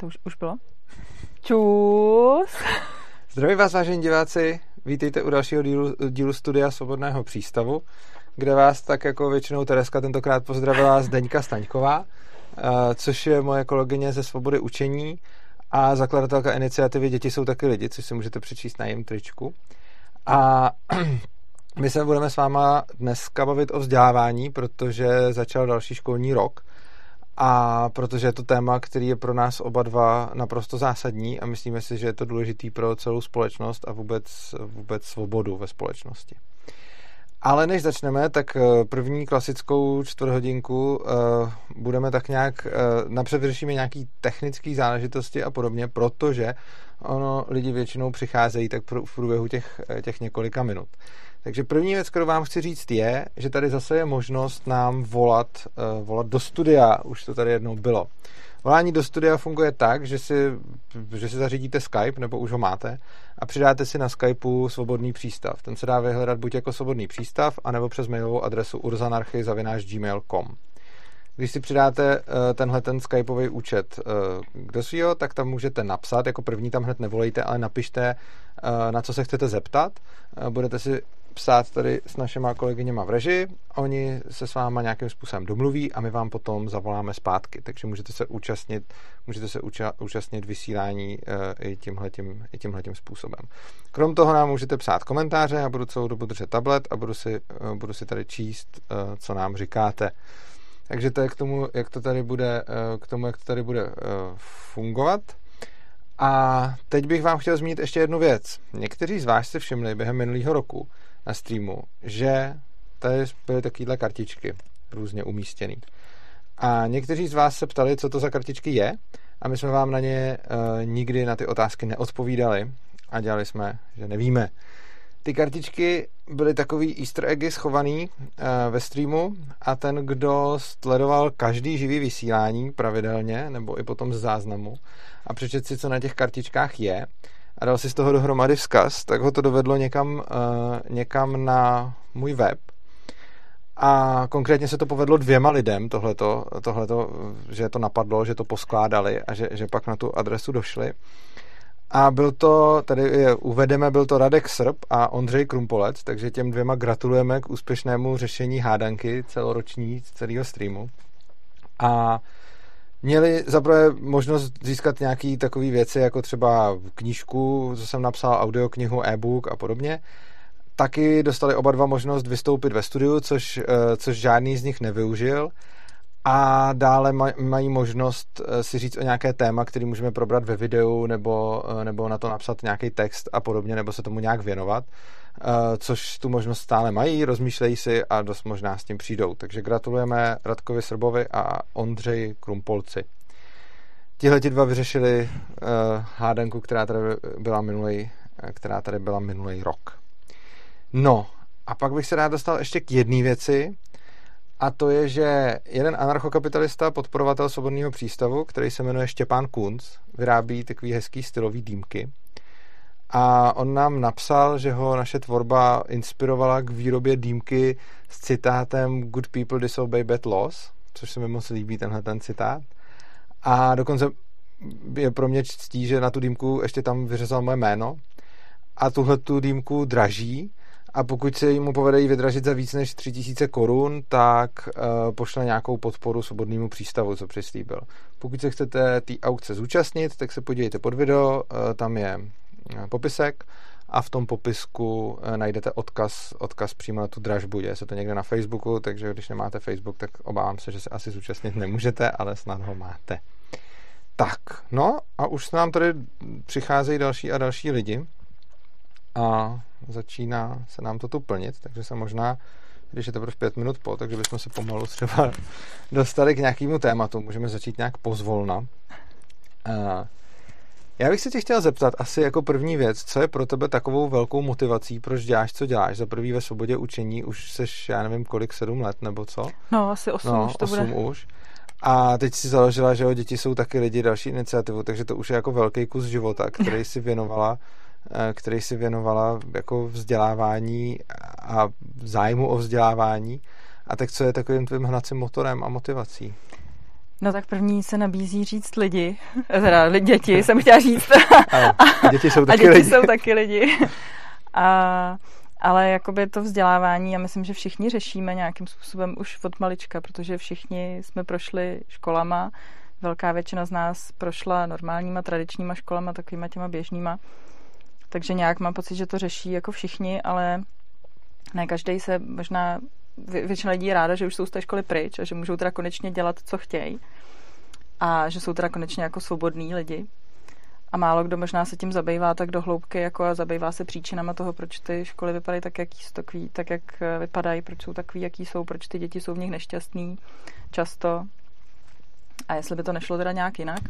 To už, už bylo? Čus! Zdraví vás, vážení diváci. Vítejte u dalšího dílu, dílu Studia Svobodného přístavu, kde vás tak jako většinou Tereska tentokrát pozdravila Zdeňka Staňková, eh, což je moje kolegyně ze Svobody učení a zakladatelka iniciativy Děti jsou taky lidi, což si můžete přečíst na jejím tričku. A my se budeme s váma dneska bavit o vzdělávání, protože začal další školní rok a protože je to téma, který je pro nás oba dva naprosto zásadní a myslíme si, že je to důležitý pro celou společnost a vůbec, vůbec svobodu ve společnosti. Ale než začneme, tak eh, první klasickou čtvrthodinku uh, budeme tak nějak, uh, napřed vyřešíme nějaký technické záležitosti a podobně, protože ono lidi většinou přicházejí tak v průběhu těch, těch několika minut. Takže první věc, kterou vám chci říct, je, že tady zase je možnost nám volat, uh, volat do studia. Už to tady jednou bylo. Volání do studia funguje tak, že si, že si zařídíte Skype, nebo už ho máte, a přidáte si na Skypeu svobodný přístav. Ten se dá vyhledat buď jako svobodný přístav, anebo přes mailovou adresu urzanarchy.gmail.com. Když si přidáte uh, tenhle ten Skypeový účet uh, do svého, tak tam můžete napsat, jako první tam hned nevolejte, ale napište, na co se chcete zeptat. Budete si psát tady s našima kolegyněma v režii, oni se s váma nějakým způsobem domluví a my vám potom zavoláme zpátky, takže můžete se účastnit, můžete se uča, účastnit vysílání uh, i, tímhletím, i tímhletím způsobem. Krom toho nám můžete psát komentáře, já budu celou dobu držet tablet a budu si, uh, budu si tady číst, uh, co nám říkáte. Takže to je k tomu, jak to tady bude, uh, k tomu, jak to tady bude uh, fungovat. A teď bych vám chtěl zmínit ještě jednu věc. Někteří z vás si všimli během minulého roku, na streamu, že tady byly takovéhle kartičky různě umístěné. A někteří z vás se ptali, co to za kartičky je, a my jsme vám na ně uh, nikdy na ty otázky neodpovídali a dělali jsme, že nevíme. Ty kartičky byly takový easter eggy schovaný uh, ve streamu a ten, kdo sledoval každý živý vysílání pravidelně, nebo i potom z záznamu a přečet si, co na těch kartičkách je, a dal si z toho dohromady vzkaz, tak ho to dovedlo někam, uh, někam na můj web. A konkrétně se to povedlo dvěma lidem, tohleto, tohleto že to napadlo, že to poskládali a že, že pak na tu adresu došli. A byl to, tady je, uvedeme, byl to Radek Srb a Ondřej Krumpolec, takže těm dvěma gratulujeme k úspěšnému řešení hádanky celoroční celého streamu. A měli zaprvé možnost získat nějaké takové věci, jako třeba knížku, co jsem napsal, audioknihu, e-book a podobně. Taky dostali oba dva možnost vystoupit ve studiu, což, eh, což žádný z nich nevyužil. A dále mají možnost eh, si říct o nějaké téma, který můžeme probrat ve videu, nebo, eh, nebo na to napsat nějaký text a podobně, nebo se tomu nějak věnovat. Eh, což tu možnost stále mají, rozmýšlejí si a dost možná s tím přijdou. Takže gratulujeme Radkovi Srbovi a Ondřeji Krumpolci. Tihle dva vyřešili uh, hádanku, která tady byla minulý, která tady byla minulý rok. No, a pak bych se rád dostal ještě k jedné věci, a to je, že jeden anarchokapitalista, podporovatel svobodného přístavu, který se jmenuje Štěpán Kunc, vyrábí takový hezký stylový dýmky a on nám napsal, že ho naše tvorba inspirovala k výrobě dýmky s citátem Good people disobey bad laws, což se mi moc líbí, tenhle ten citát. A dokonce je pro mě ctí, že na tu dýmku ještě tam vyřezal moje jméno. A tuhle tu dýmku draží a pokud se mu povede vydražit za víc než 3000 korun, tak uh, pošle nějakou podporu svobodnému přístavu, co přislíbil. Pokud se chcete té aukce zúčastnit, tak se podívejte pod video, uh, tam je popisek a v tom popisku eh, najdete odkaz, odkaz přímo na tu dražbu. Je se to někde na Facebooku, takže když nemáte Facebook, tak obávám se, že se asi zúčastnit nemůžete, ale snad ho máte. Tak, no a už se nám tady přicházejí další a další lidi a začíná se nám to tu plnit, takže se možná, když je teprve pět minut po, takže bychom se pomalu třeba dostali k nějakému tématu. Můžeme začít nějak pozvolna. Já bych se tě chtěl zeptat asi jako první věc, co je pro tebe takovou velkou motivací, proč děláš, co děláš? Za prvý ve svobodě učení už seš, já nevím kolik, sedm let nebo co? No, asi osm no, už to osm bude. už. A teď si založila, že jo, děti jsou taky lidi, další iniciativu, takže to už je jako velký kus života, který si věnovala, eh, který si věnovala jako vzdělávání a zájmu o vzdělávání. A tak co je takovým tvým hnacím motorem a motivací? No tak první se nabízí říct lidi, teda děti jsem chtěla říct. A děti jsou taky a děti lidi. jsou taky lidi. A, ale jakoby to vzdělávání, já myslím, že všichni řešíme nějakým způsobem už od malička, protože všichni jsme prošli školama, velká většina z nás prošla normálníma tradičníma školama, takovýma těma běžnýma. Takže nějak mám pocit, že to řeší jako všichni, ale ne každý se možná, většina lidí ráda, že už jsou z té školy pryč a že můžou teda konečně dělat, co chtějí a že jsou teda konečně jako svobodní lidi. A málo kdo možná se tím zabývá tak do hloubky jako a zabývá se příčinama toho, proč ty školy vypadají tak, jak, takový, tak, jak vypadají, proč jsou takový, jaký jsou, proč ty děti jsou v nich nešťastný často a jestli by to nešlo teda nějak jinak.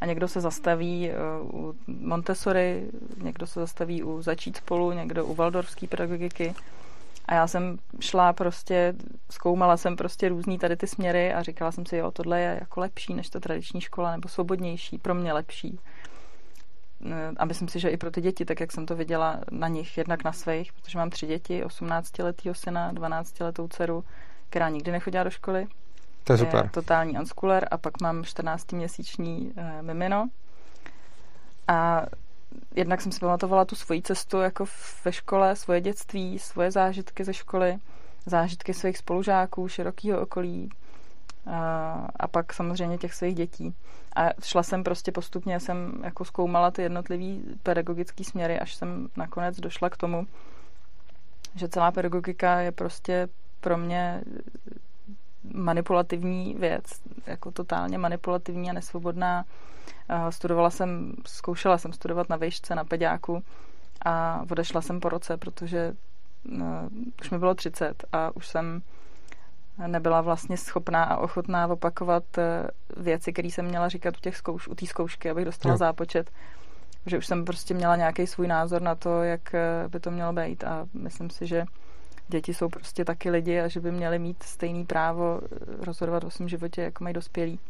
A někdo se zastaví uh, u Montessori, někdo se zastaví u Začít spolu, někdo u Waldorfské pedagogiky. A já jsem šla prostě, zkoumala jsem prostě různý tady ty směry a říkala jsem si, jo, tohle je jako lepší než ta tradiční škola, nebo svobodnější, pro mě lepší. Eh, a myslím si, že i pro ty děti, tak jak jsem to viděla na nich, jednak na svých, protože mám tři děti, 18-letýho syna, 12-letou dceru, která nikdy nechodila do školy to je super. Je totální unschooler a pak mám 14-měsíční uh, mimino. A jednak jsem si pamatovala tu svoji cestu jako ve škole, svoje dětství, svoje zážitky ze školy, zážitky svých spolužáků, širokého okolí a, a pak samozřejmě těch svých dětí. A šla jsem prostě postupně, jsem jako zkoumala ty jednotlivý pedagogické směry, až jsem nakonec došla k tomu, že celá pedagogika je prostě pro mě manipulativní věc, jako totálně manipulativní a nesvobodná. Studovala jsem, zkoušela jsem studovat na vejšce, na peďáku a odešla jsem po roce, protože no, už mi bylo 30 a už jsem nebyla vlastně schopná a ochotná opakovat e, věci, které jsem měla říkat u těch zkouš, u té zkoušky, abych dostala jo. zápočet. Že už jsem prostě měla nějaký svůj názor na to, jak by to mělo být a myslím si, že děti jsou prostě taky lidi a že by měli mít stejný právo eh, rozhodovat o svém životě, jako mají dospělí.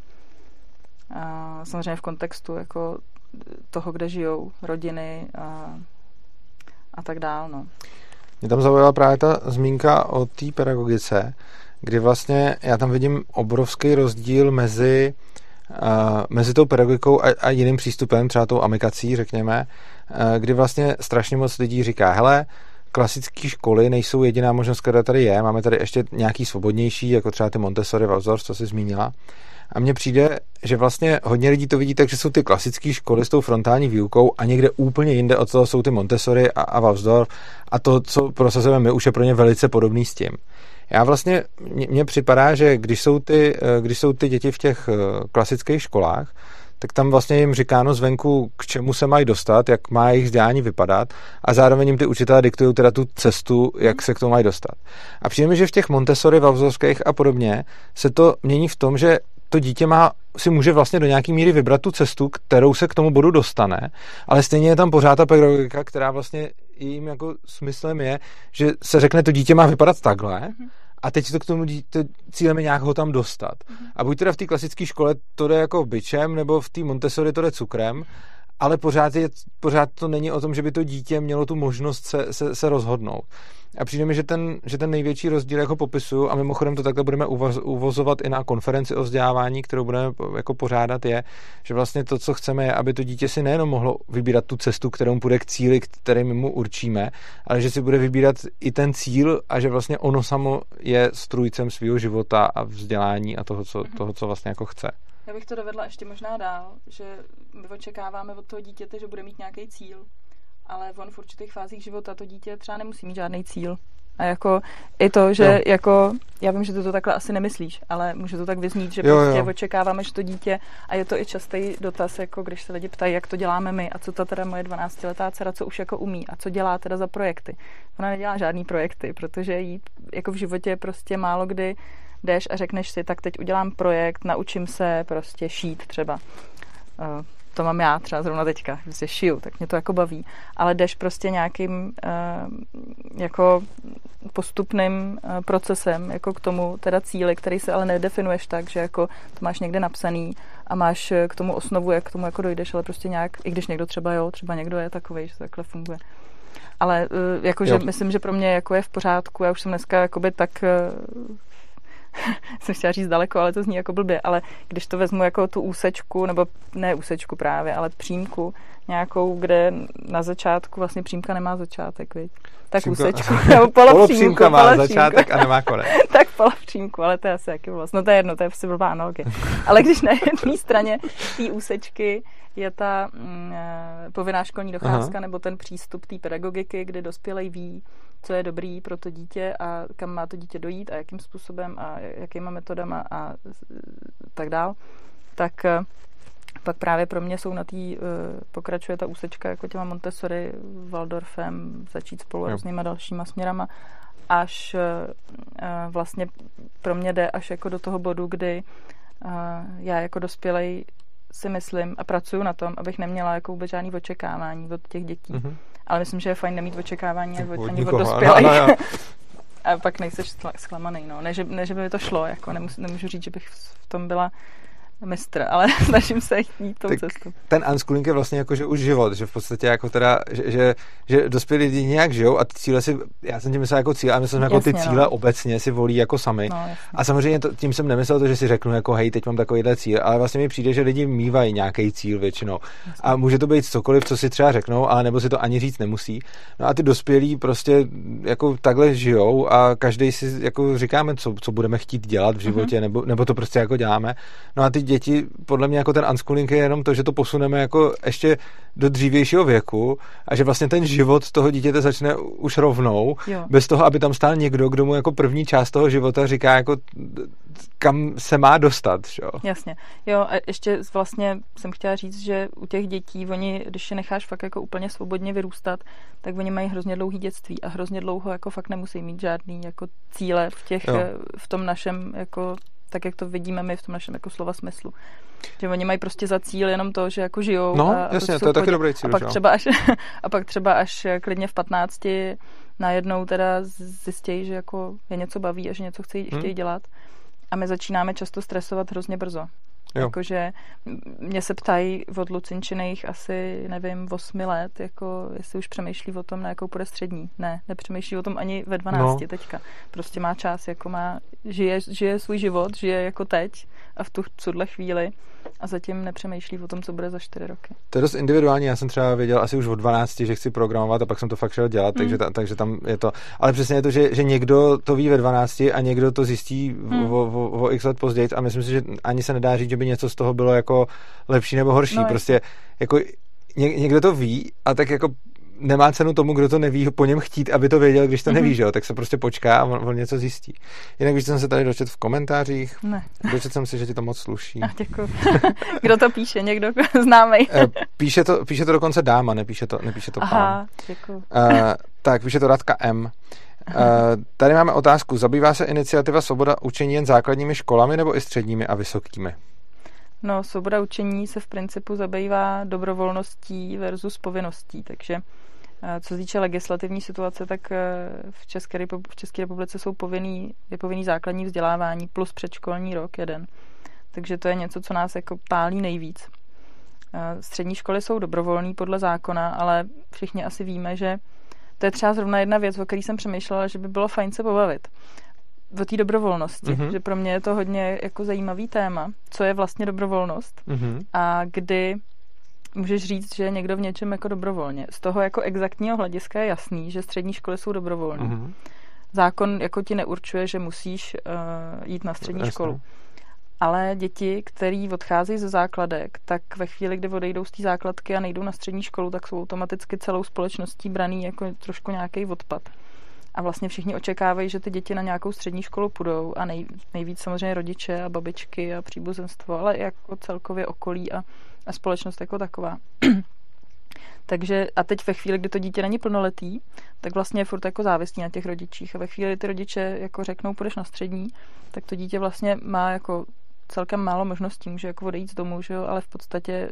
A samozřejmě v kontextu jako toho, kde žijou, rodiny a, a tak dál. No. Mě tam zaujala právě ta zmínka o té pedagogice, kdy vlastně já tam vidím obrovský rozdíl mezi mezi tou pedagogikou a, a jiným přístupem, třeba tou amikací, řekněme, kdy vlastně strašně moc lidí říká, hele, klasické školy nejsou jediná možnost, která tady je. Máme tady ještě nějaký svobodnější, jako třeba ty Montessori, Waldorf, co jsi zmínila. A mně přijde, že vlastně hodně lidí to vidí tak, že jsou ty klasické školy s tou frontální výukou a někde úplně jinde od toho jsou ty Montessori a, a Waldorf a to, co prosazujeme my, už je pro ně velice podobný s tím. Já vlastně, mně připadá, že když jsou, ty, eh, když jsou ty děti v těch eh, klasických školách, tak tam vlastně jim říkáno zvenku, k čemu se mají dostat, jak má jejich vzdělání vypadat a zároveň jim ty učitelé diktují teda tu cestu, jak se k tomu mají dostat. A přijde mi, že v těch Montessori, Valvzovských a podobně se to mění v tom, že to dítě má, si může vlastně do nějaký míry vybrat tu cestu, kterou se k tomu bodu dostane, ale stejně je tam pořád ta pedagogika, která vlastně jejím jako smyslem je, že se řekne, to dítě má vypadat takhle, mm-hmm a teď to k tomu to cílem je nějak ho tam dostat. Mm-hmm. A buď teda v té klasické škole to jde jako byčem, nebo v té Montessori to jde cukrem, ale pořád, je, pořád to není o tom, že by to dítě mělo tu možnost se, se, se rozhodnout. A přijde mi, že ten, že ten největší rozdíl jako popisu, a mimochodem to takhle budeme uvozovat i na konferenci o vzdělávání, kterou budeme jako pořádat, je, že vlastně to, co chceme, je, aby to dítě si nejenom mohlo vybírat tu cestu, kterou půjde k cíli, který my mu určíme, ale že si bude vybírat i ten cíl a že vlastně ono samo je strůjcem svého života a vzdělání a toho, co, toho, co vlastně jako chce. Já bych to dovedla ještě možná dál, že my očekáváme od toho dítěte, že bude mít nějaký cíl, ale on v určitých fázích života to dítě třeba nemusí mít žádný cíl. A jako i to, že jo. jako, já vím, že ty to takhle asi nemyslíš, ale může to tak vyznít, že jo, prostě jo. očekáváme, že to dítě, a je to i častý dotaz, jako když se lidi ptají, jak to děláme my a co ta teda moje 12-letá dcera, co už jako umí a co dělá teda za projekty. Ona nedělá žádný projekty, protože jí jako v životě prostě málo kdy jdeš a řekneš si, tak teď udělám projekt, naučím se prostě šít třeba. Eh, to mám já třeba zrovna teďka, prostě šiju, tak mě to jako baví. Ale jdeš prostě nějakým eh, jako postupným eh, procesem jako k tomu teda cíli, který se ale nedefinuješ tak, že jako to máš někde napsaný a máš k tomu osnovu, jak k tomu jako dojdeš, ale prostě nějak, i když někdo třeba jo, třeba někdo je takový, že to takhle funguje. Ale jakože myslím, že pro mě jako je v pořádku, já už jsem dneska jakoby tak jsem chtěla říct daleko, ale to zní jako blbě, ale když to vezmu jako tu úsečku, nebo ne úsečku právě, ale přímku nějakou, kde na začátku vlastně přímka nemá začátek, viď? Tak Přímka- úsečku, nebo polopřímku, má polopřímku. začátek a nemá konec. tak polopřímku, ale to je asi jaký vlastně, no to je jedno, to je prostě blbá analogie. Ale když na jedné straně té úsečky je ta mm, eh, povinná školní docházka Aha. nebo ten přístup té pedagogiky, kdy dospělý ví, co je dobrý pro to dítě a kam má to dítě dojít a jakým způsobem a jakýma metodama a tak dál, tak eh, pak právě pro mě jsou na té, eh, pokračuje ta úsečka jako těma Montessori, Waldorfem, začít spolu Jo. různýma dalšíma směrama, až eh, vlastně pro mě jde až jako do toho bodu, kdy já jako dospělej si myslím a pracuju na tom, abych neměla jako vůbec žádný očekávání od těch dětí. Mhm. Ale myslím, že je fajn nemít očekávání od, Od ani od nikoho, dospělých. ano, ano. A pak nejseš zklamaný, no. Ne že, ne, že by mi to šlo, jako nemus, nemůžu říct, že bych v tom byla mistr, ale snažím se jít tou Tak cestou. ten unschooling je vlastně jako, že už život, že v podstatě jako teda, že, že, že dospělí lidi nějak žijou a ty cíle si, já jsem tím myslel jako cíle, a myslel jsem jako ty Jasně, no. cíle obecně si volí jako sami. No, jasně. A samozřejmě to, tím jsem nemyslel to, že si řeknu jako hej, teď mám takovýhle cíl, ale vlastně mi přijde, že lidi mývají nějaký cíl většinou. A může to být cokoliv, co si třeba řeknou, ale nebo si to ani říct nemusí. No a ty dospělí prostě jako takhle žijou a každý si jako říkáme, co, co budeme chtít dělat v životě, Mhm. nebo, nebo to prostě jako děláme. No a ty děti, podle mě jako ten unschooling je jenom to, že to posuneme jako ještě do dřívějšího věku a že vlastně ten život toho dítěte začne už rovnou, Jo. bez toho, aby tam stál někdo, kdo mu jako první část toho života říká jako kam se má dostat, jo? Jasně. Jo, a ještě vlastně jsem chtěla říct, že u těch dětí, oni, když je necháš fakt jako úplně svobodně vyrůstat, tak oni mají hrozně dlouhý dětství a hrozně dlouho jako fakt nemusí mít žádný jako cíle v těch, Jo. eh, v tom našem jako tak, jak to vidíme my v tom našem jako slova smyslu. Že oni mají prostě za cíl jenom to, že jako žijou. No, a, jasně, jsou to je v taky dobrý cíl, A pak že třeba až, a pak třeba až klidně v 15 najednou teda zjistějí, že jako je něco baví a že něco chtějí, Hmm. chtějí dělat. A my začínáme často stresovat hrozně brzo. Jakože mě se ptají od Lucinčiných asi, nevím, 8 let, jako jestli už přemýšlí o tom, na jakou půjde střední. Ne, nepřemýšlí o tom ani ve 12 No. teďka. Prostě má čas, jako má, žije, žije svůj život, žije jako teď a v tu tuhle chvíli a zatím nepřemýšlí o tom, co bude za 4 roky. To je dost individuální, já jsem třeba věděl asi už od 12, že chci programovat a pak jsem to fakt šel dělat, Hmm. takže, ta, takže tam je to. Ale přesně je to, že, že někdo to ví ve 12 a někdo to zjistí Hmm. o, o, o x let později a myslím si, že ani se nedá říct, že by něco z toho bylo jako lepší nebo horší. No, prostě jako ně, někdo to ví a tak jako nemá cenu tomu, kdo to neví, po něm chtít, aby to věděl, když to neví, Mhm. že jo, tak se prostě počká a on, on něco zjistí. Jinak víš, jsem se tady dočet v komentářích, Ne, dočet jsem si, že ti to moc sluší. a děkuji. Kdo to píše? Někdo známý? Eh, Píše to, píše to dokonce dáma, nepíše to, nepíše to pán. Aha, děkuji. Uh, tak, píše to Radka M. Uh, tady máme otázku. Zabývá se iniciativa Svoboda učení jen základními školami nebo i středními a vysokými? No, svoboda učení se v principu zabývá dobrovolností versus povinností, takže eh, co se týče legislativní situace, tak eh, v České, v České republice jsou povinný, je povinný základní vzdělávání plus předškolní rok jeden. Takže to je něco, co nás jako pálí nejvíc. Eh, Střední školy jsou dobrovolný podle zákona, ale všichni asi víme, že to je třeba zrovna jedna věc, o které jsem přemýšlela, že by bylo fajn se pobavit. O té dobrovolnosti, Mhm. mm-hmm. že pro mě je to hodně jako zajímavý téma, co je vlastně dobrovolnost Mm-hmm. a kdy můžeš říct, že někdo v něčem jako dobrovolně. Z toho jako exaktního hlediska je jasný, že střední školy jsou dobrovolné. Mm-hmm. Zákon jako ti neurčuje, že musíš uh, jít na střední Jasně. školu. Ale děti, který odcházejí ze základek, tak ve chvíli, kdy odejdou z té základky a nejdou na střední školu, tak jsou automaticky celou společností braný jako trošku nějaký odpad. A vlastně všichni očekávají, že ty děti na nějakou střední školu půjdou a nej, nejvíc samozřejmě rodiče a babičky a příbuzenstvo, ale i jako celkově okolí a, a společnost jako taková. Takže a teď ve chvíli, kdy to dítě není plnoletý, tak vlastně je furt jako závislý na těch rodičích. A ve chvíli, kdy ty rodiče jako řeknou, půjdeš na střední, tak to dítě vlastně má jako celkem málo možností, může jako odejít z domu, že jo, ale v podstatě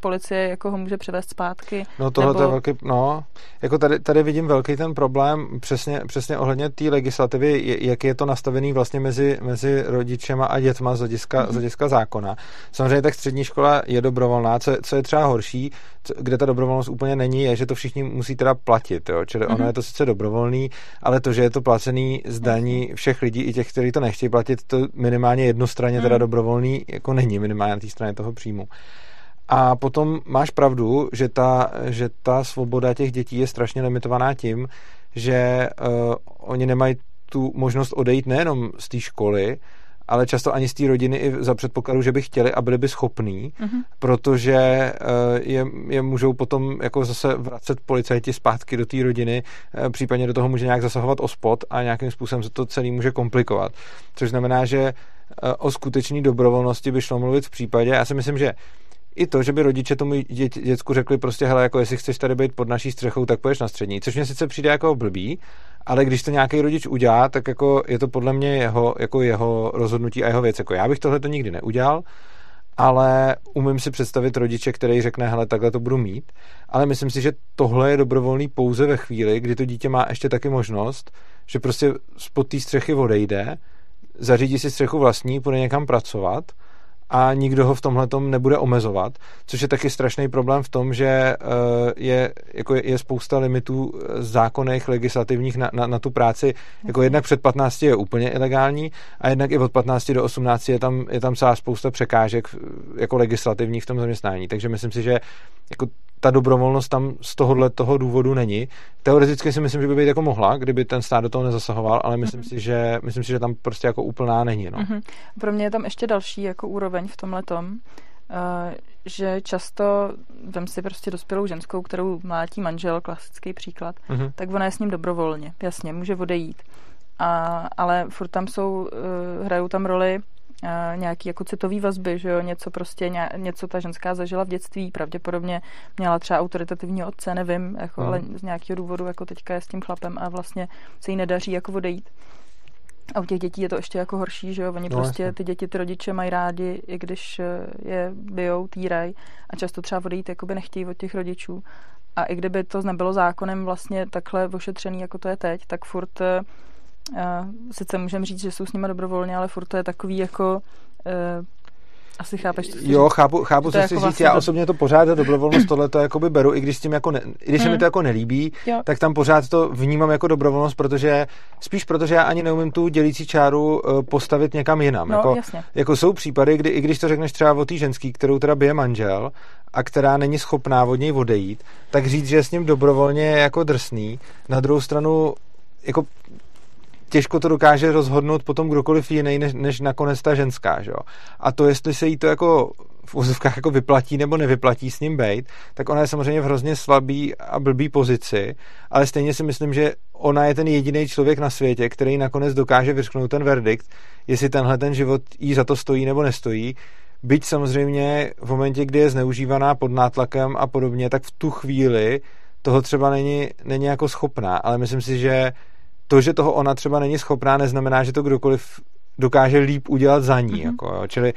policie jako ho může převést zpátky. No tohle nebo... je velký, no, jako tady, tady vidím velký ten problém přesně, přesně ohledně té legislativy, jak je to nastavený vlastně mezi, mezi rodičema a dětma z hlediska, mm-hmm. z hlediska zákona. Samozřejmě tak střední škola je dobrovolná, co, co je třeba horší, co, kde ta dobrovolnost úplně není, je, že to všichni musí teda platit, jo? čili mm-hmm. ono je to sice dobrovolný, ale to, že je to placený z daní všech lidí, i těch, kteří to nechtějí platit, to minimálně jednostranně mm-hmm. teda mhm. dobrovolný jako není minimálně na té straně toho příjmu. A potom máš pravdu, že ta, že ta svoboda těch dětí je strašně limitovaná tím, že uh, oni nemají tu možnost odejít nejenom z té školy, ale často ani z té rodiny i za předpokladu, že by chtěli a byli by schopní, mm-hmm. protože uh, je, je můžou potom jako zase vracet policajti zpátky do té rodiny, uh, případně do toho může nějak zasahovat ospod a nějakým způsobem se to celý může komplikovat. Což znamená, že uh, o skutečné dobrovolnosti by šlo mluvit v případě, já si myslím, že i to, že by rodiče tomu dě, děcku řekli prostě, hele, jako jestli chceš tady být pod naší střechou, tak půjdeš na střední, což mě sice přijde jako blbý, ale když to nějaký rodič udělá, tak jako je to podle mě jeho, jako jeho rozhodnutí a jeho věc. Jako já bych tohle to nikdy neudělal, ale umím si představit rodiče, který řekne, hele, takhle to budu mít, ale myslím si, že tohle je dobrovolný pouze ve chvíli, kdy to dítě má ještě taky možnost, že prostě spod té střechy odejde, zařídí si střechu vlastní, půjde někam pracovat a nikdo ho v tomhle nebude omezovat, což je taky strašný problém v tom, že eh, je, jako je spousta limitů eh, zákonných, legislativních na, na, na tu práci. Jako jednak před 15 je úplně ilegální a jednak i od 15 do 18 je tam, je tam celá spousta překážek jako legislativních v tom zaměstnání. Takže myslím si, že jako ta dobrovolnost tam z tohohle toho důvodu není. Teoreticky si myslím, že by být jako mohla, kdyby ten stát do toho nezasahoval, ale myslím, mm-hmm. si, že, myslím si, že tam prostě jako úplná není. No. Mm-hmm. Pro mě je tam ještě další jako úroveň v tomhle tom, uh, že často, vem si prostě dospělou ženskou, kterou mlátí manžel, klasický příklad, mm-hmm. tak ona je s ním dobrovolně, jasně, může odejít. A, ale furt tam jsou, uh, hrajou tam roli nějaký jako citový vazby, že jo, něco prostě, ně, něco ta ženská zažila v dětství, pravděpodobně měla třeba autoritativního otce, nevím, jako, hmm. ale z nějakého důvodu jako teďka je s tím chlapem a vlastně se jí nedaří jako odejít. A u těch dětí je to ještě jako horší, že jo, oni no, prostě jasně. ty děti, ty rodiče mají rádi, i když eh, je bijou, týraj a často třeba odejít jakoby nechtějí od těch rodičů. A i kdyby to nebylo zákonem vlastně takhle ošetřený, jako to je teď, tak furt eh, sice můžeme říct, že jsou s nimi dobrovolně, ale furt to je takový jako uh, asi chápeš, co Jo, chápu, chápu, co si jako říct. Vlastně Já do... osobně to pořád za dobrovolnost tohle to jakoby beru, i když s tím jako ne, i když hmm. se mi to jako nelíbí, jo. tak tam pořád to vnímám jako dobrovolnost, protože spíš protože já ani neumím tu dělící čáru uh, postavit někam jinam. No, jako, jasně. jako jsou případy, kdy i když to řekneš třeba o té ženský, kterou teda bije manžel a která není schopná od něj odejít, tak říct, že je s ním dobrovolně je jako drsný. Na druhou stranu jako těžko to dokáže rozhodnout potom kdokoliv jiný, než, než nakonec ta ženská, že jo. A to, jestli se jí to jako v úzovkách jako vyplatí nebo nevyplatí s ním být, tak ona je samozřejmě v hrozně slabý a blbý pozici, ale stejně si myslím, že ona je ten jediný člověk na světě, který nakonec dokáže vyřknout ten verdikt, jestli tenhle ten život jí za to stojí nebo nestojí. Byť samozřejmě v momentě, kdy je zneužívaná pod nátlakem a podobně, tak v tu chvíli toho třeba není, není jako schopná, ale myslím si, že to, že toho ona třeba není schopná, neznamená, že to kdokoliv dokáže líp udělat za ní. Mm-hmm. Jako, jo. Čili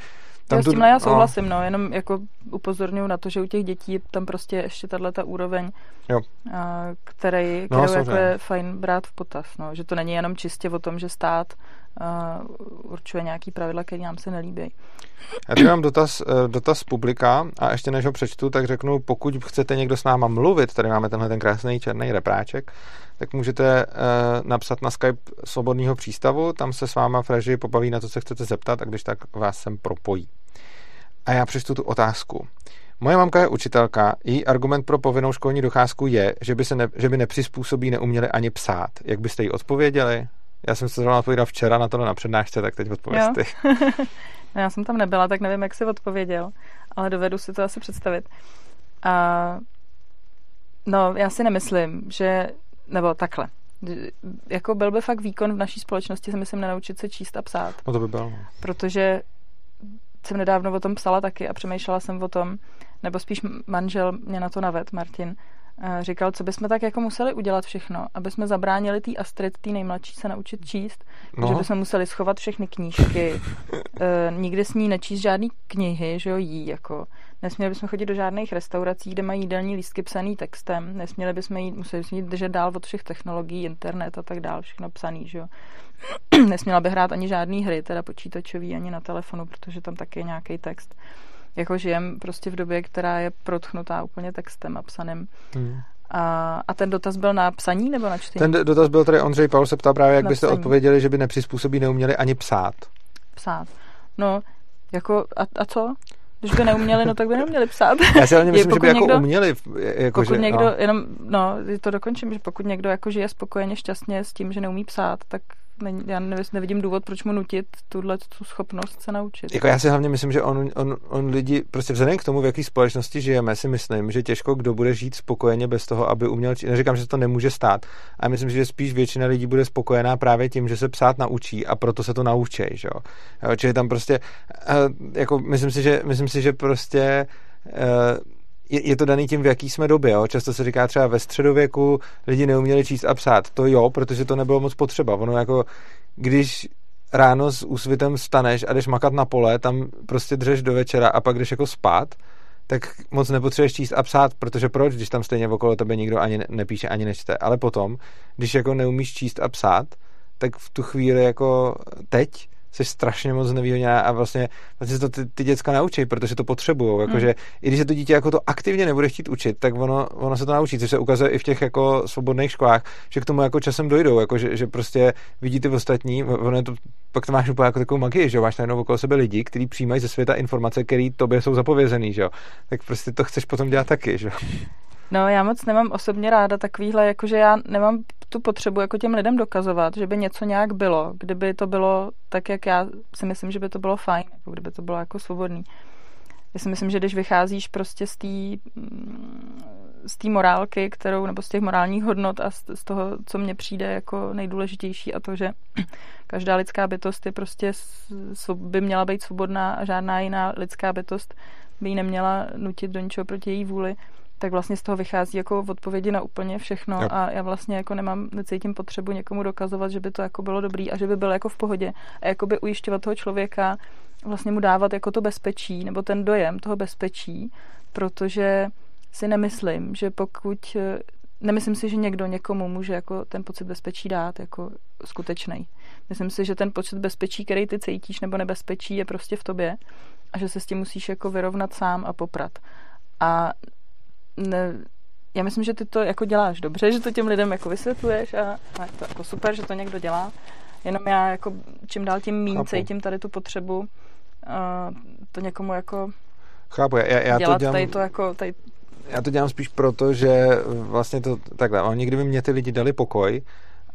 tam já s tímhle já no. souhlasím, no. no, jenom jako upozorňuji na to, že u těch dětí tam prostě ještě tahle ta úroveň, jo. A, který, no, kterou jako je fajn brát v potaz, no. že to není jenom čistě o tom, že stát uh, určuje nějaký pravidla, které nám se nelíbí. Já tady mám dotaz, eh, dotaz publika a ještě než ho přečtu, tak řeknu, pokud chcete někdo s náma mluvit, tady máme tenhle ten krásný černý repráček, tak můžete uh, napsat na Skype Svobodného přístavu, tam se s váma Freži pobaví na to, co chcete zeptat a když tak vás sem propojí. A já přečtu tu otázku. Moje mamka je učitelka, její argument pro povinnou školní docházku je, že by, se ne, že by nepřizpůsobí neuměli ani psát. Jak byste jí odpověděli? Já jsem se zrovna odpověděl včera na to na přednášce, tak teď odpověz ty. no, já jsem tam nebyla, tak nevím, jak jsi odpověděl, ale dovedu si to asi představit. A, no, já si nemyslím, že nebo takhle. Jako byl by fakt výkon v naší společnosti, si myslím, nenaučit se číst a psát. No to by bylo. No. Protože jsem nedávno o tom psala taky a přemýšlela jsem o tom, nebo spíš manžel mě na to naved, Martin, říkal, co bychom tak jako museli udělat všechno, aby jsme zabránili té Astrid, té nejmladší, se naučit číst, no. že bychom museli schovat všechny knížky, e, nikdy s ní nečíst žádný knihy, že jo, jí, jako nesměli bychom chodit do žádných restaurací, kde mají jídelní lístky psaný textem, nesměli bychom jít, museli bychom jít držet dál od všech technologií, internet a tak dál, všechno psaný, že jo. Nesměla by hrát ani žádný hry, teda počítačový, ani na telefonu, protože tam taky je nějaký text jako žijem prostě v době, která je protchnutá úplně textem a psaným. Hmm. A, a ten dotaz byl na psaní nebo na čtení? Ten dotaz byl tady, Ondřej Paul se ptá právě, jak na byste psaní. odpověděli, že by nepřizpůsobí neuměli ani psát. Psát. No, jako, a, a co? Když by neuměli, no tak by neuměli psát. Já si hlavně myslím, že by jako někdo, jako uměli. Jako pokud že, někdo, no. jenom, no, to dokončím, že pokud někdo jako žije spokojeně, šťastně s tím, že neumí psát, tak já nevidím důvod, proč mu nutit tuhle tu schopnost se naučit. Jako já si hlavně myslím, že on, on, on lidi, prostě vzhledem k tomu, v jaké společnosti žijeme, si myslím, že těžko kdo bude žít spokojeně bez toho, aby uměl číst. Neříkám, že to nemůže stát, ale myslím, že spíš většina lidí bude spokojená právě tím, že se psát naučí a proto se to naučí. Že jo? Čili tam prostě, eh, jako myslím si, že, myslím si, že prostě eh, je, je to daný tím, v jaký jsme době. Jo? Často se říká třeba ve středověku lidi neuměli číst a psát. To jo, protože to nebylo moc potřeba. Ono jako, když ráno s úsvitem staneš a jdeš makat na pole, tam prostě dřeš do večera a pak jdeš jako spát, tak moc nepotřebuješ číst a psát, protože proč, když tam stejně okolo tebe nikdo ani nepíše, ani nečte. Ale potom, když jako neumíš číst a psát, tak v tu chvíli jako teď jsi strašně moc nevýhodněná a vlastně, vlastně to ty, ty děcka naučí, protože to potřebují. Jakože hmm. i když se to dítě jako to aktivně nebude chtít učit, tak ono, ono se to naučí, což se ukazuje i v těch jako svobodných školách, že k tomu jako časem dojdou, jako že, že prostě vidí ty ostatní, ono je to, pak to máš úplně jako takovou magii, že máš najednou okolo sebe lidi, kteří přijímají ze světa informace, které tobě jsou zapovězený, že jo. Tak prostě to chceš potom dělat taky, že jo. No, já moc nemám osobně ráda takovýhle, jakože já nemám tu potřebu jako těm lidem dokazovat, že by něco nějak bylo, kdyby to bylo tak, jak já si myslím, že by to bylo fajn, jako kdyby to bylo jako svobodný. Já si myslím, že když vycházíš prostě z té mm, z té morálky, kterou, nebo z těch morálních hodnot a z, z toho, co mně přijde jako nejdůležitější a to, že každá lidská bytost je prostě, by měla být svobodná a žádná jiná lidská bytost by ji neměla nutit do ničeho proti její vůli, tak vlastně z toho vychází jako odpovědi na úplně všechno jo. a já vlastně jako nemám, necítím potřebu někomu dokazovat, že by to jako bylo dobrý a že by bylo jako v pohodě a jako by ujišťovat toho člověka, vlastně mu dávat jako to bezpečí nebo ten dojem toho bezpečí, protože si nemyslím, že pokud nemyslím si, že někdo někomu může jako ten pocit bezpečí dát jako skutečný. Myslím si, že ten pocit bezpečí, který ty cítíš, nebo nebezpečí, je prostě v tobě a že se s tím musíš jako vyrovnat sám a poprat. A ne, já myslím, že ty to jako děláš dobře, že to těm lidem jako vysvětluješ a, a je to jako super, že to někdo dělá. Jenom já jako čím dál tím míň cítím tady tu potřebu uh, to někomu jako Chápu, já, já dělat to dělám, tady to jako tady... Já to dělám spíš proto, že vlastně to takhle, oni kdyby mě ty lidi dali pokoj,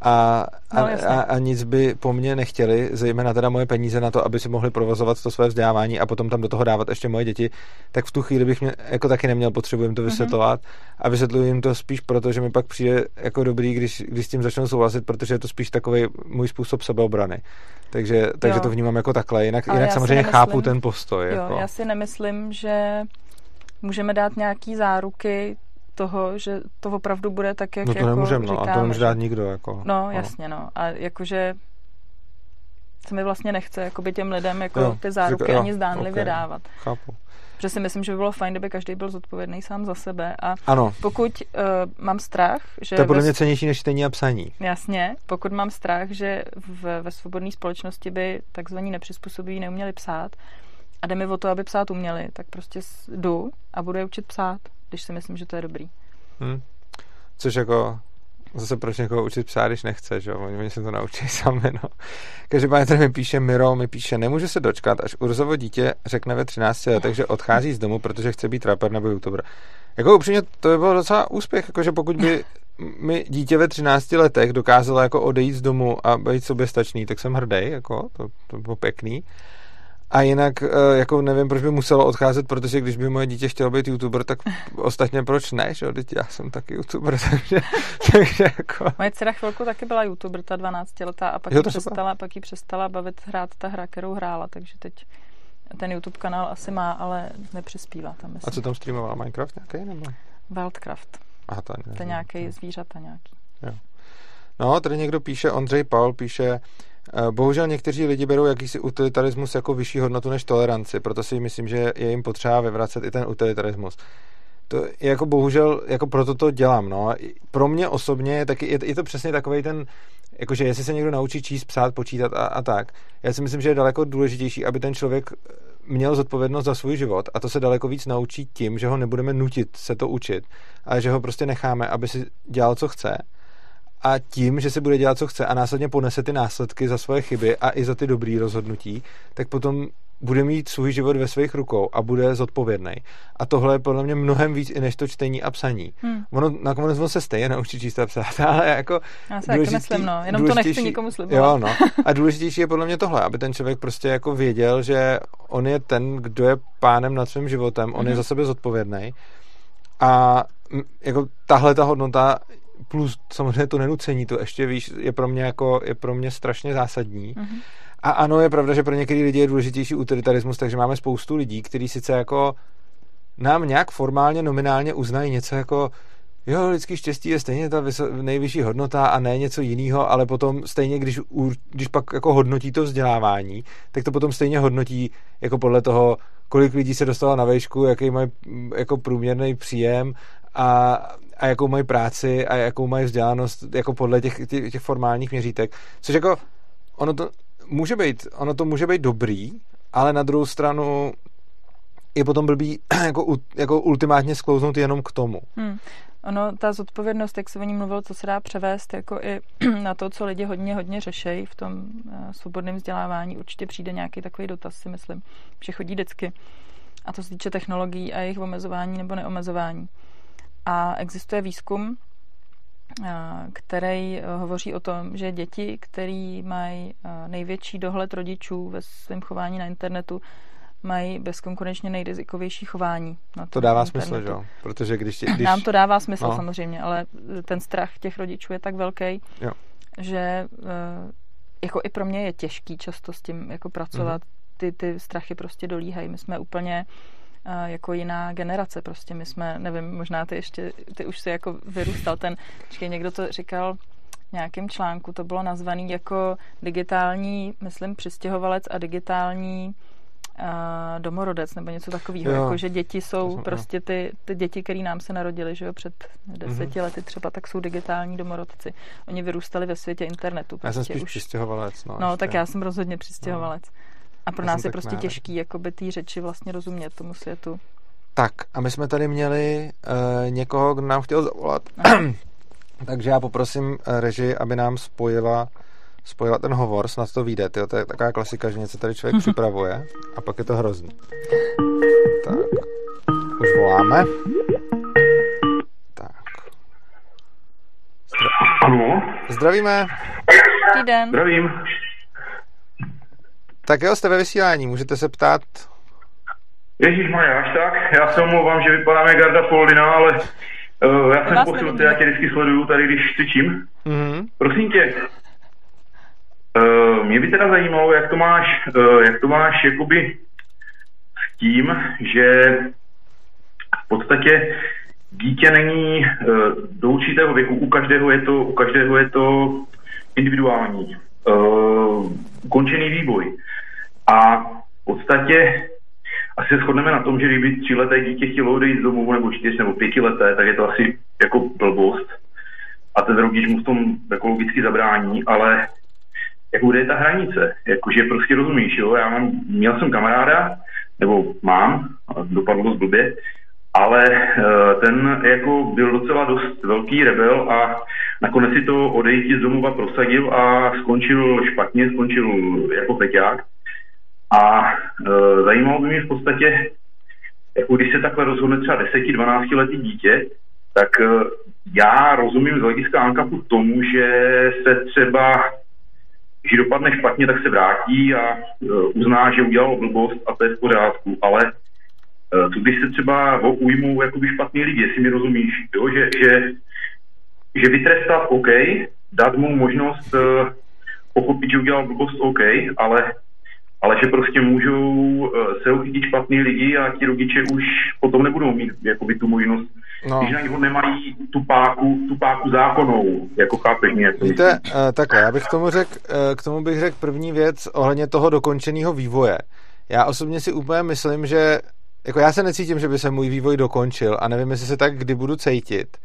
a, no, a, a nic by po mně nechtěli, zejména teda moje peníze na to, aby si mohli provozovat to své vzdělávání a potom tam do toho dávat ještě moje děti, tak v tu chvíli bych mě jako taky neměl potřebu jim to mhm. vysvětlovat mm-hmm. a vysvětluji jim to spíš proto, že mi pak přijde jako dobrý, když, když s tím začnou souhlasit, protože je to spíš takový můj způsob sebeobrany. Takže, takže to vnímám jako takhle. Jinak, jinak samozřejmě nemyslím, chápu ten postoj. Jo, jako. Já si nemyslím, že můžeme dát nějaký záruky toho, že to opravdu bude tak, jak No to jako nemůžeme, no, a to nemůže dát nikdo. Jako, no, no, jasně, no. A jakože se mi vlastně nechce jakoby těm lidem jako jo, ty záruky říká, ani zdánlivě okay, dávat. Chápu. Protože si myslím, že by bylo fajn, kdyby každý byl zodpovědný sám za sebe. A ano. pokud uh, mám strach, že... To je podle mě cenější než čtení a psaní. Jasně. Pokud mám strach, že v, ve svobodné společnosti by takzvaní nepřizpůsobiví neuměli psát a jde mi o to, aby psát uměli, tak prostě jdu a budu je učit psát když si myslím, že to je dobrý. Hmm. Což jako zase proč někoho učit psát, když nechce, že jo? Oni se to naučí sami, no. Každopádně tady mi píše Miro, mi píše, nemůže se dočkat, až Urzovo dítě řekne ve 13 letech, že odchází z domu, protože chce být rapper nebo youtuber. Jako upřímně, to by bylo docela úspěch, jakože pokud by mi dítě ve 13 letech dokázalo jako odejít z domu a být soběstačný, tak jsem hrdý, jako, to, to bylo pěkný. A jinak, eh, jako nevím, proč by muselo odcházet, protože když by moje dítě chtělo být youtuber, tak ostatně proč ne, že jo? Já jsem taky youtuber, takže, takže jako... Moje dcera chvilku taky byla youtuber, ta 12 letá, a pak, jo, přestala, pak jí přestala bavit hrát ta hra, kterou hrála, takže teď ten YouTube kanál asi má, ale nepřispívá tam. Myslím. A co tam streamovala? Minecraft nějaký nebo? Wildcraft. Aha, to, to nějaký zvířata nějaký. Jo. No, tady někdo píše, Ondřej Paul píše, Bohužel někteří lidi berou jakýsi utilitarismus jako vyšší hodnotu než toleranci, proto si myslím, že je jim potřeba vyvracet i ten utilitarismus. To je jako bohužel, jako proto to dělám, no. Pro mě osobně je, taky, je, je to přesně takový ten, jakože jestli se někdo naučí číst, psát, počítat a, a tak. Já si myslím, že je daleko důležitější, aby ten člověk měl zodpovědnost za svůj život a to se daleko víc naučí tím, že ho nebudeme nutit se to učit, ale že ho prostě necháme, aby si dělal, co chce a tím, že se bude dělat, co chce a následně ponese ty následky za svoje chyby a i za ty dobrý rozhodnutí, tak potom bude mít svůj život ve svých rukou a bude zodpovědný. A tohle je podle mě mnohem víc i než to čtení a psaní. Hmm. Ono nakonec on se stejně naučí číst a psát, ale jako... Já se taky myslím, no. Jenom to nechci nikomu slibovat. Jo, no. A důležitější je podle mě tohle, aby ten člověk prostě jako věděl, že on je ten, kdo je pánem nad svým životem, on hmm je za sebe zodpovědný. A jako tahle ta hodnota plus samozřejmě to nenucení, to ještě víš, je pro mě jako, je pro mě strašně zásadní. Mm-hmm. A ano, je pravda, že pro některé lidi je důležitější utilitarismus, takže máme spoustu lidí, kteří sice jako nám nějak formálně, nominálně uznají něco jako jo, lidský štěstí je stejně ta vyso- nejvyšší hodnota a ne něco jiného, ale potom stejně, když, když pak jako hodnotí to vzdělávání, tak to potom stejně hodnotí jako podle toho, kolik lidí se dostalo na vejšku, jaký mají jako průměrný příjem a, a jakou mají práci a jakou mají vzdělanost jako podle těch, těch, těch formálních měřítek. Což jako ono to může být, ono to může být dobrý, ale na druhou stranu je potom blbý jako, jako ultimátně sklouznout jenom k tomu. Hmm. Ono, ta zodpovědnost, jak se o ní mluvil, co se dá převést jako i na to, co lidi hodně, hodně řešejí v tom uh, svobodném vzdělávání. Určitě přijde nějaký takový dotaz, si myslím, že chodí vždycky. A to se týče technologií a jejich omezování nebo neomezování. A existuje výzkum, který hovoří o tom, že děti, které mají největší dohled rodičů ve svém chování na internetu, mají bezkonkurenčně nejrizikovější chování. Na to dává internetu. smysl, že jo? Protože když, když... Nám to dává smysl no. samozřejmě, ale ten strach těch rodičů je tak velký, jo. že jako i pro mě je těžký často s tím jako pracovat. Mm. Ty, ty strachy prostě dolíhají. My jsme úplně jako jiná generace. Prostě my jsme, nevím, možná ty ještě, ty už si jako vyrůstal ten, počkej, někdo to říkal v nějakém článku, to bylo nazvaný jako digitální, myslím, přistěhovalec a digitální uh, domorodec nebo něco takového, jako že děti jsou jsem, prostě ty, ty děti, které nám se narodily, že jo, před deseti mm-hmm. lety třeba, tak jsou digitální domorodci. Oni vyrůstali ve světě internetu. Prostě já jsem prostě spíš už. přistěhovalec. No, no tak já jsem rozhodně přistěhovalec. No. A pro Já nás je prostě rád. těžký jakoby té řeči vlastně rozumět tomu světu. Tak a my jsme tady měli uh, někoho, kdo nám chtěl zavolat. Takže já poprosím eh, režii, aby nám spojila spojila ten hovor, snad to vyjde. Tyjo, to je taková klasika, že něco tady člověk připravuje a pak je to hrozný. Tak, už voláme. Tak. Zdra- Zdravíme. Dobrý den. Zdravím. Tak jo, jste ve vysílání, můžete se ptát. Ježíš Maria, až tak. Já se omlouvám, že vypadám jak Garda Foldina, ale uh, já jsem posil, já tě vždycky sleduju tady, když cvičím. Mm-hmm. Prosím tě, uh, mě by teda zajímalo, jak to máš, uh, jak to máš jakoby s tím, že v podstatě dítě není uh, do určitého věku, u každého je to, u každého je to individuální, uh, ukončený vývoj. A v podstatě asi shodneme na tom, že kdyby tříleté dítě chtělo odejít z domu nebo čtyř nebo pětileté, tak je to asi jako blbost. A ten rodič mu v tom ekologicky zabrání, ale jak bude ta hranice? Jakože prostě rozumíš, jo? Já mám, měl jsem kamaráda, nebo mám, dopadlo to blbě, ale uh, ten jako byl docela dost velký rebel a nakonec si to odejít z domova prosadil a skončil špatně, skončil jako feťák. A e, zajímalo by mě v podstatě, jako když se takhle rozhodne třeba 10-12 letý dítě, tak e, já rozumím z hlediska Ankapu tomu, že se třeba, když dopadne špatně, tak se vrátí a e, uzná, že udělal blbost a to je v pořádku, ale e, co když se třeba o ujmu jakoby špatný lidi, jestli mi rozumíš, jo? Že, že, že vytrestat OK, dát mu možnost e, pochopit, že udělal blbost OK, ale ale že prostě můžou eh, se uchytit špatný lidi a ti rodiče už potom nebudou mít jakoby tu možnost no. když na něho nemají tu páku, tu páku zákonou, jako chápeš mě. Víte, uh, takhle, já bych k tomu řekl, uh, k tomu bych řekl první věc ohledně toho dokončeného vývoje. Já osobně si úplně myslím, že jako já se necítím, že by se můj vývoj dokončil a nevím, jestli se tak kdy budu cítit.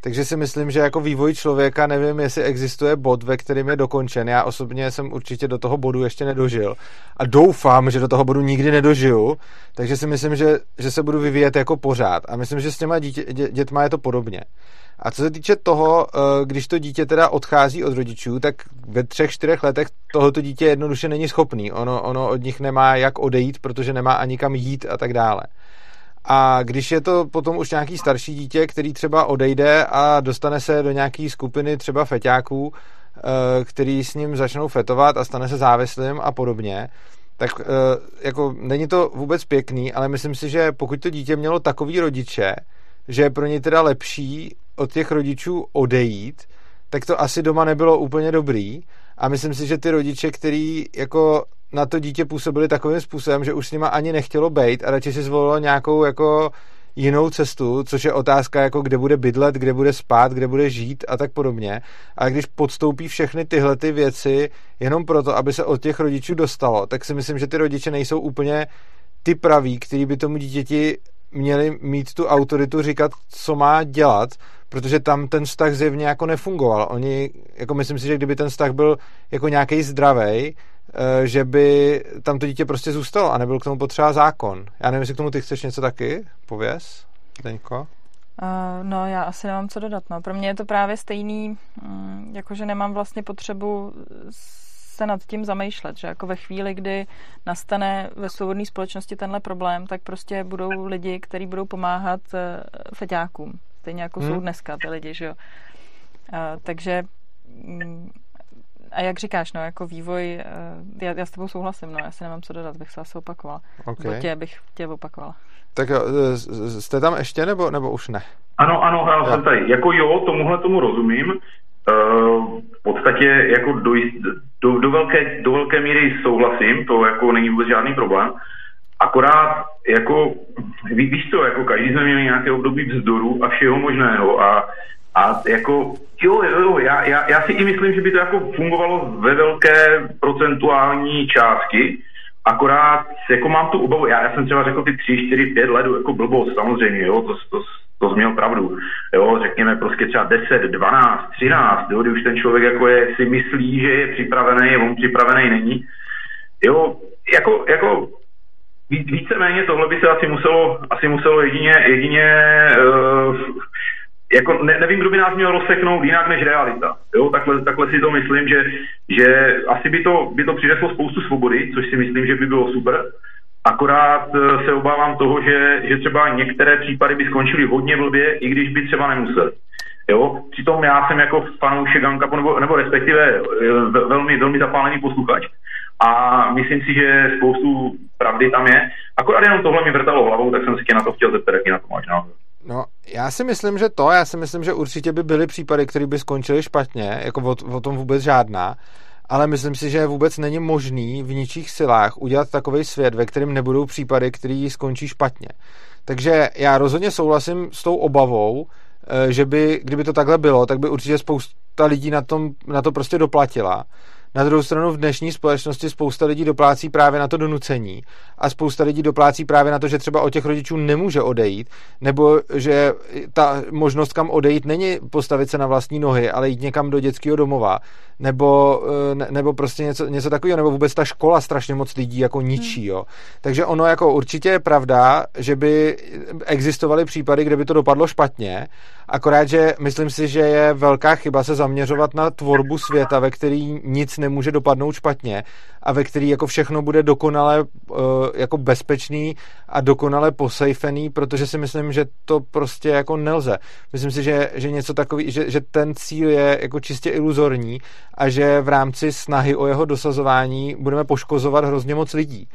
Takže si myslím, že jako vývoj člověka nevím, jestli existuje bod, ve kterým je dokončen. Já osobně jsem určitě do toho bodu ještě nedožil. A doufám, že do toho bodu nikdy nedožiju. Takže si myslím, že, že se budu vyvíjet jako pořád. A myslím, že s těma dítě, dě, dětma je to podobně. A co se týče toho, eh, když to dítě teda odchází od rodičů, tak ve třech, čtyřech letech tohoto dítě jednoduše není schopný. Ono, ono od nich nemá jak odejít, protože nemá ani kam jít a tak dále. A když je to potom už nějaký starší dítě, který třeba odejde a dostane se do nějaké skupiny třeba feťáků, eh, který s ním začnou fetovat a stane se závislým a podobně, tak eh, jako není to vůbec pěkný, ale myslím si, že pokud to dítě mělo takový rodiče, že je pro ně teda lepší od těch rodičů odejít, tak to asi doma nebylo úplně dobrý. A myslím si, že ty rodiče, který jako na to dítě působili takovým způsobem, že už s nima ani nechtělo být a radši si zvolilo nějakou jako jinou cestu, což je otázka, jako kde bude bydlet, kde bude spát, kde bude žít a tak podobně. A když podstoupí všechny tyhle ty věci jenom proto, aby se od těch rodičů dostalo, tak si myslím, že ty rodiče nejsou úplně ty praví, který by tomu dítěti měli mít tu autoritu říkat, co má dělat, protože tam ten vztah zjevně jako nefungoval. Oni, jako myslím si, že kdyby ten vztah byl jako nějaký zdravý, že by tam to dítě prostě zůstalo a nebyl k tomu potřeba zákon. Já nevím, jestli k tomu ty chceš něco taky, pověz, Deňko. Uh, no, já asi nemám co dodat. No. Pro mě je to právě stejný, um, jakože nemám vlastně potřebu se nad tím zamýšlet, že jako ve chvíli, kdy nastane ve svobodné společnosti tenhle problém, tak prostě budou lidi, kteří budou pomáhat uh, feťákům. Stejně jako hmm. jsou dneska ty lidi, že jo. Uh, takže um, a jak říkáš, no, jako vývoj, uh, já, já s tebou souhlasím, no, já si nemám co dodat, bych se asi opakovala. Okay. Tě bych tě opakovala. Tak jo, jste tam ještě, nebo, nebo už ne? Ano, ano, já jsem tady. Jako jo, tomuhle tomu rozumím. Uh, v podstatě jako do, do, do, velké, do velké míry souhlasím, to jako není vůbec žádný problém. Akorát, jako, ví, víš co, jako každý jsme měli nějaké období vzdoru a všeho možného a, a jako, jo, jo, já, já, já si i myslím, že by to jako fungovalo ve velké procentuální částky, akorát jako mám tu obavu, já, já jsem třeba řekl ty 3, 4, 5 let jako blbost, samozřejmě, jo, to, to, to změl pravdu. Jo, řekněme prostě třeba 10, 12, 13, jo, kdy už ten člověk jako je, si myslí, že je připravený, on připravený není. Jo, jako, jako víceméně tohle by se asi muselo, asi muselo jedině, jedině uh, jako ne, nevím, kdo by nás měl rozseknout jinak než realita. Jo, takhle, takhle si to myslím, že, že asi by to, by to přineslo spoustu svobody, což si myslím, že by bylo super. Akorát eh, se obávám toho, že, že třeba některé případy by skončily hodně blbě, i když by třeba nemuseli. Jo? Přitom já jsem jako fanoušek Ankapu, nebo, nebo respektive eh, velmi, velmi zapálený posluchač. A myslím si, že spoustu pravdy tam je. Akorát jenom tohle mi vrtalo hlavou, tak jsem si tě na to chtěl zeptat, jaký na to máš názor. No, já si myslím, že to, já si myslím, že určitě by byly případy, které by skončily špatně, jako o, o tom vůbec žádná, ale myslím si, že vůbec není možný v ničích silách udělat takový svět, ve kterém nebudou případy, který skončí špatně. Takže já rozhodně souhlasím s tou obavou, eh, že by, kdyby to takhle bylo, tak by určitě spousta lidí na, tom, na to prostě doplatila. Na druhou stranu v dnešní společnosti spousta lidí doplácí právě na to donucení a spousta lidí doplácí právě na to, že třeba od těch rodičů nemůže odejít, nebo že ta možnost kam odejít není postavit se na vlastní nohy, ale jít někam do dětského domova, nebo, eh, nebo prostě něco, něco takového, nebo vůbec ta škola strašně moc lidí jako ničí, jo. Takže ono jako určitě je pravda, že by existovaly případy, kde by to dopadlo špatně, akorát, že myslím si, že je velká chyba se zaměřovat na tvorbu světa, ve který nic nemůže dopadnout špatně a ve který jako všechno bude dokonale uh, jako bezpečný a dokonale posejfený, protože si myslím, že to prostě jako nelze. Myslím si, že, že něco takový, že, že ten cíl je jako čistě iluzorní a že v rámci snahy o jeho dosazování budeme poškozovat hrozně moc lidí.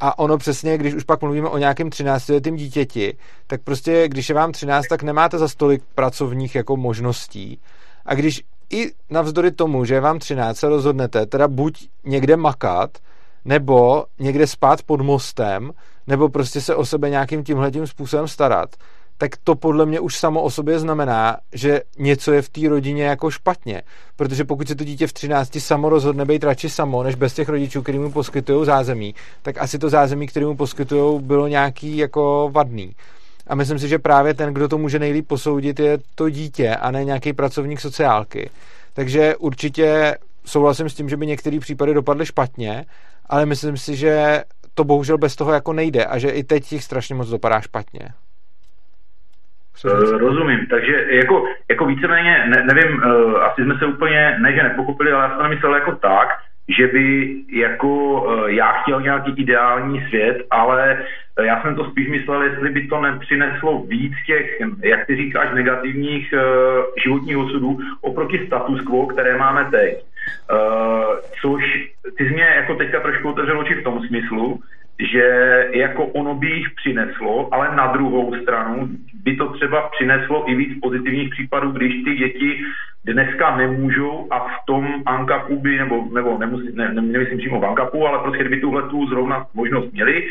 A ono přesně, když už pak mluvíme o nějakém 13-letém dítěti, tak prostě, když je vám 13, tak nemáte za stolik pracovních jako možností. A když i navzdory tomu, že je vám 13, se rozhodnete teda buď někde makat, nebo někde spát pod mostem, nebo prostě se o sebe nějakým tímhletím způsobem starat, tak to podle mě už samo o sobě znamená, že něco je v té rodině jako špatně. Protože pokud se to dítě v 13 samo rozhodne být radši samo, než bez těch rodičů, který mu poskytují zázemí, tak asi to zázemí, který mu poskytují, bylo nějaký jako vadný. A myslím si, že právě ten, kdo to může nejlíp posoudit, je to dítě a ne nějaký pracovník sociálky. Takže určitě souhlasím s tím, že by některé případy dopadly špatně, ale myslím si, že to bohužel bez toho jako nejde a že i teď jich strašně moc dopadá špatně. Uh, rozumím, takže jako, jako víceméně, ne, nevím, uh, asi jsme se úplně, ne že nepochopili, ale já jsem nemyslel jako tak, že by jako uh, já chtěl nějaký ideální svět, ale já jsem to spíš myslel, jestli by to nepřineslo víc těch, jak ty říkáš, negativních uh, životních osudů oproti status quo, které máme teď. Uh, což ty jsi mě jako teďka trošku otevřel oči v tom smyslu, že jako ono by jich přineslo, ale na druhou stranu by to třeba přineslo i víc pozitivních případů, když ty děti dneska nemůžou a v tom ankapu by, nebo, nebo nemusí, ne, ne, nemyslím přímo v ankapu, ale prostě kdyby tuhle tu zrovna možnost měli,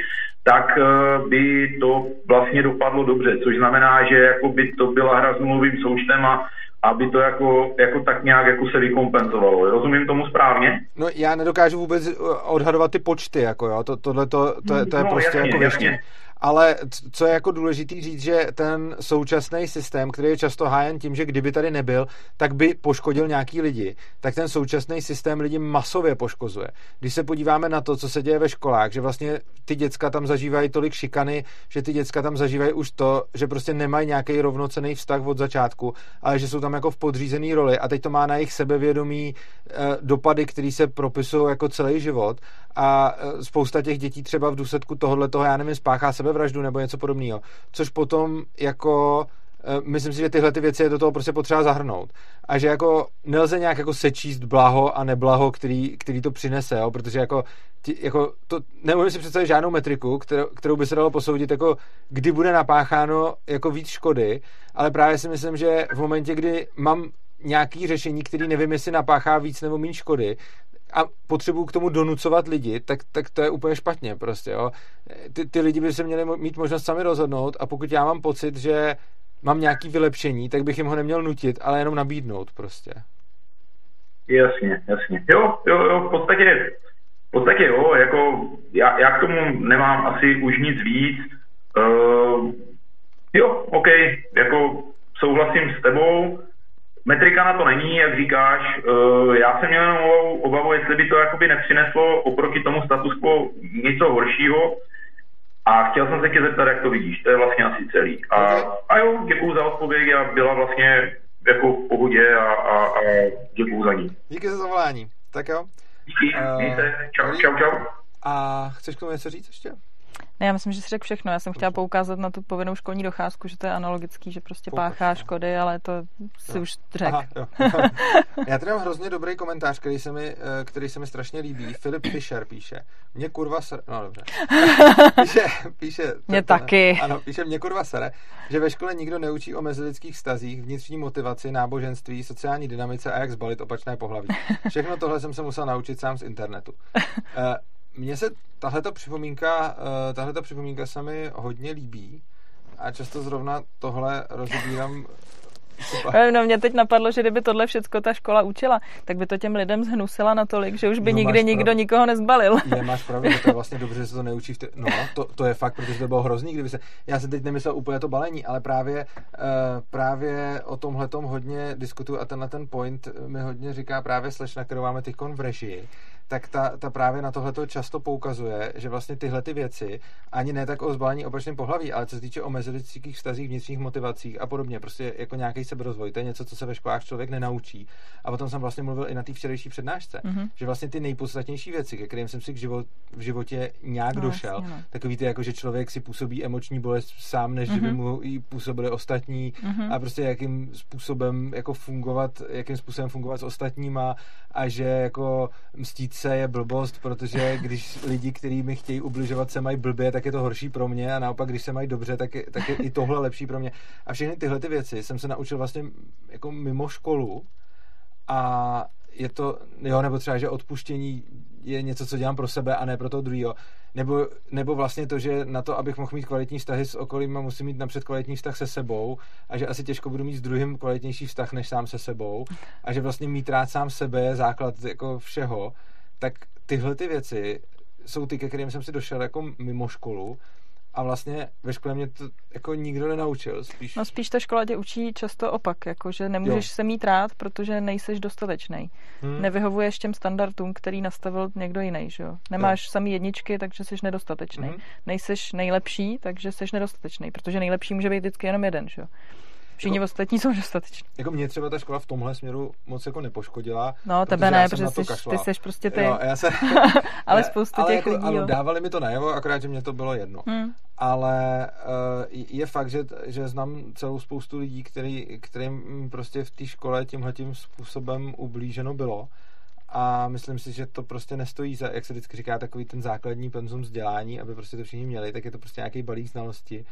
tak uh, by to vlastně dopadlo dobře, což znamená, že jako by to byla hra s nulovým součtem a aby to jako, jako tak nějak jako se vykompenzovalo. Rozumím tomu správně? No já nedokážu vůbec odhadovat ty počty, jako jo, to, tohle to, to, to, to je no, prostě jasně, jako jasně ale co je jako důležitý říct, že ten současný systém, který je často hájen tím, že kdyby tady nebyl, tak by poškodil nějaký lidi, tak ten současný systém lidi masově poškozuje. Když se podíváme na to, co se děje ve školách, že vlastně ty děcka tam zažívají tolik šikany, že ty děcka tam zažívají už to, že prostě nemají nějaký rovnocený vztah od začátku, ale že jsou tam jako v podřízený roli a teď to má na jejich sebevědomí eh, dopady, které se propisují jako celý život a eh, spousta těch dětí třeba v důsledku tohohle toho, já nevím, spáchá sebevraždu nebo něco podobného. Což potom jako eh, myslím si, že tyhle ty věci je do toho prostě potřeba zahrnout. A že jako nelze nějak jako sečíst blaho a neblaho, který, který to přinese, jo? protože jako, ti, jako to, nemůžu si představit žádnou metriku, kterou, kterou by se dalo posoudit, jako kdy bude napácháno jako víc škody, ale právě si myslím, že v momentě, kdy mám nějaký řešení, který nevím, jestli napáchá víc nebo méně škody, a potřebuju k tomu donucovat lidi, tak, tak to je úplně špatně prostě, jo. Ty, ty lidi by se měli mít možnost sami rozhodnout a pokud já mám pocit, že mám nějaký vylepšení, tak bych jim ho neměl nutit, ale jenom nabídnout prostě. Jasně, jasně. Jo, jo, jo, v podstatě, v podstatě jo, jako já, já k tomu nemám asi už nic víc. Uh, jo, OK, jako souhlasím s tebou, Metrika na to není, jak říkáš. Uh, já jsem měl jenom obavu, obavu, jestli by to jakoby nepřineslo oproti tomu status quo něco horšího. A chtěl jsem se tě zeptat, jak to vidíš. To je vlastně asi celý. A, a jo, děkuju za odpověď a byla vlastně jako v pohodě a, a, a děkuju za ní. Díky za zavolání. Tak jo. Díky, uh, čau, čau, čau. A chceš k tomu něco říct ještě? Ne, já myslím, že si řekl všechno. Já jsem chtěla poukázat na tu povinnou školní docházku, že to je analogický, že prostě Poukaž, páchá no. škody, ale to si jo. už řekl. já tady mám hrozně dobrý komentář, který se mi, eh, který se mi strašně líbí. Filip Fischer píše. Mě kurva sere... No dobře. Píše, píše mě to, taky. Ano, píše mě kurva sere, že ve škole nikdo neučí o mezilidských stazích, vnitřní motivaci, náboženství, sociální dynamice a jak zbalit opačné pohlaví. Všechno tohle jsem se musel naučit sám z internetu. Eh, mně se tahle připomínka, eh, tahle připomínka se mi hodně líbí a často zrovna tohle rozebírám Super. No mě teď napadlo, že kdyby tohle všechno ta škola učila, tak by to těm lidem zhnusila natolik, že už by no, nikdy nikdo prav... nikoho nezbalil. Je, máš pravdu, že to je vlastně dobře, že se to neučí. V te... No, to, to, je fakt, protože to bylo hrozný, kdyby se... Já jsem teď nemyslel úplně to balení, ale právě, uh, právě o tomhle hodně diskutuju a ten na ten point mi hodně říká právě slečna, kterou máme teď v režii, tak ta, ta právě na tohle často poukazuje, že vlastně tyhle ty věci, ani ne tak o zbalení opačném pohlaví, ale co se týče o mezilidských vztazích, vnitřních motivacích a podobně, prostě jako nějaký seberozvoj, to je něco, co se ve školách člověk nenaučí. A potom jsem vlastně mluvil i na té včerejší přednášce, mm-hmm. že vlastně ty nejpodstatnější věci, ke kterým jsem si k život, v životě nějak no, došel, jasně, no. takový ty, jako že člověk si působí emoční bolest sám, než mm-hmm. by mu ji působili ostatní mm-hmm. a prostě jakým způsobem jako fungovat, jakým způsobem fungovat s ostatníma a že jako mstít se je blbost, protože když lidi, kteří mi chtějí ubližovat, se mají blbě, tak je to horší pro mě a naopak, když se mají dobře, tak je, tak je i tohle lepší pro mě. A všechny tyhle ty věci jsem se naučil vlastně jako mimo školu a je to, jo, nebo třeba, že odpuštění je něco, co dělám pro sebe a ne pro toho druhého. nebo, nebo vlastně to, že na to, abych mohl mít kvalitní vztahy s okolím, musím mít napřed kvalitní vztah se sebou a že asi těžko budu mít s druhým kvalitnější vztah než sám se sebou a že vlastně mít rád sám sebe je základ jako všeho, tak tyhle ty věci jsou ty, ke kterým jsem si došel jako mimo školu a vlastně ve škole mě to jako nikdo nenaučil. Spíš... No spíš ta škola tě učí často opak, jako že nemůžeš jo. se mít rád, protože nejseš dostatečný. Hmm. Nevyhovuješ těm standardům, který nastavil někdo jiný, že jo. Nemáš jo. samý jedničky, takže jsi nedostatečný. Hmm. Nejseš nejlepší, takže jsi nedostatečný, protože nejlepší může být vždycky jenom jeden, že jo. Všichni jako, ostatní jsou dostateční. Jako mě třeba ta škola v tomhle směru moc jako nepoškodila. No, tebe ne, protože jsi, ty jsi prostě ty. Jo, já se, ale spoustu ale těch jako, lidí. Ano, dávali mi to najevo, akorát, že mě to bylo jedno. Hmm. Ale uh, je fakt, že, že znám celou spoustu lidí, který, kterým prostě v té škole tímhletím způsobem ublíženo bylo. A myslím si, že to prostě nestojí za, jak se vždycky říká, takový ten základní penzum vzdělání, aby prostě to všichni měli, tak je to prostě nějaký balík znalosti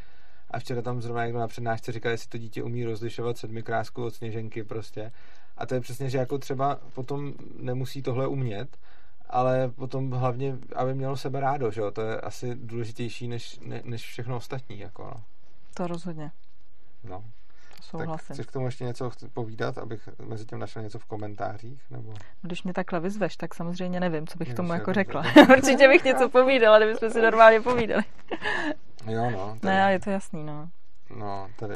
a včera tam zrovna někdo na přednášce říkal, jestli to dítě umí rozlišovat sedmikrásku od sněženky prostě. A to je přesně, že jako třeba potom nemusí tohle umět, ale potom hlavně, aby mělo sebe rádo, že jo? To je asi důležitější než, ne, než všechno ostatní, jako no. To rozhodně. No. Souhlasím. Tak chceš k tomu ještě něco povídat, abych mezi tím našel něco v komentářích? Nebo... Když mě takhle vyzveš, tak samozřejmě nevím, co bych k tomu jako řekla. Určitě bych něco povídala, kdybychom si normálně povídali. jo, no. Tady. Ne, ale je to jasný, no. No, tady.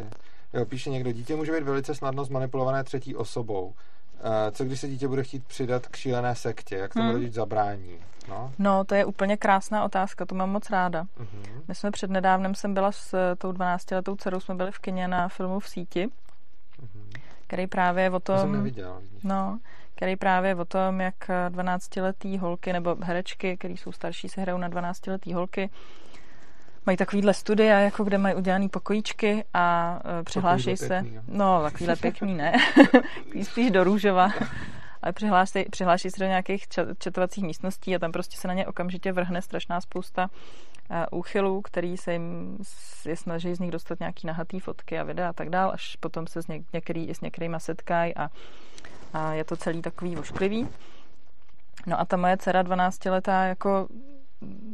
Jo, píše někdo, dítě může být velice snadno zmanipulované třetí osobou. Eh, co když se dítě bude chtít přidat k šílené sektě? Jak tomu hmm. rodič zabrání? No. no, to je úplně krásná otázka, to mám moc ráda. Uh-huh. My jsme před nedávnem jsem byla s eh, tou 12-letou dcerou, jsme byli v kině na filmu v síti, uh-huh. který právě o tom... To jsem neviděl. No, který právě o tom, jak 12-letý holky nebo herečky, které jsou starší, se hrajou na 12-letý holky, mají takovýhle studia, jako kde mají udělaný pokojíčky a uh, přihlášejí se. Pěkný, no, takovýhle pěkný ne. spíš do růžova. Ale přihláší, přihláší se do nějakých četovacích místností a tam prostě se na ně okamžitě vrhne strašná spousta uh, úchylů, který se jim je snaží z nich dostat nějaký nahatý fotky a videa a tak dál, až potom se s, něk, některý, s některýma setkají a, a je to celý takový ošklivý. No a ta moje dcera 12 letá jako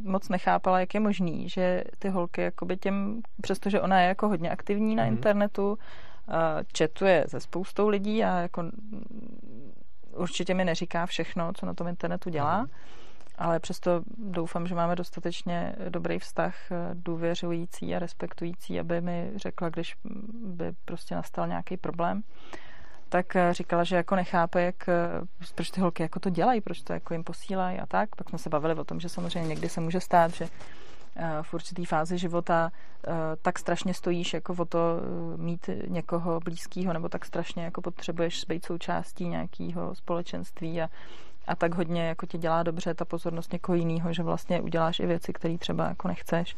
moc nechápala, jak je možný, že ty holky jakoby těm, přestože ona je jako hodně aktivní na mm. internetu, četuje se spoustou lidí a jako určitě mi neříká všechno, co na tom internetu dělá, mm. ale přesto doufám, že máme dostatečně dobrý vztah, důvěřující a respektující, aby mi řekla, když by prostě nastal nějaký problém tak eh, říkala, že jako nechápe, jak, eh, proč ty holky jako to dělají, proč to jako jim posílají a tak. Pak jsme se bavili o tom, že samozřejmě někdy se může stát, že eh, v určitý fázi života tak strašně stojíš jako o to mít někoho blízkého, nebo tak strašně jako potřebuješ být součástí nějakého společenství a, a tak hodně jako ti dělá dobře ta pozornost někoho jiného, že vlastně uděláš i věci, které třeba jako nechceš.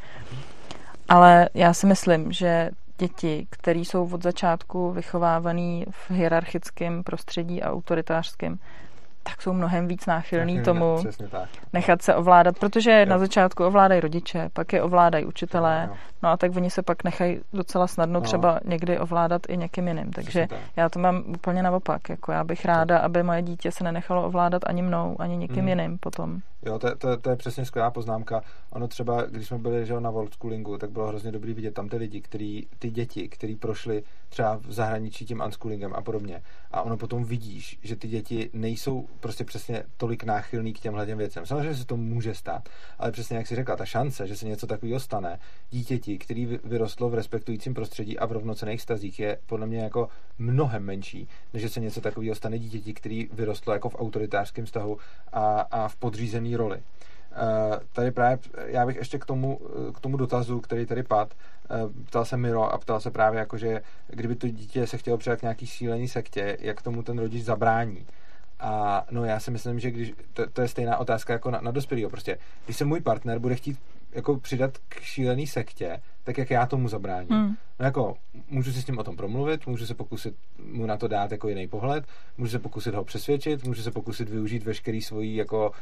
Ale já si myslím, že děti, které jsou od začátku vychovávané v hierarchickém prostředí a autoritářském, tak jsou mnohem víc náchylný tomu tak. nechat se ovládat, protože jo. na začátku ovládají rodiče, pak je ovládají učitelé, jo. no a tak oni se pak nechají docela snadno no. třeba někdy ovládat i někým jiným. Takže já to mám úplně naopak. Jako já bych ráda, aby moje dítě se nenechalo ovládat ani mnou, ani někým mm. jiným potom. Jo, to, to, to je přesně skvělá poznámka. Ono třeba, když jsme byli že, na World Schoolingu, tak bylo hrozně dobrý vidět tam ty lidi, který, ty děti, kteří prošli třeba v zahraničí tím unschoolingem a podobně. A ono potom vidíš, že ty děti nejsou prostě přesně tolik náchylný k těmhle těm věcem. Samozřejmě se to může stát, ale přesně jak si řekla, ta šance, že se něco takového stane dítěti, který vyrostlo v respektujícím prostředí a v rovnocených stazích, je podle mě jako mnohem menší, než že se něco takového stane dítěti, který vyrostlo jako v autoritářském vztahu a, a v podřízený roli. Uh, tady právě, já bych ještě k tomu, k tomu dotazu, který tady pad, uh, ptal se Miro a ptal se právě jako, že kdyby to dítě se chtělo přidat k nějaký šílený sektě, jak tomu ten rodič zabrání. A no já si myslím, že když, to, to je stejná otázka jako na, na dospělého. Prostě, když se můj partner bude chtít jako přidat k šílený sektě, tak jak já tomu zabráním. Hmm. No jako, můžu si s ním o tom promluvit, můžu se pokusit mu na to dát jako jiný pohled, můžu se pokusit ho přesvědčit, můžu se pokusit využít veškerý svojí jako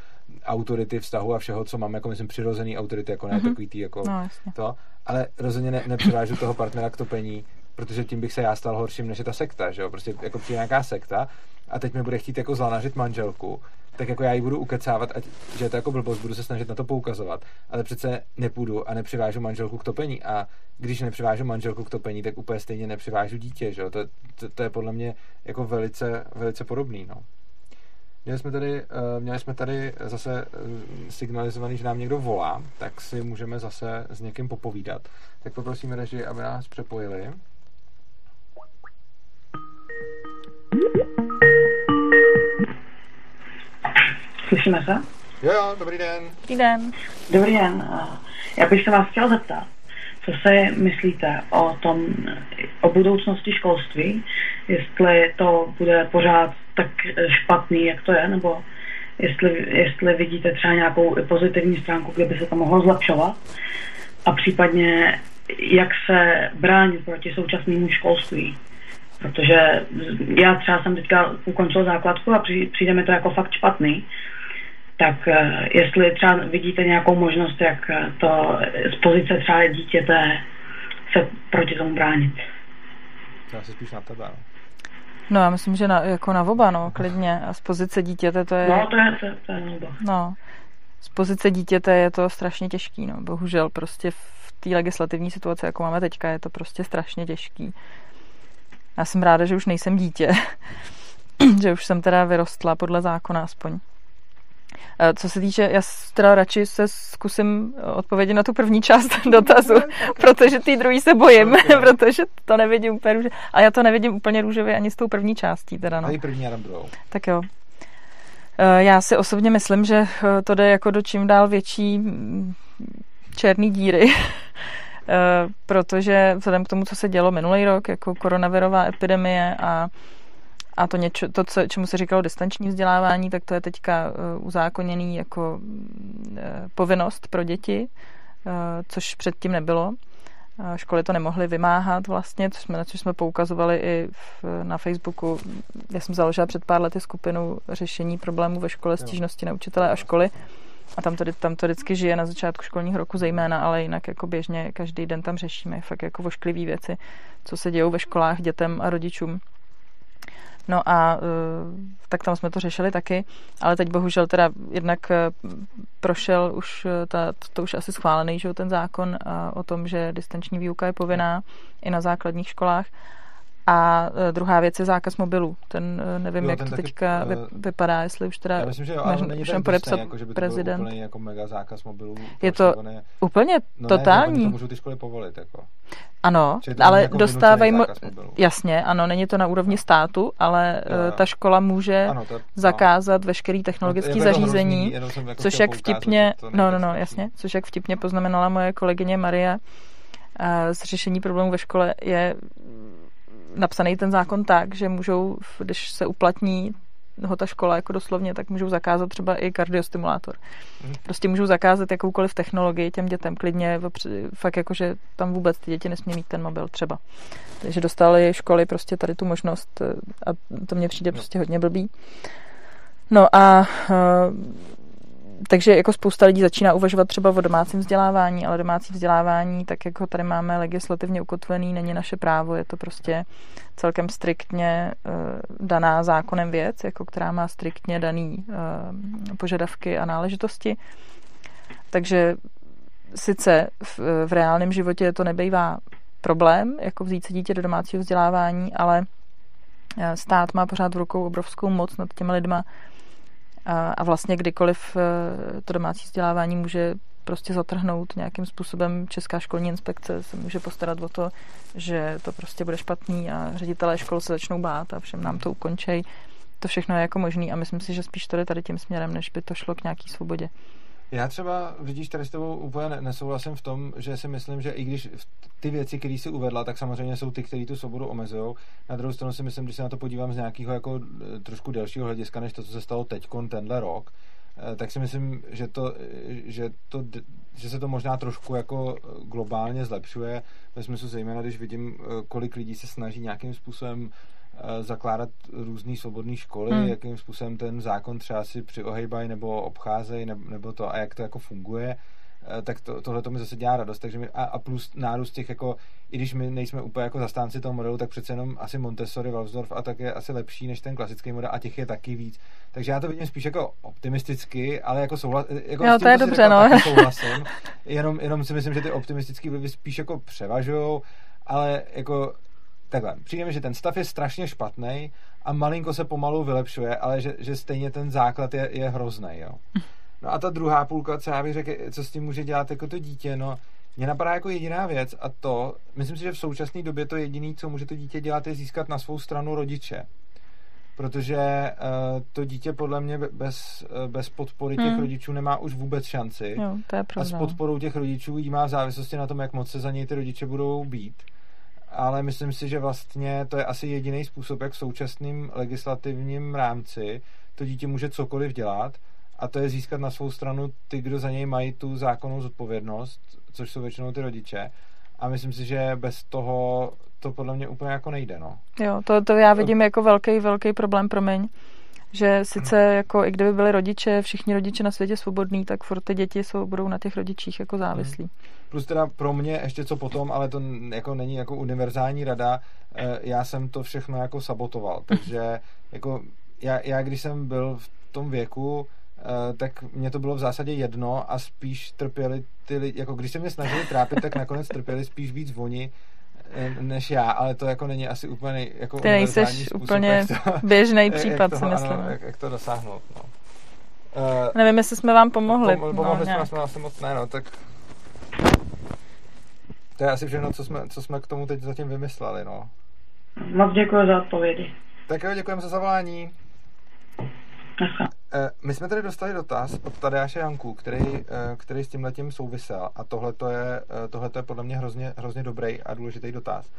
autority vztahu a všeho, co mám jako myslím přirozený autority, jako ne mm-hmm. takový tý jako no, to, ale rozhodně ne, nepřivážu toho partnera k topení, protože tím bych se já stal horším než je ta sekta, že jo, prostě jako přijde nějaká sekta a teď mi bude chtít jako zlanařit manželku, tak jako já ji budu ukecávat, ať, že je to jako blbost, budu se snažit na to poukazovat, ale přece nepůjdu a nepřivážu manželku k topení a když nepřivážu manželku k topení, tak úplně stejně nepřivážu dítě, že? To, to, to, je podle mě jako velice, velice podobný, no. Měli jsme, tady, uh, měli jsme tady zase uh, signalizovaný, že nám někdo volá, tak si můžeme zase s někým popovídat. Tak poprosíme režii, aby nás přepojili. Slyšíme se? Jo, jo, dobrý den. Dobrý den. Dobrý den. Já bych se vás chtěl zeptat, co si myslíte o tom, o budoucnosti školství, jestli to bude pořád tak špatný, jak to je, nebo jestli, jestli vidíte třeba nějakou pozitivní stránku, kde by se to mohlo zlepšovat a případně jak se bránit proti současnému školství. Protože já třeba jsem teďka ukončil základku a přijde mi to jako fakt špatný. Tak eh, jestli třeba vidíte nějakou možnost, jak to z pozice třeba dítěte se proti tomu bránit. Já se spíš na tebe. No. No já myslím, že na, jako na oba, no, klidně. A z pozice dítěte to je... No, to je, to, to je na oba. No, z pozice dítěte je to strašně těžký, no. Bohužel prostě v té legislativní situaci, jako máme teďka, je to prostě strašně těžký. Já jsem ráda, že už nejsem dítě. že už jsem teda vyrostla podle zákona aspoň. Eh, co se týče, já teda radši se zkusím odpovědět na tu první část dotazu, protože ty druhý se bojím, protože to nevidím úplně růžově. A já to nevidím úplně růžově ani s tou první částí. Teda, no. A i první a druhou. Tak jo. Eh, já si osobně myslím, že eh, to jde jako do čím dál větší mm, černý díry, protože vzhledem k tomu, co se dělo minulý rok, jako koronavirová epidemie a a to, něčo, to co, čemu se říkalo distanční vzdělávání, tak to je teďka uh, uzákoněný jako uh, povinnost pro děti, uh, což předtím nebylo. Školy to nemohly vymáhat vlastně, což jsme, na což jsme poukazovali i v, na Facebooku. Já jsem založila před pár lety skupinu řešení problémů ve škole, stížnosti na učitele a školy. A tam to, tam to vždycky žije na začátku školního roku zejména, ale jinak jako běžně každý den tam řešíme fakt jako vošklivý věci, co se dějou ve školách dětem a rodičům. No a uh, tak tam jsme to řešili taky, ale teď bohužel teda jednak uh, prošel už, uh, ta, to, to už asi schválený, že ten zákon o tom, že distanční výuka je povinná i na základních školách. A uh, druhá věc je zákaz mobilů. Ten uh, nevím, jo, jak ten to taky, teďka vy, vypadá, jestli už teda já myslím, že jo, ale není podepsat jako, že by to prezident. Byl úplně jako mega zákaz mobilů. Je to ne, úplně no totální. Ne, to můžou ty školy povolit. Jako. Ano, ale jako dostávají... Mo- jasně, ano, není to na úrovni no. státu, ale jo, jo. ta škola může ano, to, no. zakázat veškerý technologické no, zařízení, hrozný, jako což jak vtipně, no, no, no, jasně, což jak vtipně poznamenala moje kolegyně Maria, z řešení problémů ve škole je napsaný ten zákon tak, že můžou, když se uplatní ho ta škola jako doslovně, tak můžou zakázat třeba i kardiostimulátor. Mhm. Prostě můžou zakázat jakoukoliv technologii těm dětem klidně, fakt jako, že tam vůbec ty děti nesmí mít ten mobil třeba. Takže dostali školy prostě tady tu možnost eh, a to mně přijde prostě hodně blbý. No a eh, takže jako spousta lidí začíná uvažovat třeba o domácím vzdělávání, ale domácí vzdělávání, tak jako tady máme legislativně ukotvený, není naše právo, je to prostě celkem striktně uh, daná zákonem věc, jako která má striktně daný uh, požadavky a náležitosti. Takže sice v, v reálném životě to nebejvá problém, jako vzít se dítě do domácího vzdělávání, ale eh, stát má pořád v rukou obrovskou moc nad těmi lidma, a, a vlastně kdykoliv eh, to domácí vzdělávání může prostě zatrhnout nějakým způsobem Česká školní inspekce se může postarat o to, že to prostě bude špatný a ředitelé škol se začnou bát a všem nám to ukončej. To všechno je jako možný a myslím si, že spíš to jde tady tím směrem, než by to šlo k nějaký svobodě. Já třeba, vidíš, tady s tebou úplně nesouhlasím v tom, že si myslím, že i když ty věci, které si uvedla, tak samozřejmě jsou ty, které tu svobodu omezují. Na druhou stranu si myslím, když se na to podívám z nějakého jako e, trošku delšího hlediska, než to, co se stalo teď, tenhle rok, e, tak si myslím, že, to, e, že, to, že se to možná trošku jako globálně zlepšuje, ve smyslu zejména, když vidím, kolik lidí se snaží nějakým způsobem zakládat různé svobodné školy, hmm. jakým způsobem ten zákon třeba si přiohejbají nebo obcházejí, nebo, to, a jak to jako funguje. Eh, tak to, tohle to mi zase dělá radost. Takže mi, a, a, plus nárůst těch, jako, i když my nejsme úplně jako zastánci toho modelu, tak přece jenom asi Montessori, Waldorf a tak je asi lepší než ten klasický model a těch je taky víc. Takže já to vidím spíš jako optimisticky, ale jako souhlas, jako jo, to je dobře, no. souhlasím. Jenom, jenom si myslím, že ty optimistické vlivy spíš jako převažují, ale jako takhle, přijde mi, že ten stav je strašně špatný a malinko se pomalu vylepšuje, ale že, že stejně ten základ je, je hrozný, jo. No a ta druhá půlka, co já bych řekl, co s tím může dělat jako to dítě, no, mě napadá jako jediná věc a to, myslím si, že v současné době to jediné, co může to dítě dělat, je získat na svou stranu rodiče. Protože uh, to dítě podle mě bez, uh, bez podpory těch hmm. rodičů nemá už vůbec šanci. Jo, to je a s podporou těch rodičů jí má v závislosti na tom, jak moc se za něj ty rodiče budou být. Ale myslím si, že vlastně to je asi jediný způsob, jak v současném legislativním rámci to dítě může cokoliv dělat a to je získat na svou stranu ty, kdo za něj mají tu zákonnou zodpovědnost, což jsou většinou ty rodiče. A myslím si, že bez toho to podle mě úplně jako nejde, no. Jo, to, to já vidím jako velký, velký problém, promiň. Že sice jako i kdyby byli rodiče, všichni rodiče na světě svobodní, tak furt ty děti jsou, budou na těch rodičích jako závislí. Hmm. Plus teda pro mě ještě co potom, ale to jako není jako univerzální rada, eh, já jsem to všechno jako sabotoval, takže jako já, já když jsem byl v tom věku, Eh, tak mě to bylo v zásadě jedno a spíš trpěli ty lidi, jako když se mě snažili trápit, tak nakonec trpěli spíš víc oni, než já, ale to jako není asi úplně jako Ty nejseš způsob, úplně to, běžný případ, jak si myslím. Ano, jak, jak, to dosáhnout, no. Uh, Nevím, jestli jsme vám pomohli. Pom- pomohli no, jsme, asi moc ne, no, tak to je asi všechno, co jsme, co jsme k tomu teď zatím vymysleli, no. Moc děkuji za odpovědi. Tak jo, děkujeme za zavolání. Eh, my jsme tady dostali dotaz od Tadeáše Janku, který, eh, který s tím letím souvisel a tohle je, eh, tohleto je podle mě hrozně, hrozně dobrý a důležitý dotaz.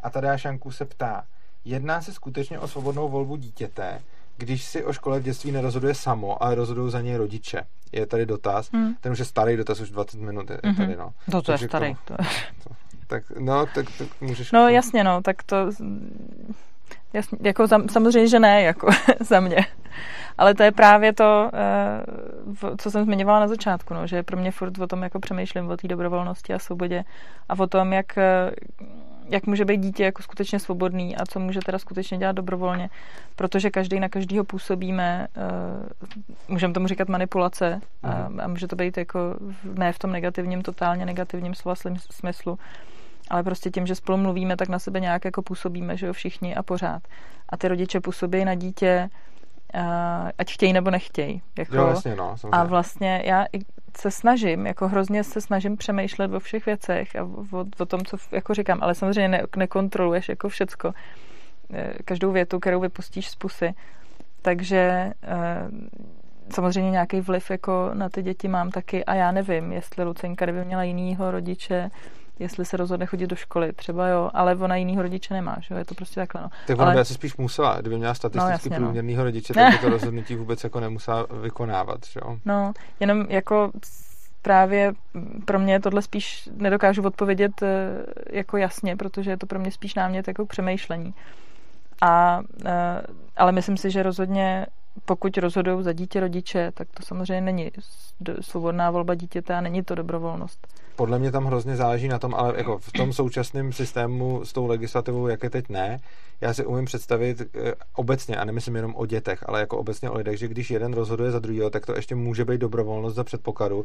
A Tadeáš Janku se ptá, jedná se skutečně o svobodnou volbu dítěte, když si o škole v dětství nerozhoduje samo, ale rozhodují za něj rodiče. Je tady dotaz, hmm. ten už je starý dotaz, už 20 minut je mm-hmm. tady, no. To, to je starý. To... To, tak, no, tak, tak můžeš... No, jasně, no, tak to... Jasně, jako samozřejmě, že ne, jako za mě. Ale to je právě to, eh, co jsem zmiňovala na začátku, no, že pro mě furt o tom jako přemýšlím, o té dobrovolnosti a svobodě a o tom, jak, eh, jak může být dítě jako skutečně svobodný a co může teda skutečně dělat dobrovolně, protože každý na každýho působíme, eh, můžeme tomu říkat manipulace a, mhm. a může to být jako ne v tom negativním, totálně negativním slova smyslu, ale prostě tím, že spolu mluvíme, tak na sebe nějak jako působíme, že jo, všichni a pořád. A ty rodiče působí na dítě uh, ať chtějí nebo nechtějí. Jako, jo, jasně, no, a vlastně já se snažím, jako hrozně se snažím přemýšlet o všech věcech a o, o tom, co jako říkám, ale samozřejmě ne, nekontroluješ jako všecko, eh, každou větu, kterou vypustíš z pusy. Takže uh, samozřejmě nějaký vliv jako na ty děti mám taky a já nevím, jestli Lucenka kdyby měla jinýho rodiče, jestli se rozhodne chodit do školy, třeba jo, ale ona jinýho rodiče nemá, že jo, je to prostě takhle, no. Tak ona ale... by asi spíš musela, kdyby měla statisticky no, jasně, průměrnýho no. rodiče, tak by to rozhodnutí vůbec jako nemusela vykonávat, že jo. No, jenom jako právě pro mě tohle spíš nedokážu odpovědět eh, jako jasně, protože je to pro mě spíš námět jako přemýšlení. A, eh, ale myslím si, že rozhodně pokud rozhodují za dítě rodiče, tak to samozřejmě není svobodná volba dítěte a není to dobrovolnost. Podle mě tam hrozně záleží na tom, ale jako v tom současném systému s tou legislativou, jak je teď ne, já si umím představit e, obecně, a nemyslím jenom o dětech, ale jako obecně o lidech, že když jeden rozhoduje za druhého, tak to ještě může být dobrovolnost za předpokladu,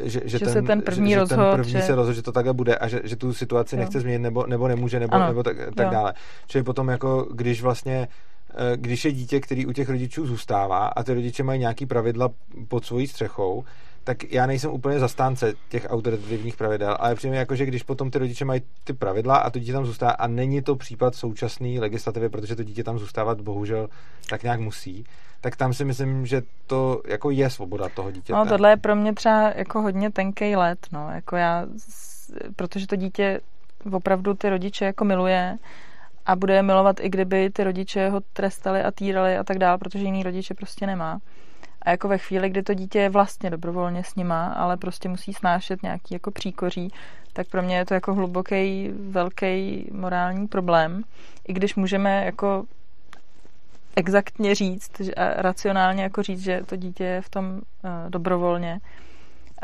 že, že, že ten, se ten první, že, rozhod, ten první že... se rozhodne, že to takhle bude a že, že tu situaci jo. nechce změnit nebo, nebo nemůže, nebo, nebo tak, tak dále. Čili potom jako, když vlastně Eh, když je dítě, který u těch rodičů zůstává a ty rodiče mají nějaký pravidla pod svojí střechou, tak já nejsem úplně zastánce těch autoritativních pravidel, ale přijím jako, že když potom ty rodiče mají ty pravidla a to dítě tam zůstává a není to případ současné legislativy, protože to dítě tam zůstávat bohužel tak nějak musí, tak tam si myslím, že to jako je svoboda toho dítěte. No tohle je pro mě třeba jako hodně tenký let, no, jako já, protože to dítě opravdu ty rodiče jako miluje a bude je milovat, i kdyby ty rodiče ho trestali a týrali a tak dál, protože jiný rodiče prostě nemá. A jako ve chvíli, kdy to dítě je vlastně dobrovolně s nima, ale prostě musí snášet nějaký jako příkoří, tak pro mě je to jako hluboký, velký morální problém. I když můžeme jako exaktně říct a racionálně jako říct, že to dítě je v tom uh, dobrovolně,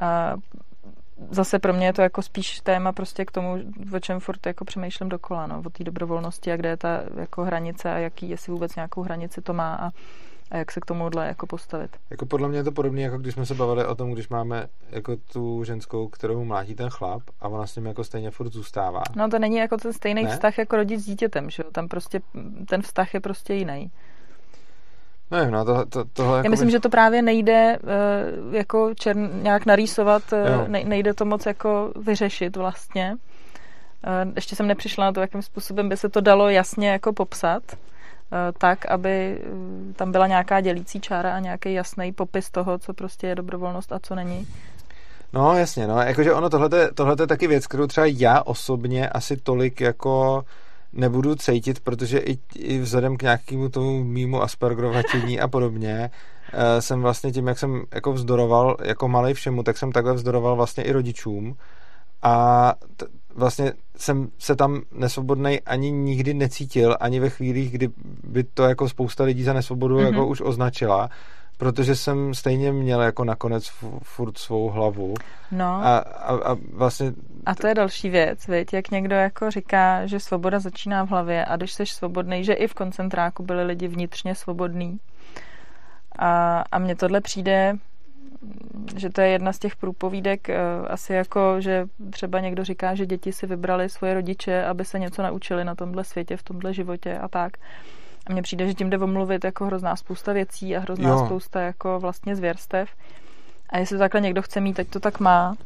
uh, zase pro mě je to jako spíš téma prostě k tomu, o čem furt jako přemýšlím dokola, no, o té dobrovolnosti a kde je ta jako hranice a jaký, jestli vůbec nějakou hranici to má a, a jak se k tomuhle jako postavit. Jako podle mě je to podobné, jako když jsme se bavili o tom, když máme jako tu ženskou, kterou mlátí ten chlap a ona s ním jako stejně furt zůstává. No to není jako ten stejný Ne? vztah jako rodič s dítětem, že jo? Tam prostě ten vztah je prostě jiný. Nevím, no to, to, tohle Já jako myslím, že to právě nejde uh, jako čern, nějak narýsovat, Jo. uh, ne, nejde to moc jako vyřešit vlastně. Uh, ještě jsem nepřišla na to, jakým způsobem by se to dalo jasně jako popsat, tak, aby uh, tam byla nějaká dělící čára a nějaký jasný popis toho, co prostě je dobrovolnost a co není. No jasně, no, jakože ono tohle, tohle je taky věc, kterou třeba já osobně asi tolik jako nebudu cítit, protože i, i vzhledem k nějakému tomu mýmu aspergrovatění a podobně eh, jsem vlastně tím, jak jsem jako vzdoroval jako malej všemu, tak jsem takhle vzdoroval vlastně i rodičům a t- vlastně jsem se tam nesvobodnej ani nikdy necítil, ani ve chvílích, kdy by to jako spousta lidí za nesvobodu Mhm. mm-hmm. jako už označila, protože jsem stejně měl jako nakonec fu- furt svou hlavu No. a, a, a vlastně A to je další věc, viď? jak někdo jako říká, že svoboda začíná v hlavě a když jsi svobodný, že i v koncentráku byli lidi vnitřně svobodní. A, a mně tohle přijde, že to je jedna z těch průpovídek, eh, asi jako, že třeba někdo říká, že děti si vybrali svoje rodiče, aby se něco naučili na tomhle světě, v tomhle životě a tak. A mně přijde, že tím jde omluvit jako hrozná spousta věcí a hrozná Jo. spousta jako vlastně zvěrstev. A jestli to takhle někdo chce mít, ať to tak má,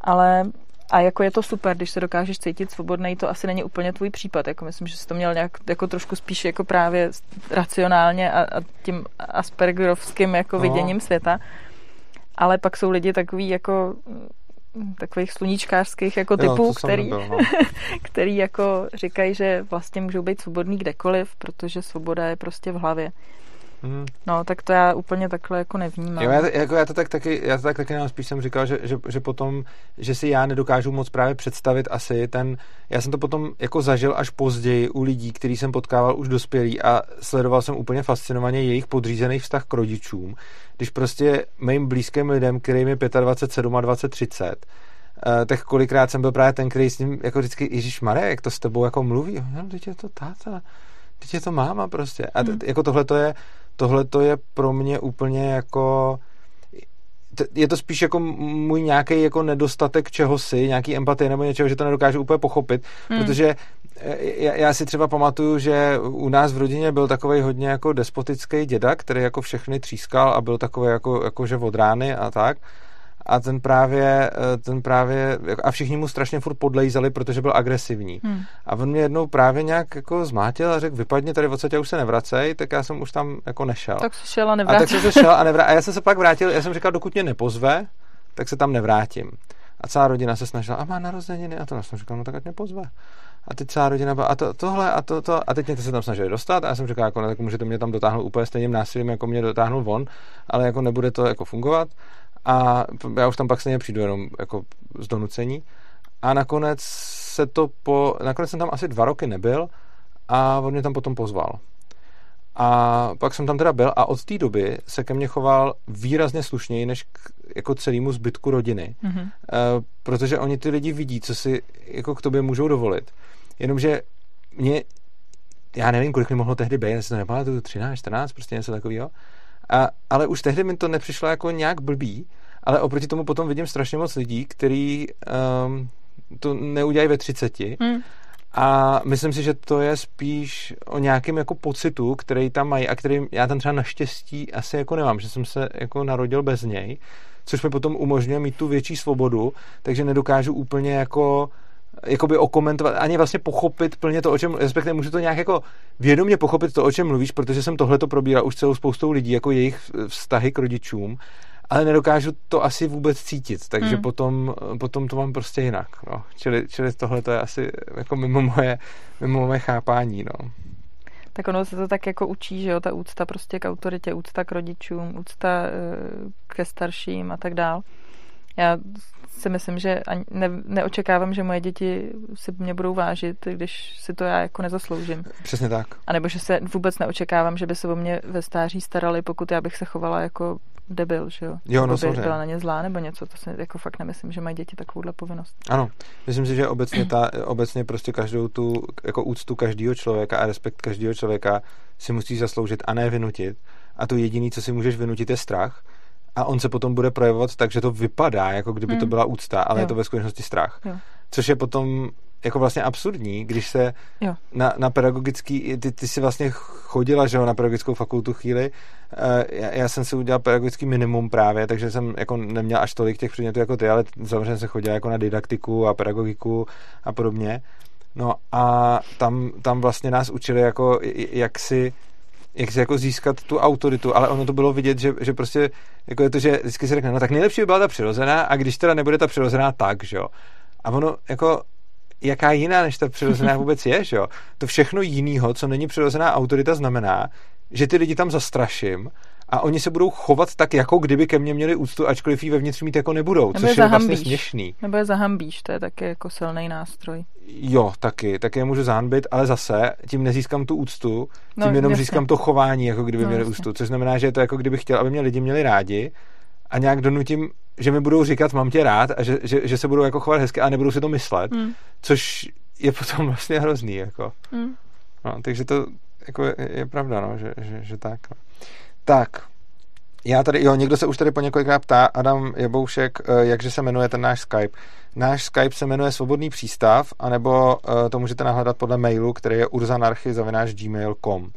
ale a jako je to super, když se dokážeš cítit svobodný, to asi není úplně tvůj případ. Jako myslím, že jsi to měl nějak jako trošku spíš jako právě racionálně a, a tím aspergerovským jako No. viděním světa. Ale pak jsou lidi takový jako mm, takových sluníčkářských jako jo, typů, který, nebyl, no. který jako říkají, že vlastně můžou být svobodný kdekoliv, protože svoboda je prostě v hlavě. Hmm. No, tak to já úplně takhle jako nevnímám. Jo, já, to, jako já to tak taky, já to tak taky nám spíš jsem říkal, že, že, že, potom, že si já nedokážu moc právě představit asi ten, já jsem to potom jako zažil až později u lidí, který jsem potkával už dospělý a sledoval jsem úplně fascinovaně jejich podřízený vztah k rodičům, když prostě mým blízkým lidem, kterým je 25, 27, 30, Uh, tak kolikrát jsem byl právě ten, který s ním jako vždycky, Ježíš Marek, jak to s tebou jako mluví, no, teď je to táta, teď je to máma prostě. A t- Hmm. jako tohle to je, tohle to je pro mě úplně jako je to spíš jako můj nějaký jako nedostatek čehosi, nějaký empatie nebo něčeho, že to nedokážu úplně pochopit, Hmm. hmm. protože eh, já, já si třeba pamatuju, že u nás v rodině byl takový hodně jako despotický děda, který jako všechny třískal a byl takový jako, jako že od rány a tak. A ten právě, eh, ten právě, a všichni mu strašně furt podlejzali, protože byl agresivní. Hmm. A on mě jednou právě nějak jako zmátil a řekl, vypadni tady odsaď už se nevracej, tak já jsem už tam jako nešel. Tak se šel a A tak nevrátil. jsem se šel a nevrá... A já jsem se pak vrátil, já jsem říkal, dokud mě nepozve, tak se tam nevrátím. A celá rodina se snažila, a má narozeniny, a to já jsem říkal, no tak ať mě pozve. A teď celá rodina byla, a to, tohle, a to, to, a teď mě to se tam snažili dostat, a já jsem říkal, jako, ne, tak můžete mě tam dotáhnout úplně stejným násilím, jako mě dotáhnul von, ale jako nebude to jako fungovat. A já už tam pak stejně přijdu jenom jako z donucení. A nakonec se to po, nakonec jsem tam asi dva roky nebyl a on mě tam potom pozval. A pak jsem tam teda byl a od té doby se ke mně choval výrazně slušněji než k jako celému zbytku rodiny. Mhm. Uh, protože oni ty lidi vidí, co si jako k tobě můžou dovolit. Jenomže mě, já nevím, kolik mi mohlo tehdy být, já si to nepamatuju, 13, 14, prostě něco takového. A, ale už tehdy mi to nepřišlo jako nějak blbý, ale oproti tomu potom vidím strašně moc lidí, který um, to neudělají ve 30 Hmm. a myslím si, že to je spíš o nějakém jako pocitu, který tam mají a který já tam třeba naštěstí asi jako nemám, že jsem se jako narodil bez něj, což mi potom umožňuje mít tu větší svobodu, takže nedokážu úplně jako jakoby okomentovat, ani vlastně pochopit plně to, o čem, respektive můžu to nějak jako vědomě pochopit to, o čem mluvíš, protože jsem tohle to probíral už celou spoustou lidí, jako jejich vztahy k rodičům, ale nedokážu to asi vůbec cítit, takže Hmm. potom, potom to mám prostě jinak, no. Čili, čili tohle to je asi jako mimo moje, mimo moje chápání, no. Tak ono se to tak jako učí, že jo, ta úcta prostě k autoritě, úcta k rodičům, úcta eh, ke starším a tak dál. Já si myslím, že ani ne, neočekávám, že moje děti si mě budou vážit, když si to já jako nezasloužím. Přesně tak. A nebo že se vůbec neočekávám, že by se o mě ve stáří starali, pokud já bych se chovala jako debil, že jo? Jo, no, Jako samozřejmě. byla na ně zlá nebo něco, to si jako fakt nemyslím, že mají děti takovouhle povinnost. Ano, myslím si, že obecně, ta, obecně prostě každou tu jako úctu každého člověka a respekt každého člověka si musíš zasloužit a ne vynutit. A to jediné, co si můžeš vynutit, je strach. A on se potom bude projevovat tak, že to vypadá, jako kdyby to Hmm. byla úcta, ale Jo. je to ve skutečnosti strach. Jo. Což je potom jako vlastně absurdní, když se Jo. na, na pedagogický, ty, ty jsi vlastně chodila, že jo, na pedagogickou fakultu chvíli, Eh, já, já jsem si udělal pedagogický minimum právě, takže jsem jako neměl až tolik těch předmětů jako ty, ale samozřejmě jsem chodil jako na didaktiku a pedagogiku a podobně. No a tam, tam vlastně nás učili jako, jak si jak jako získat tu autoritu, ale ono to bylo vidět, že, že prostě jako je to, že vždycky se řekne, no tak nejlepší by byla ta přirozená a když teda nebude ta přirozená, tak, že jo. A ono jako jaká jiná než ta přirozená vůbec je, že jo. To všechno jinýho, co není přirozená autorita, znamená, že ty lidi tam zastraším a oni se budou chovat tak, jako kdyby ke mně měli úctu, ačkoliv ji vevnitř mít jako nebudou, Nebo což je je vlastně směšný. Nebo je zahambíš, to je taky jako silný nástroj. Jo, taky, taky je můžu zahanbit, ale zase tím nezískám tu úctu, tím No, jenom jasně. získám to chování, jako kdyby No, měli jasně. úctu, což znamená, že je to jako kdyby chtěl, aby mě lidi měli rádi a nějak donutím, že mi budou říkat, mám tě rád a že, že, že se budou jako chovat hezky a nebudou si to myslet, Hmm. což je potom vlastně hrozný, jako. Hmm. No, takže to jako je, je pravda, no, že, že, že tak. No. Tak, já tady, jo, někdo se už tady po několikrát ptá, Adam Jaboušek, eh, jakže se jmenuje ten náš Skype. Náš Skype se jmenuje Svobodný přístav, anebo eh, to můžete nahledat podle mailu, který je urzanarchy.gmail.com.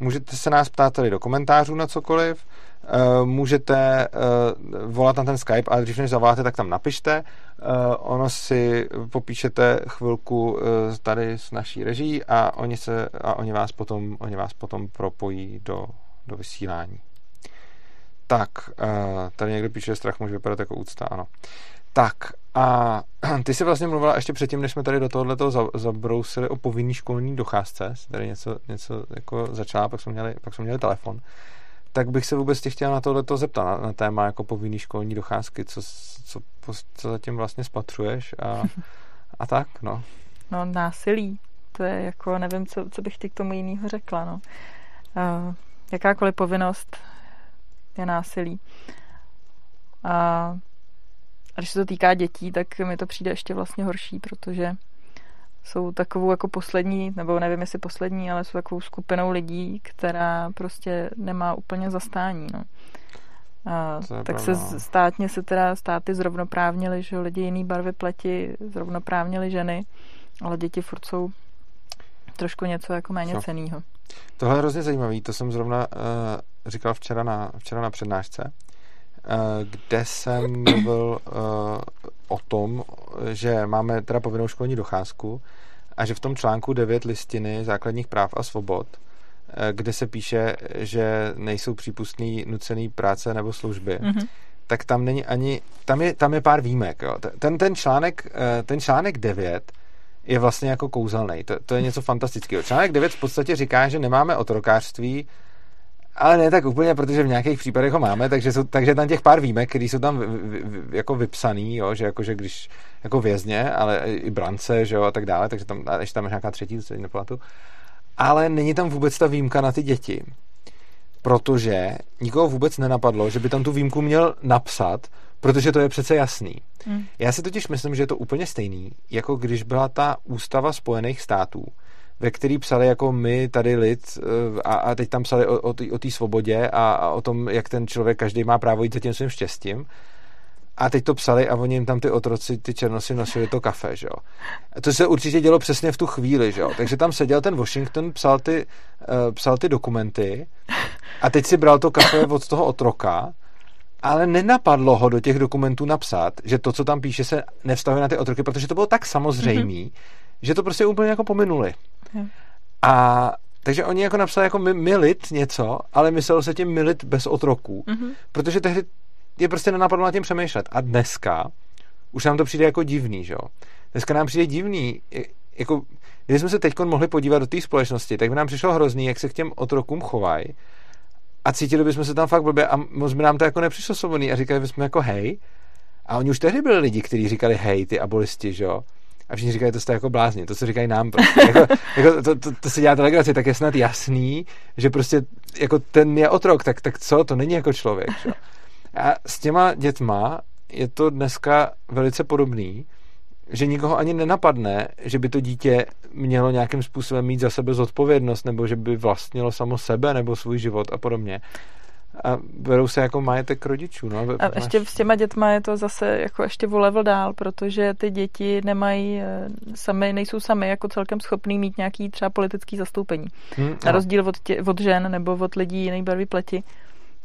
Můžete se nás ptát tady do komentářů na cokoliv, eh, můžete volat na ten Skype, ale dřív než zavoláte, tak tam napište. Ono si popíšete chvilku tady s naší režií a oni, se, a oni, vás, potom, oni vás potom propojí do, do vysílání. Tak, eh, tady někdo píše, že strach může vypadat jako úcta, ano. Tak, a ty jsi vlastně mluvila ještě předtím, než jsme tady do tohoto za, zabrousili o povinný školní docházce, jsi tady něco, něco jako začala, pak jsme, měli, pak jsme měli telefon, tak bych se vůbec tě chtěl na tohleto zeptat, na, na téma jako povinný školní docházky, co, co, co zatím vlastně spatřuješ a, a tak, no. No, násilí. To je jako, nevím, co, co bych ti k tomu jinýho řekla, no. Uh, jakákoliv povinnost je násilí. A, a když se to týká dětí, tak mi to přijde ještě vlastně horší, protože jsou takovou jako poslední, nebo nevím jestli poslední, ale jsou takovou skupinou lidí, která prostě nemá úplně zastání, no. A, tak pravda, se no. státně se teda státy zrovnoprávnili, že lidi jiný barvy pleti zrovnoprávnili ženy, ale děti furt jsou trošku něco jako méně Co? cenýho. Tohle je hrozně zajímavý, to jsem zrovna uh, říkal včera na, včera na přednášce, uh, kde jsem mluvil uh, o tom, že máme teda povinnou školní docházku a že v tom článku 9 listiny základních práv a svobod, kde se píše, že nejsou přípustný nucený práce nebo služby, Mhm. tak tam není ani, tam je, tam je pár výjimek. Jo. Ten, ten, článek, ten článek 9 je vlastně jako kouzelný. To, to je něco fantastického. Článek 9 v podstatě říká, že nemáme otrokářství, ale ne tak úplně, protože v nějakých případech ho máme, takže, jsou, takže tam těch pár výjimek, které jsou tam vy, vy, vy, jako vypsaný, jo, že jakože když jako vězně, ale i brance, že jo, a tak dále, takže tam, ještě tam je nějaká třetí, co nepamatuju. Ale není tam vůbec ta výjimka na ty děti protože nikoho vůbec nenapadlo, že by tam tu výjimku měl napsat, protože to je přece jasný. Mm. Já si totiž myslím, že je to úplně stejný, jako když byla ta ústava Spojených států, ve který psali jako my, tady lid, eh, a, a teď tam psali o, o té svobodě a, a o tom, jak ten člověk, každý má právo jít za tím svým štěstím. A teď to psali a oni jim tam ty otroci, ty černosy nosili to kafe, že jo. To se určitě dělo přesně v tu chvíli, že jo. Takže tam seděl ten Washington, psal ty, uh, psal ty dokumenty a teď si bral to kafe od toho otroka, ale nenapadlo ho do těch dokumentů napsat, že to, co tam píše, se nevztahuje na ty otroky, protože to bylo tak samozřejmý, mm-hmm. že to prostě úplně jako pominuli. Jo. A takže oni jako napsali jako mi- milit něco, ale myslelo se tím milit bez otroků, Mhm. protože tehdy je prostě nenapadlo nad tím přemýšlet. A dneska už nám to přijde jako divný, že jo. Dneska nám přijde divný, jako, jsme se teď mohli podívat do té společnosti, tak by nám přišlo hrozný, jak se k těm otrokům chovají a cítili bychom se tam fakt blbě a moc by nám to jako nepřišlo svobodný a říkali bychom jako hej. A oni už tehdy byli lidi, kteří říkali hej, ty abolisti, že jo. A všichni říkají, to jste jako blázni, to, co říkají nám prostě. jako, jako, to, to, to, se dělá telegraci, tak je snad jasný, že prostě jako ten je otrok, tak, tak co, to není jako člověk, že? A s těma dětma je to dneska velice podobný, že nikoho ani nenapadne, že by to dítě mělo nějakým způsobem mít za sebe zodpovědnost, nebo že by vlastnilo samo sebe, nebo svůj život a podobně. A berou se jako majetek rodičů. No. A ještě s těma dětma je to zase jako ještě o level dál, protože ty děti nemají eh, sami, nejsou sami jako celkem schopný mít nějaký třeba politický zastoupení. Hmm, Na rozdíl od, tě, od žen nebo od lidí jiné barvy pleti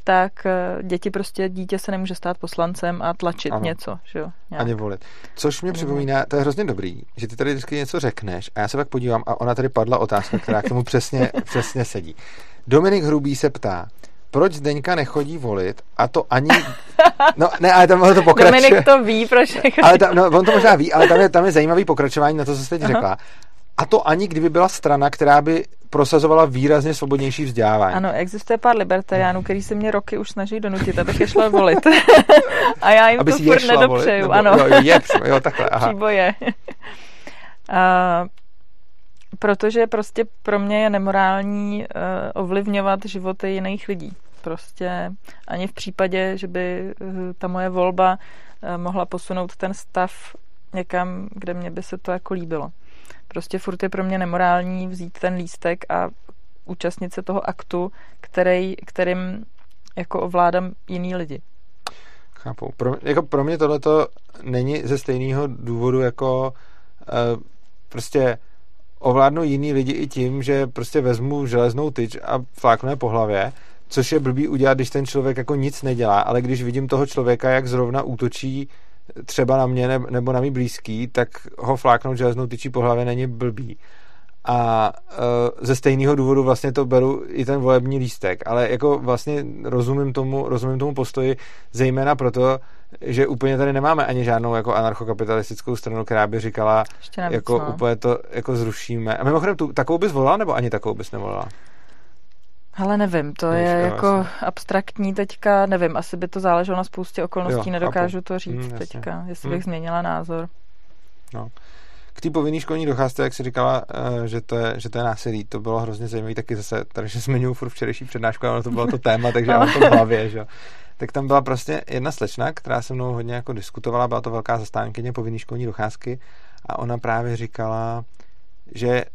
tak eh, děti prostě, dítě se nemůže stát poslancem a tlačit ano. něco, že jo? Nějak. Ani volit. Což mě připomíná, to je hrozně dobrý, že ty tady vždycky něco řekneš a já se pak podívám a ona tady padla otázka, která k tomu přesně, přesně sedí. Dominik Hrubý se ptá, proč Zdeňka nechodí volit a to ani... No ne, ale tam to pokračuje. Dominik to ví, proč nechodí. Ale tam, no, on to možná ví, ale tam je, tam je zajímavý pokračování na to, co jste teď řekla. A to ani kdyby byla strana, která by prosazovala výrazně svobodnější vzdělávání. Ano, existuje pár libertariánů, který se mě roky už snaží donutit, abych je šla volit. a já jim Aby to furt nedopřeju. Volit, ano. Jo, je, jo, takhle, aha. Příboje. uh, protože prostě pro mě je nemorální uh, ovlivňovat životy jiných lidí. Prostě ani v případě, že by uh, ta moje volba uh, mohla posunout ten stav někam, kde mě by se to jako líbilo. Prostě furt je pro mě nemorální vzít ten lístek a účastnit se toho aktu, který, kterým jako ovládám jiný lidi. Chápu. Pro, jako pro mě tohleto není ze stejného důvodu jako uh, prostě ovládnu jiný lidi i tím, že prostě vezmu železnou tyč a fláknu je po hlavě, což je blbý udělat, když ten člověk jako nic nedělá, ale když vidím toho člověka, jak zrovna útočí třeba na mě nebo na mý blízký, tak ho fláknout železnou tyčí po hlavě není blbý. A uh, ze stejného důvodu vlastně to beru i ten volební lístek, ale jako vlastně rozumím tomu, rozumím tomu postoji zejména proto, že úplně tady nemáme ani žádnou jako anarchokapitalistickou stranu, která by říkala, navíc, jako no. úplně to jako zrušíme. A mimochodem, tu, takovou bys volala, nebo ani takovou bys nevolala? Ale nevím, to je jako vlastně. abstraktní teďka, nevím, asi by to záleželo na spoustě okolností, jo, nedokážu chápu. to říct hmm, teďka, jestli hmm. bych změnila názor. No. K té povinné školní docházce, jak jsi říkala, eh, že to, je, že to je násilí, to bylo hrozně zajímavé, taky zase, tady že zmiňuji furt včerejší přednášku, ale to bylo to téma, takže já mám to v hlavě, že Tak tam byla prostě jedna slečna, která se mnou hodně jako diskutovala, byla to velká zastánkyně povinné školní docházky a ona právě říkala, že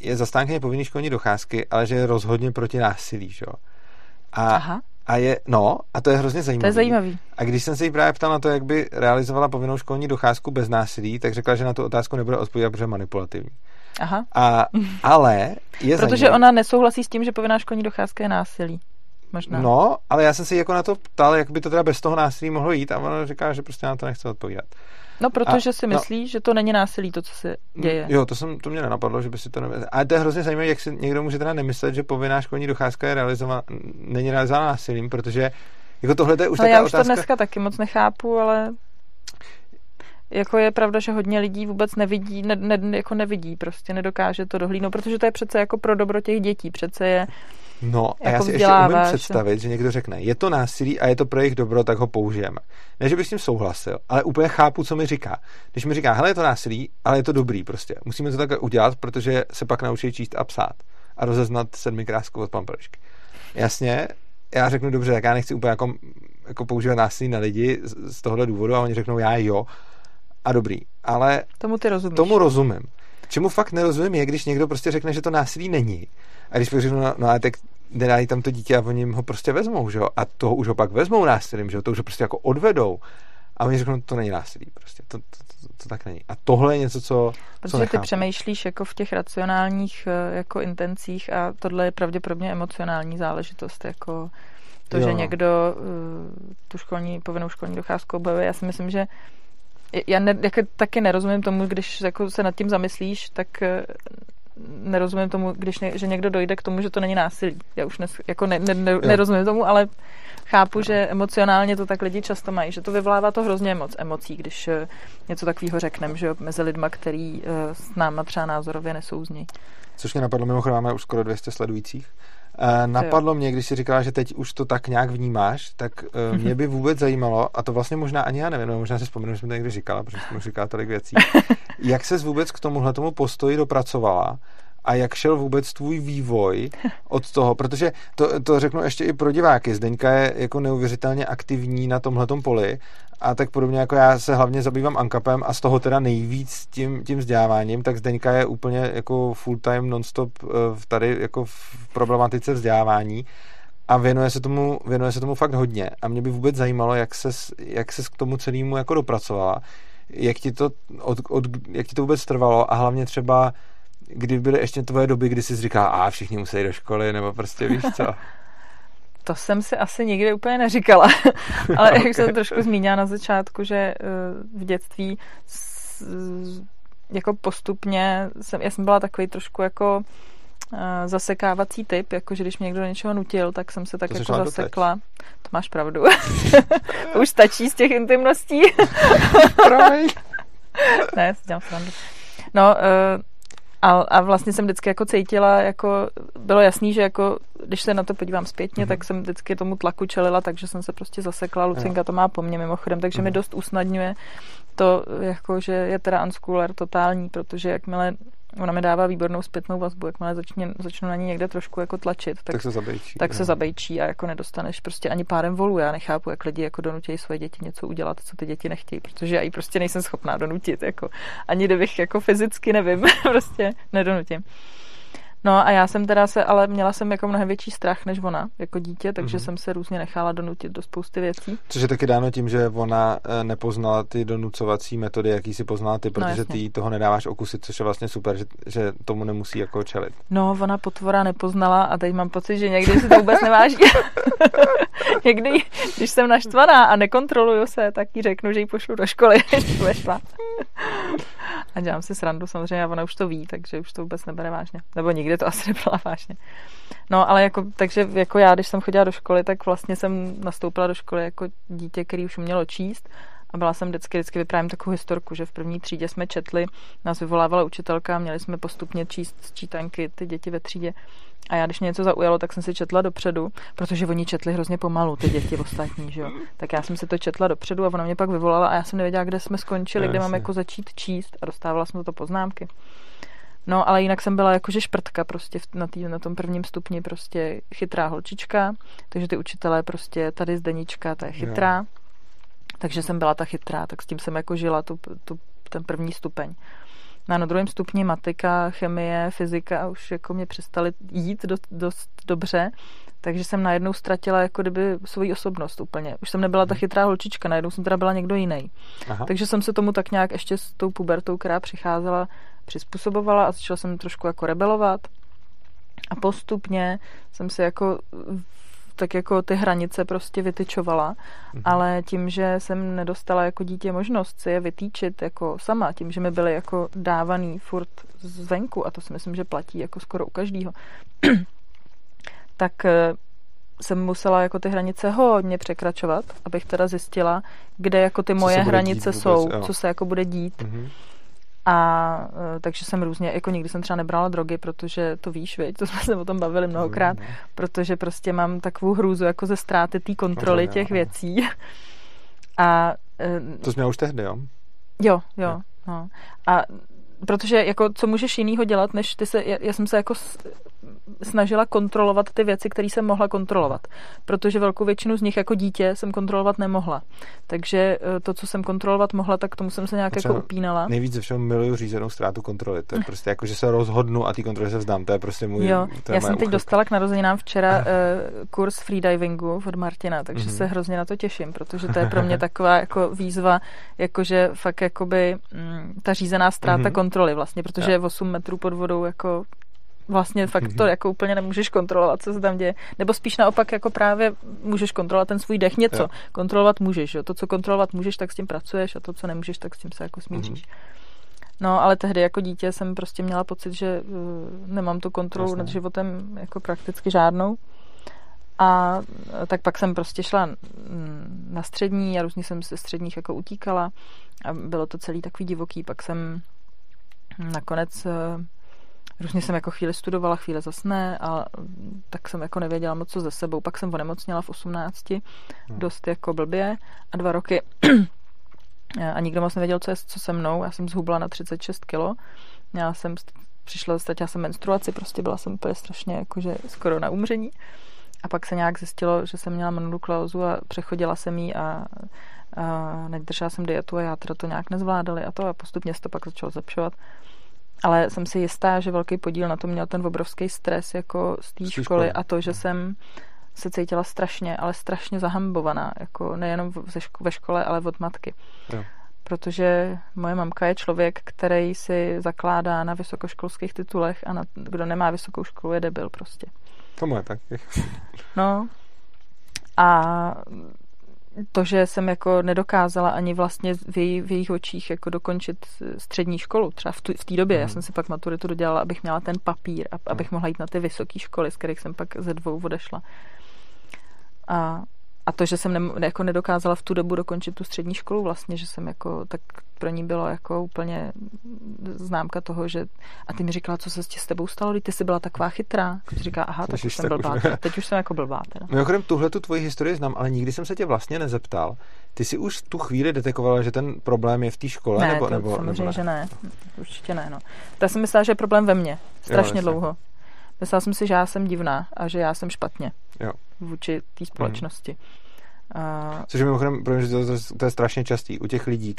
je zastánkyně povinné školní docházky, ale že je rozhodně proti násilí, že? A, Aha. a je, no, a to je hrozně zajímavé. To je zajímavý. A když jsem se jí právě ptal na to, jak by realizovala povinnou školní docházku bez násilí, tak řekla, že na tu otázku nebude odpovídat, protože je manipulativní. Aha. A, ale je Protože zajímavý. ona nesouhlasí s tím, že povinná školní docházka je násilí. Možná. No, ale já jsem se jako na to ptal, jak by to teda bez toho násilí mohlo jít a ona říká, že prostě na to nechce odpovídat. No, protože a, si no. myslí, no, že to není násilí, to, co se děje. Jo, to, jsem, to mě nenapadlo, že by si to nemyslel. Ale to je hrozně zajímavé, jak si někdo může teda nemyslet, že povinná školní docházka je realizovaná, není realizována násilím, protože jako tohle je už ale já už otázka... to dneska taky moc nechápu, ale jako je pravda, že hodně lidí vůbec nevidí, ne, ne, jako nevidí, prostě nedokáže to dohlídnout, protože to je přece jako pro dobro těch dětí, přece je No a jako já si ještě umím představit, že někdo řekne, je to násilí a je to pro jejich dobro, tak ho použijeme. Ne, že bych s tím souhlasil, ale úplně chápu, co mi říká. Když mi říká, hele, je to násilí, ale je to dobrý prostě. Musíme to takhle udělat, protože se pak naučí číst a psát a rozeznat sedmi krásku od pamperšky. Jasně, já řeknu dobře, tak já nechci úplně jako, jako používat násilí na lidi z, z tohohle důvodu a oni řeknou já jo a dobrý. Ale tomu, ty rozumíš. tomu rozumím. Čemu fakt nerozumím je, když někdo prostě řekne, že to násilí není a když pak řeknu, no, no ale tak nedají tam to dítě a oni ho prostě vezmou, že jo? A toho už ho pak vezmou násilím, že jo? To už ho prostě jako odvedou. A oni řeknou, to není násilí prostě, to, to, to, to tak není. A tohle je něco, co Protože co ty přemýšlíš jako v těch racionálních eh, jako intencích a tohle je pravděpodobně emocionální záležitost, jako to, jo. že někdo uh, tu školní, povinnou školní docházku obhajuje. Já si myslím, že já ne, jako taky nerozumím tomu, když jako se nad tím zamyslíš, tak eh, nerozumím tomu, když ne, že někdo dojde k tomu, že to není násilí. Já už nes, jako ne, ne, ne, nerozumím tomu, ale chápu, že emocionálně to tak lidi často mají, že to vyvolává to hrozně moc emocí, když eh, něco takového řekneme, že mezi lidma, který eh, s náma třeba názorově nesouzní. Což mě napadlo, mimochodem máme už skoro 200 sledujících. Uh, napadlo mě, když si říkala, že teď už to tak nějak vnímáš, tak uh, mě by vůbec zajímalo, a to vlastně možná ani já nevím, možná si vzpomenu, že jsem to někdy říkala, protože jsem říkala tolik věcí, jak ses vůbec k tomuhle tomu postoji dopracovala a jak šel vůbec tvůj vývoj od toho, protože to, to řeknu ještě i pro diváky, Zdeňka je jako neuvěřitelně aktivní na tomhletom poli a tak podobně jako já se hlavně zabývám ankapem a z toho teda nejvíc tím, tím vzděláváním, tak Zdeňka je úplně jako full time non-stop eh, tady jako v problematice vzdělávání a věnuje se tomu, věnuje se tomu fakt hodně a mě by vůbec zajímalo, jak se jak ses k tomu celému jako dopracovala, jak ti to, od, od, jak ti to vůbec trvalo a hlavně třeba kdy byly ještě tvoje doby, kdy jsi říká, a všichni musí do školy, nebo prostě víš co? To jsem si asi nikdy úplně neříkala, ale jak jsem trošku zmínila na začátku, že eh, v dětství jako postupně jsem, já jsem byla takový trošku jako eh, zasekávací typ, jakože když mě někdo do něčeho nutil, tak jsem se tak to jako zasekla. To máš pravdu. už stačí z těch intimností. ne, dělám srandu. No, uh, a, a vlastně jsem vždycky jako cítila, jako bylo jasný, že jako, když se na to podívám zpětně, mm-hmm. tak jsem vždycky tomu tlaku čelila, takže jsem se prostě zasekla. Lucinka to má po mně mimochodem, takže mm-hmm. mi mhm. dost usnadňuje to, jako, že je teda unschooler totální, protože jakmile ona mi dává výbornou zpětnou vazbu, jakmile začne, začnu na ní někde trošku jako tlačit, tak, tak se zabejčí. Tak se zabejčí a jako nedostaneš prostě ani párem volů. Já nechápu, jak lidi jako donutí svoje děti něco udělat, co ty děti nechtějí, protože já ji prostě nejsem schopná donutit, jako ani kdybych jako fyzicky nevím, prostě nedonutím. No a já jsem teda se, ale měla jsem jako mnohem větší strach než ona jako dítě, takže mm-hmm. jsem se různě nechala donutit do spousty věcí. Což je taky dáno tím, že ona eh, nepoznala ty donucovací metody, jaký si poznala ty, no, protože no, ty toho nedáváš okusit, což je vlastně super, že, že tomu nemusí jako čelit. No, ona potvora nepoznala a teď mám pocit, že někdy si to vůbec neváží. někdy, když jsem naštvaná a nekontroluju se, tak jí řeknu, že ji pošlu do školy, než A dělám si srandu samozřejmě a ona už to ví, takže už to vůbec nebere vážně. Nebo nikdy to asi nebyla vážně. No, ale jako, takže jako já, když jsem chodila do školy, tak vlastně jsem nastoupila do školy jako dítě, který už umělo číst a byla jsem vždycky, vždycky vyprávím takovou historku, že v první třídě jsme četli, nás vyvolávala učitelka a měli jsme postupně číst čítanky ty děti ve třídě. A já, když mě něco zaujalo, tak jsem si četla dopředu, protože oni četli hrozně pomalu, ty děti ostatní, že jo. Tak já jsem si to četla dopředu a ona mě pak vyvolala a já jsem nevěděla, kde jsme skončili, no, kde mám jako začít číst a dostávala jsem to poznámky. No, ale jinak jsem byla jakože šprtka prostě na, tý, na tom prvním stupni prostě chytrá holčička, takže ty učitelé prostě tady Zdenička, ta je chytrá. Jo. Takže jsem byla ta chytrá, tak s tím jsem jako žila tu, tu, ten první stupeň. No a na druhém stupni matika, chemie, fyzika už jako mě přestaly jít dost, dost dobře, takže jsem najednou ztratila jako kdyby svoji osobnost úplně. Už jsem nebyla ta mhm. chytrá holčička, najednou jsem teda byla někdo jiný. Aha. Takže jsem se tomu tak nějak ještě s tou pubertou, která přicházela, přizpůsobovala a začala jsem trošku jako rebelovat. A postupně jsem se jako tak jako ty hranice prostě vytyčovala, mm-hmm. ale tím, že jsem nedostala jako dítě možnost si je vytýčit jako sama, tím, že mi byly jako dávaný furt zvenku, a to si myslím, že platí jako skoro u každého, tak eh, jsem musela jako ty hranice hodně překračovat, abych teda zjistila, kde jako ty moje hranice vůbec, jsou, jo. co se jako bude dít. Mm-hmm. A e, takže jsem různě, jako nikdy jsem třeba nebrala drogy, protože to víš, viď? to jsme se o tom bavili mnohokrát, mm, protože prostě mám takovou hrůzu jako ze ztráty té kontroly těch věcí. A, e, to jsi měla už tehdy, jo? Jo, jo. No. A protože jako co můžeš jinýho dělat, než ty se, já, já jsem se jako snažila kontrolovat ty věci, které jsem mohla kontrolovat. Protože velkou většinu z nich jako dítě jsem kontrolovat nemohla. Takže eh, to, co jsem kontrolovat mohla, tak tomu jsem se nějak jako upínala. Nejvíc ze všeho miluju řízenou ztrátu kontroly. To je prostě jako, že se rozhodnu a ty kontroly se vzdám. To je prostě můj. Jo, to je já jsem teď uchyt. dostala k narozeninám včera uh, kurz freedivingu od Martina, takže mm-hmm. se hrozně na to těším, protože to je pro mě taková jako výzva, jakože fakt jakoby mm, ta řízená ztráta mm-hmm. kontroly vlastně, protože je 8 metrů pod vodou jako vlastně fakt to mhm. jako úplně nemůžeš kontrolovat, co se tam děje. Nebo spíš naopak jako právě můžeš kontrolovat ten svůj dech něco. Jo. Kontrolovat můžeš, jo. To, co kontrolovat můžeš, tak s tím pracuješ a to, co nemůžeš, tak s tím se jako smíříš. Mm-hmm. No, ale tehdy jako dítě jsem prostě měla pocit, že uh, nemám tu kontrolu Jasně. nad životem jako prakticky žádnou. A tak pak jsem prostě šla na střední a různě jsem ze středních jako utíkala a bylo to celý takový divoký. Pak jsem nakonec uh, Různě jsem jako chvíli studovala, chvíli zase ne a tak jsem jako nevěděla moc co ze sebou. Pak jsem onemocněla v 18, hmm. dost jako blbě a dva roky a nikdo moc nevěděl, co je co se mnou. Já jsem zhubla na 36 kilo. Měla jsem přišla, ztratila jsem menstruaci, prostě byla jsem úplně strašně jakože skoro na umření. A pak se nějak zjistilo, že jsem měla mononukleózu a přechodila jsem jí a, a nedržela jsem dietu a já teda to nějak nezvládali a to a postupně se to pak začalo zlepšovat. Ale jsem si jistá, že velký podíl na to měl ten obrovský stres jako z té školy školy a to, že jsem se cítila strašně, ale strašně zahambovaná, jako nejenom ve škole, ale od matky. Jo. Protože moje mamka je člověk, který si zakládá na vysokoškolských titulech a na, kdo nemá vysokou školu je debil prostě. To moje tak. no a to, že jsem jako nedokázala ani vlastně v, její, v jejich očích jako dokončit střední školu, třeba v, v té době, mm. já mhm. jsem si pak maturitu dodělala, abych měla ten papír, abych mohla jít na ty vysoké školy, z kterých jsem pak ze dvou odešla. A, a to, že jsem ne, jako nedokázala v tu dobu dokončit tu střední školu vlastně, že jsem jako, tak pro ní bylo jako úplně známka toho, že a ty mi říkala, co se s tebou stalo, ty jsi byla taková chytrá. Ty říká, aha, tak už jsem blbá. Už... Teď už jsem jako blbá. Teda. Mimochodem, tuhle tu tvoji historii znám, ale nikdy jsem se tě vlastně nezeptal. Ty jsi už tu chvíli detekovala, že ten problém je v té škole? Ne, nebo, to, nebo, samozřejmě, nebo ne? že ne. Určitě ne. No. Já jsem myslela, že je problém ve mně. Strašně jo, dlouho. Myslela jsem si, že já jsem divná a že já jsem špatně jo. vůči té společnosti. Mm. Uh, Což je mimochodem, protože to, to, to je strašně častý. U těch lidí,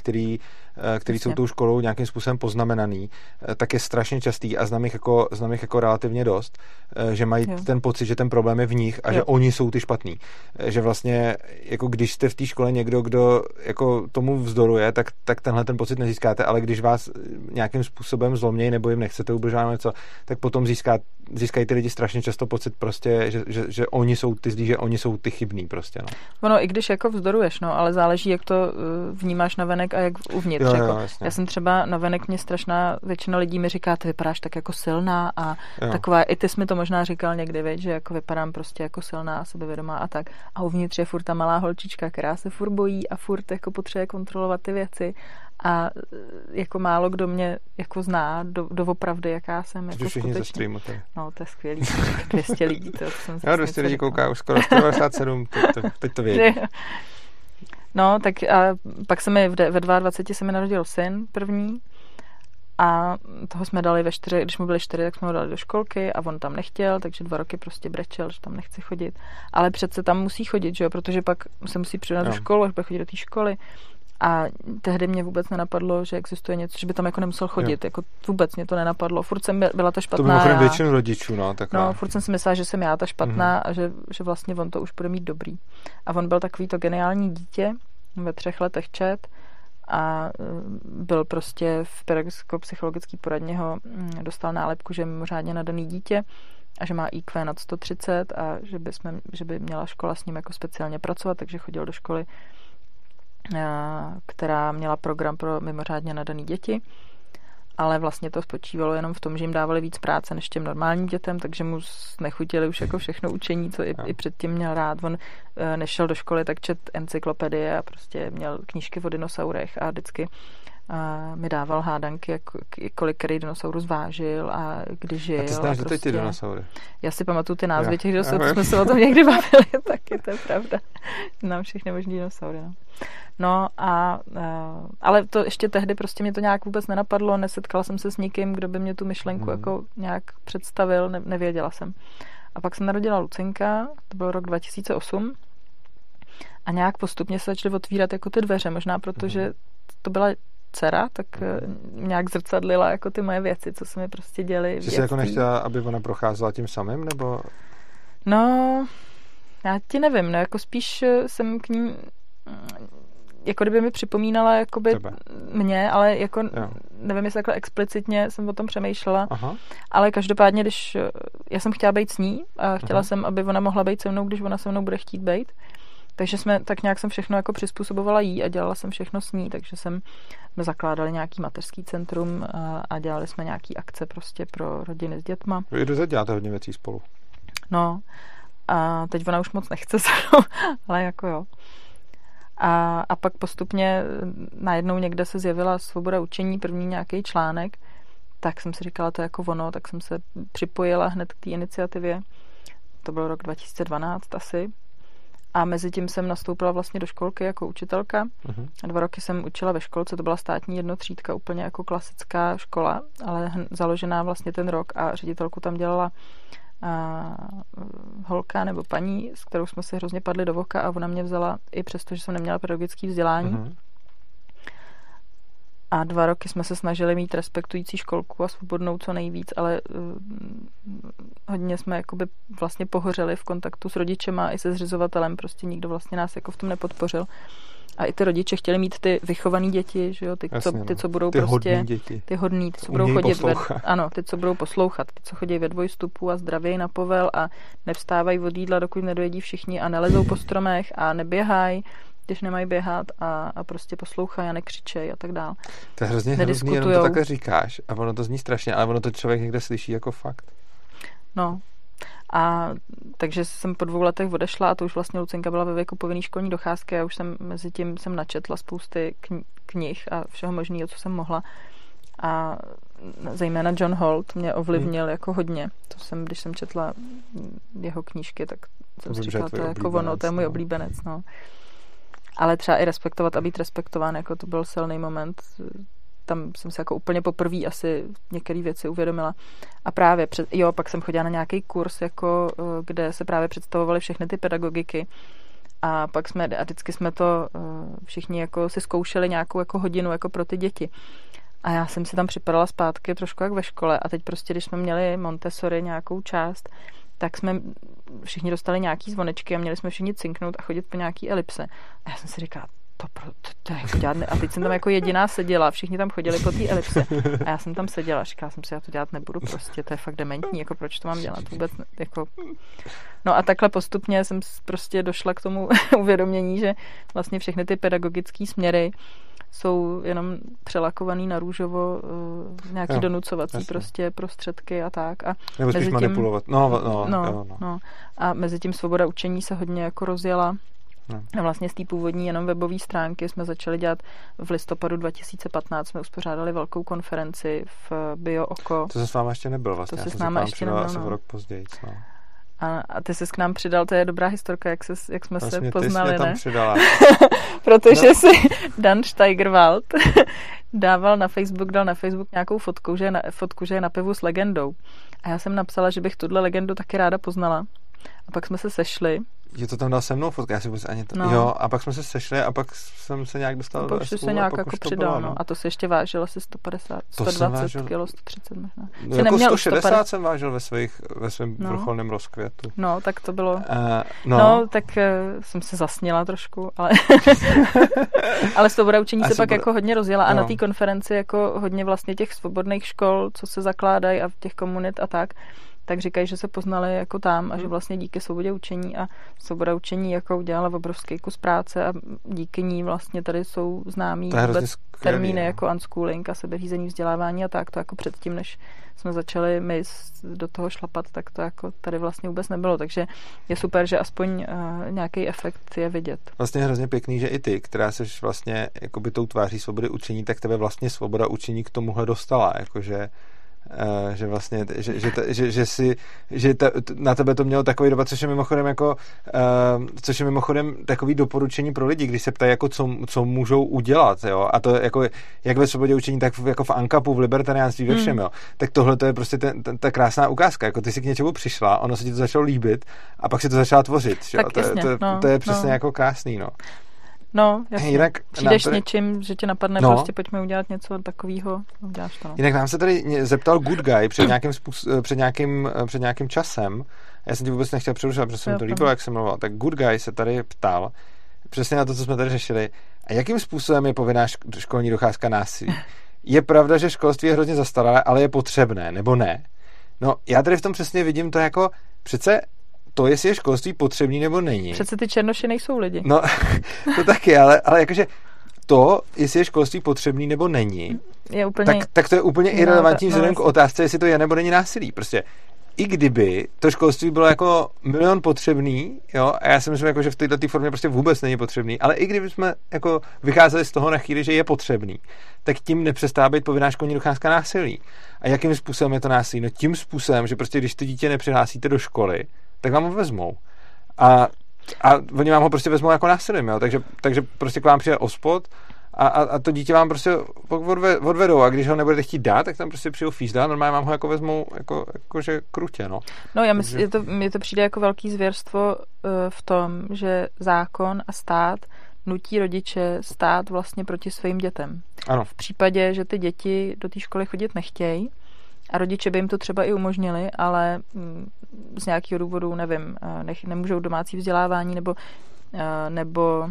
který, eh, který jsou tou školou nějakým způsobem poznamenaný, eh, tak je strašně častý a znám jich jako, znám jich jako relativně dost, eh, že mají jo. ten pocit, že ten problém je v nich a jo. že oni jsou ty špatný. Že vlastně, jako když jste v té škole někdo, kdo jako tomu vzdoruje, tak, tak tenhle ten pocit nezískáte, ale když vás nějakým způsobem zlomějí nebo jim nechcete ubližovat něco, tak potom získá, získají ty lidi strašně často pocit prostě, že, že, že oni jsou ty zlí, že oni jsou ty chybní prostě. No. Ono i když jako vzdoruješ, no, ale záleží, jak to vnímáš na venek a jak uvnitř. Jo, jako. jo, já jsem třeba na venek mě strašná většina lidí mi říká, ty vypadáš tak jako silná a jo. taková, i ty jsi mi to možná říkal někdy, věď, že jako vypadám prostě jako silná a sebevědomá a tak. A uvnitř je furt ta malá holčička, která se furt bojí a furt jako potřebuje kontrolovat ty věci a e, jako málo kdo mě jako zná do, doopravdy, jaká jsem jako všichni skutečně. streamu, tady. No, to je skvělý. 200 lidí. To jsem jo, 200 lidí kouká, už skoro 197, teď to, teď to vědí. No, tak a pak se mi ve 22 se mi narodil syn první a toho jsme dali ve čtyři, když mu byli čtyři, tak jsme ho dali do školky a on tam nechtěl, takže dva roky prostě brečel, že tam nechce chodit. Ale přece tam musí chodit, že jo, protože pak se musí přidat do školy, až bude chodit do té školy. A tehdy mě vůbec nenapadlo, že existuje něco, že by tam jako nemusel chodit. Jo. Jako vůbec mě to nenapadlo. Furt jsem byla ta špatná. To by většinu rodičů, no. Taková. No, furt jsem si myslela, že jsem já ta špatná mm-hmm. a že, že vlastně on to už bude mít dobrý. A on byl takový to geniální dítě, ve třech letech čet a e, byl prostě v pedagogicko-psychologický poradně ho mm, dostal nálepku, že je mimořádně nadaný dítě a že má IQ nad 130 a že by, jsme, že by měla škola s ním jako speciálně pracovat, takže chodil do školy která měla program pro mimořádně nadaný děti, ale vlastně to spočívalo jenom v tom, že jim dávali víc práce než těm normálním dětem, takže mu nechutili už jako všechno učení, co i, i předtím měl rád. On e, nešel do školy, tak čet encyklopedie a prostě měl knížky o dinosaurech a vždycky mi dával hádanky, jak, kolik který dinosaurus vážil a kdy žil. A ty znáš prostě... ty dinosaury? Já si pamatuju ty názvy těch dinosaurů, jsme se o tom někdy bavili, taky to je pravda. Znám všechny možný dinosaury. No. no a, ale to ještě tehdy prostě mě to nějak vůbec nenapadlo, nesetkala jsem se s nikým, kdo by mě tu myšlenku hmm. jako nějak představil, ne, nevěděla jsem. A pak se narodila Lucinka, to byl rok 2008, a nějak postupně se začaly otvírat jako ty dveře, možná protože hmm. to byla dcera, tak eh, nějak zrcadlila jako ty moje věci, co se mi prostě děly. Jsi si jako nechtěla, aby ona procházela tím samým, nebo? No, já ti nevím, no jako spíš eh, jsem k ní mm, jako kdyby mi připomínala jakoby Tebe. mě, ale jako jo. nevím, jestli takhle explicitně jsem o tom přemýšlela, Aha. ale každopádně, když eh, já jsem chtěla být s ní a chtěla Aha. jsem, aby ona mohla být se mnou, když ona se mnou bude chtít být, takže jsme, tak nějak jsem všechno jako přizpůsobovala jí a dělala jsem všechno s ní, takže jsem, jsme zakládali nějaký mateřský centrum a, a dělali jsme nějaký akce prostě pro rodiny s dětma. Vy dobře děláte hodně věcí spolu. No, a teď ona už moc nechce se mnou, ale jako jo. A, a pak postupně najednou někde se zjevila svoboda učení, první nějaký článek, tak jsem si říkala, to je jako ono, tak jsem se připojila hned k té iniciativě. To byl rok 2012 asi A mezi tím jsem nastoupila vlastně do školky jako učitelka. Uh-huh. Dva roky jsem učila ve školce, to byla státní jednotřídka, úplně jako klasická škola, ale založená vlastně ten rok a ředitelku tam dělala a, holka nebo paní, s kterou jsme se hrozně padli do voka a ona mě vzala i přesto, že jsem neměla pedagogické vzdělání. Uh-huh. A dva roky jsme se snažili mít respektující školku a svobodnou co nejvíc, ale uh, hodně jsme jakoby vlastně pohořeli v kontaktu s rodičema i se zřizovatelem, prostě nikdo vlastně nás jako v tom nepodpořil. A i ty rodiče chtěli mít ty vychované děti, že jo, ty, Jasně, co, ty, no. co budou ty prostě, hodný děti. ty hodný, ty, co budou chodit ve, ano, ty, co budou poslouchat, ty, co chodí ve dvojstupu a zdravějí na povel a nevstávají od jídla, dokud nedojedí všichni a nelezou po stromech a neběhají když nemají běhat a, a prostě poslouchají a nekřičejí a tak dál. To je hrozně hrozný, jenom to takhle říkáš a ono to zní strašně, ale ono to člověk někde slyší jako fakt. No, a takže jsem po dvou letech odešla a to už vlastně Lucinka byla ve věku povinný školní docházky a už jsem mezi tím jsem načetla spousty kni- knih a všeho možného, co jsem mohla. A zejména John Holt mě ovlivnil hmm. jako hodně. To jsem, když jsem četla jeho knížky, tak jsem si říkala, to je jako ono, to je můj no. oblíbenec. No ale třeba i respektovat a být respektován, jako to byl silný moment. Tam jsem se jako úplně poprvé asi některé věci uvědomila. A právě, před, jo, pak jsem chodila na nějaký kurz, jako, eh, kde se právě představovaly všechny ty pedagogiky. A pak jsme, a vždycky jsme to eh, všichni jako si zkoušeli nějakou jako hodinu jako pro ty děti. A já jsem si tam připadala zpátky trošku jak ve škole. A teď prostě, když jsme měli Montessori nějakou část, tak jsme všichni dostali nějaký zvonečky a měli jsme všichni cinknout a chodit po nějaký elipse. A já jsem si říkala, to, to, to, to je jako dělat ne. A teď jsem tam jako jediná seděla, všichni tam chodili po té elipse a já jsem tam seděla. Říkala jsem si, já to dělat nebudu prostě, to je fakt dementní, jako proč to mám dělat vůbec, ne, jako... No a takhle postupně jsem prostě došla k tomu uvědomění, že vlastně všechny ty pedagogické směry jsou jenom přelakovaný na růžovo uh, nějaký jo, donucovací jasně. prostě prostředky a tak. A Nebo spíš tím, manipulovat. No, no, no, jo, no. no. A mezi tím svoboda učení se hodně jako rozjela. No. A vlastně z té původní jenom webové stránky jsme začali dělat v listopadu 2015. Jsme uspořádali velkou konferenci v Bio Oko. To se s vámi ještě nebyl vlastně. To se s námi ještě nebyl, no. rok později. No. A, a ty jsi k nám přidal, to je dobrá historka, jak, se, jak jsme vlastně se poznali, ty jsi ne? přidala. Protože no. si Dan Steigerwald dával na Facebook, dal na Facebook nějakou fotku, že je na, fotku, že je na pivu s legendou. A já jsem napsala, že bych tuhle legendu taky ráda poznala. A pak jsme se sešli Jo, to tam dal se mnou fotka, já si vůbec ani to... No. Jo, a pak jsme se sešli a pak jsem se nějak dostal do SU se nějak jako přidal, bylo, no. A to se ještě vážilo asi 150, to 120 vážil... kilo, 130 možná. No, jako 160 150... jsem vážil ve, svých, ve svém no. vrcholném rozkvětu. No, tak to bylo... Uh, no. no, tak uh, jsem se zasnila trošku, ale... ale svoboda učení se pak bude... jako hodně rozjela a no. na té konferenci jako hodně vlastně těch svobodných škol, co se zakládají a těch komunit a tak, tak říkají, že se poznali jako tam a že hmm. vlastně díky svobodě učení a svoboda učení jako udělala obrovský kus práce a díky ní vlastně tady jsou známí termíny no. jako unschooling a sebeřízení vzdělávání a tak. To jako předtím, než jsme začali my do toho šlapat, tak to jako tady vlastně vůbec nebylo. Takže je super, že aspoň uh, nějaký efekt je vidět. Vlastně hrozně pěkný, že i ty, která jsi vlastně jakoby tou tváří svobody učení, tak tebe vlastně svoboda učení k tomuhle dostala. Jakože že vlastně, že, že, že, že, si, že ta, na tebe to mělo takový dopad, což je mimochodem jako, uh, což je mimochodem takový doporučení pro lidi, když se ptají, jako co, co můžou udělat, jo, a to jako, jak ve svobodě učení, tak v, jako v Ankapu, v libertariánství, ve všem, mm. jo, tak tohle to je prostě ten, ten, ta krásná ukázka, jako ty si k něčemu přišla, ono se ti to začalo líbit a pak si to začala tvořit, tak jo, to, jasně, to, no, to je přesně no. jako krásný, no. No, jasně. Jinak Přijdeš tady... s něčím, že tě napadne, no. prostě pojďme udělat něco takového, uděláš to. No. Jinak nám se tady zeptal Good Guy před nějakým, způsob, před nějakým, před nějakým časem, já jsem ti vůbec nechtěl přerušovat, protože se mi to líbilo, jak jsem mluvil, tak Good Guy se tady ptal, přesně na to, co jsme tady řešili, a jakým způsobem je povinná školní docházka násilí? Je pravda, že školství je hrozně zastaralé, ale je potřebné, nebo ne? No, já tady v tom přesně vidím to jako, přece to, jestli je školství potřebný nebo není. Přece ty černoši nejsou lidi. No, to taky, ale, ale jakože to, jestli je školství potřebný nebo není, je úplně tak, tak to je úplně irrelevantní no, vzhledem no, k otázce, jestli to je nebo není násilí. Prostě i kdyby to školství bylo jako milion potřebný, jo, a já si myslím, jako, že v této formě prostě vůbec není potřebný, ale i kdyby jsme jako vycházeli z toho na chvíli, že je potřebný, tak tím nepřestává být povinná školní docházka násilí. A jakým způsobem je to násilí? No tím způsobem, že prostě když to dítě nepřihlásíte do školy, tak vám ho vezmou. A A oni vám ho prostě vezmou jako násilím, jo? Takže, takže prostě k vám přijde ospod a, a, a to dítě vám prostě odve, odvedou a když ho nebudete chtít dát, tak tam prostě přijou fízda, normálně vám ho jako vezmou jako, jako že krutě, no. No já myslím, Takže... je to, mně to přijde jako velký zvěrstvo uh, v tom, že zákon a stát nutí rodiče stát vlastně proti svým dětem. Ano. V případě, že ty děti do té školy chodit nechtějí, a rodiče by jim to třeba i umožnili, ale mm, z nějakého důvodu, nevím, eh, nech, nemůžou domácí vzdělávání nebo, eh, nebo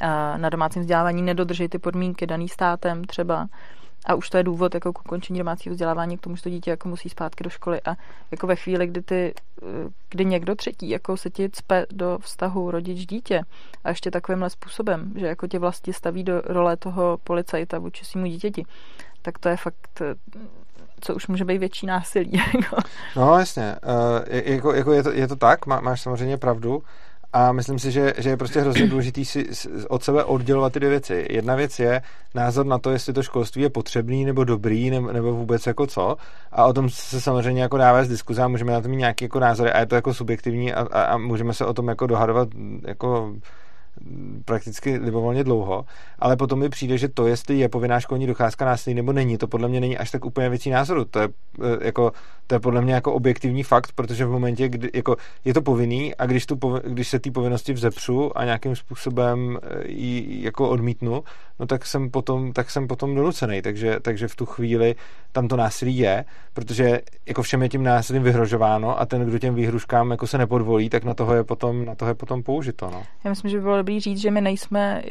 eh, na domácím vzdělávání nedodrží ty podmínky daný státem třeba, a už to je důvod jako k ukončení domácího vzdělávání, k tomu, že to dítě jako musí zpátky do školy. A jako ve chvíli, kdy, ty, kdy někdo třetí jako se ti cpe do vztahu rodič-dítě a ještě takovýmhle způsobem, že jako tě vlastně staví do role toho policajta vůči svýmu dítěti, tak to je fakt co už může být větší násilí. Jako. no jasně, uh, jako, jako je, to, je to tak, má, máš samozřejmě pravdu, a myslím si, že, že je prostě hrozně důležitý si od sebe oddělovat ty dvě věci. Jedna věc je názor na to, jestli to školství je potřebný nebo dobrý, nebo, nebo vůbec jako co. A o tom se samozřejmě jako dává z diskuze a můžeme na to mít nějaký jako názory a je to jako subjektivní a, a, a můžeme se o tom jako dohadovat jako prakticky libovolně dlouho, ale potom mi přijde, že to, jestli je povinná školní docházka násilí nebo není, to podle mě není až tak úplně věcí názoru. To je, eh, jako, to je podle mě jako objektivní fakt, protože v momentě, kdy jako, je to povinný a když, tu, když se té povinnosti vzepřu a nějakým způsobem eh, ji jako odmítnu, no tak jsem potom, tak jsem potom donucený. Takže, takže v tu chvíli tam to násilí je, protože jako všem je tím násilím vyhrožováno a ten, kdo těm výhruškám jako se nepodvolí, tak na toho je potom, na toho je potom použito. No. Já myslím, že by bylo dobrý říct, že my nejsme,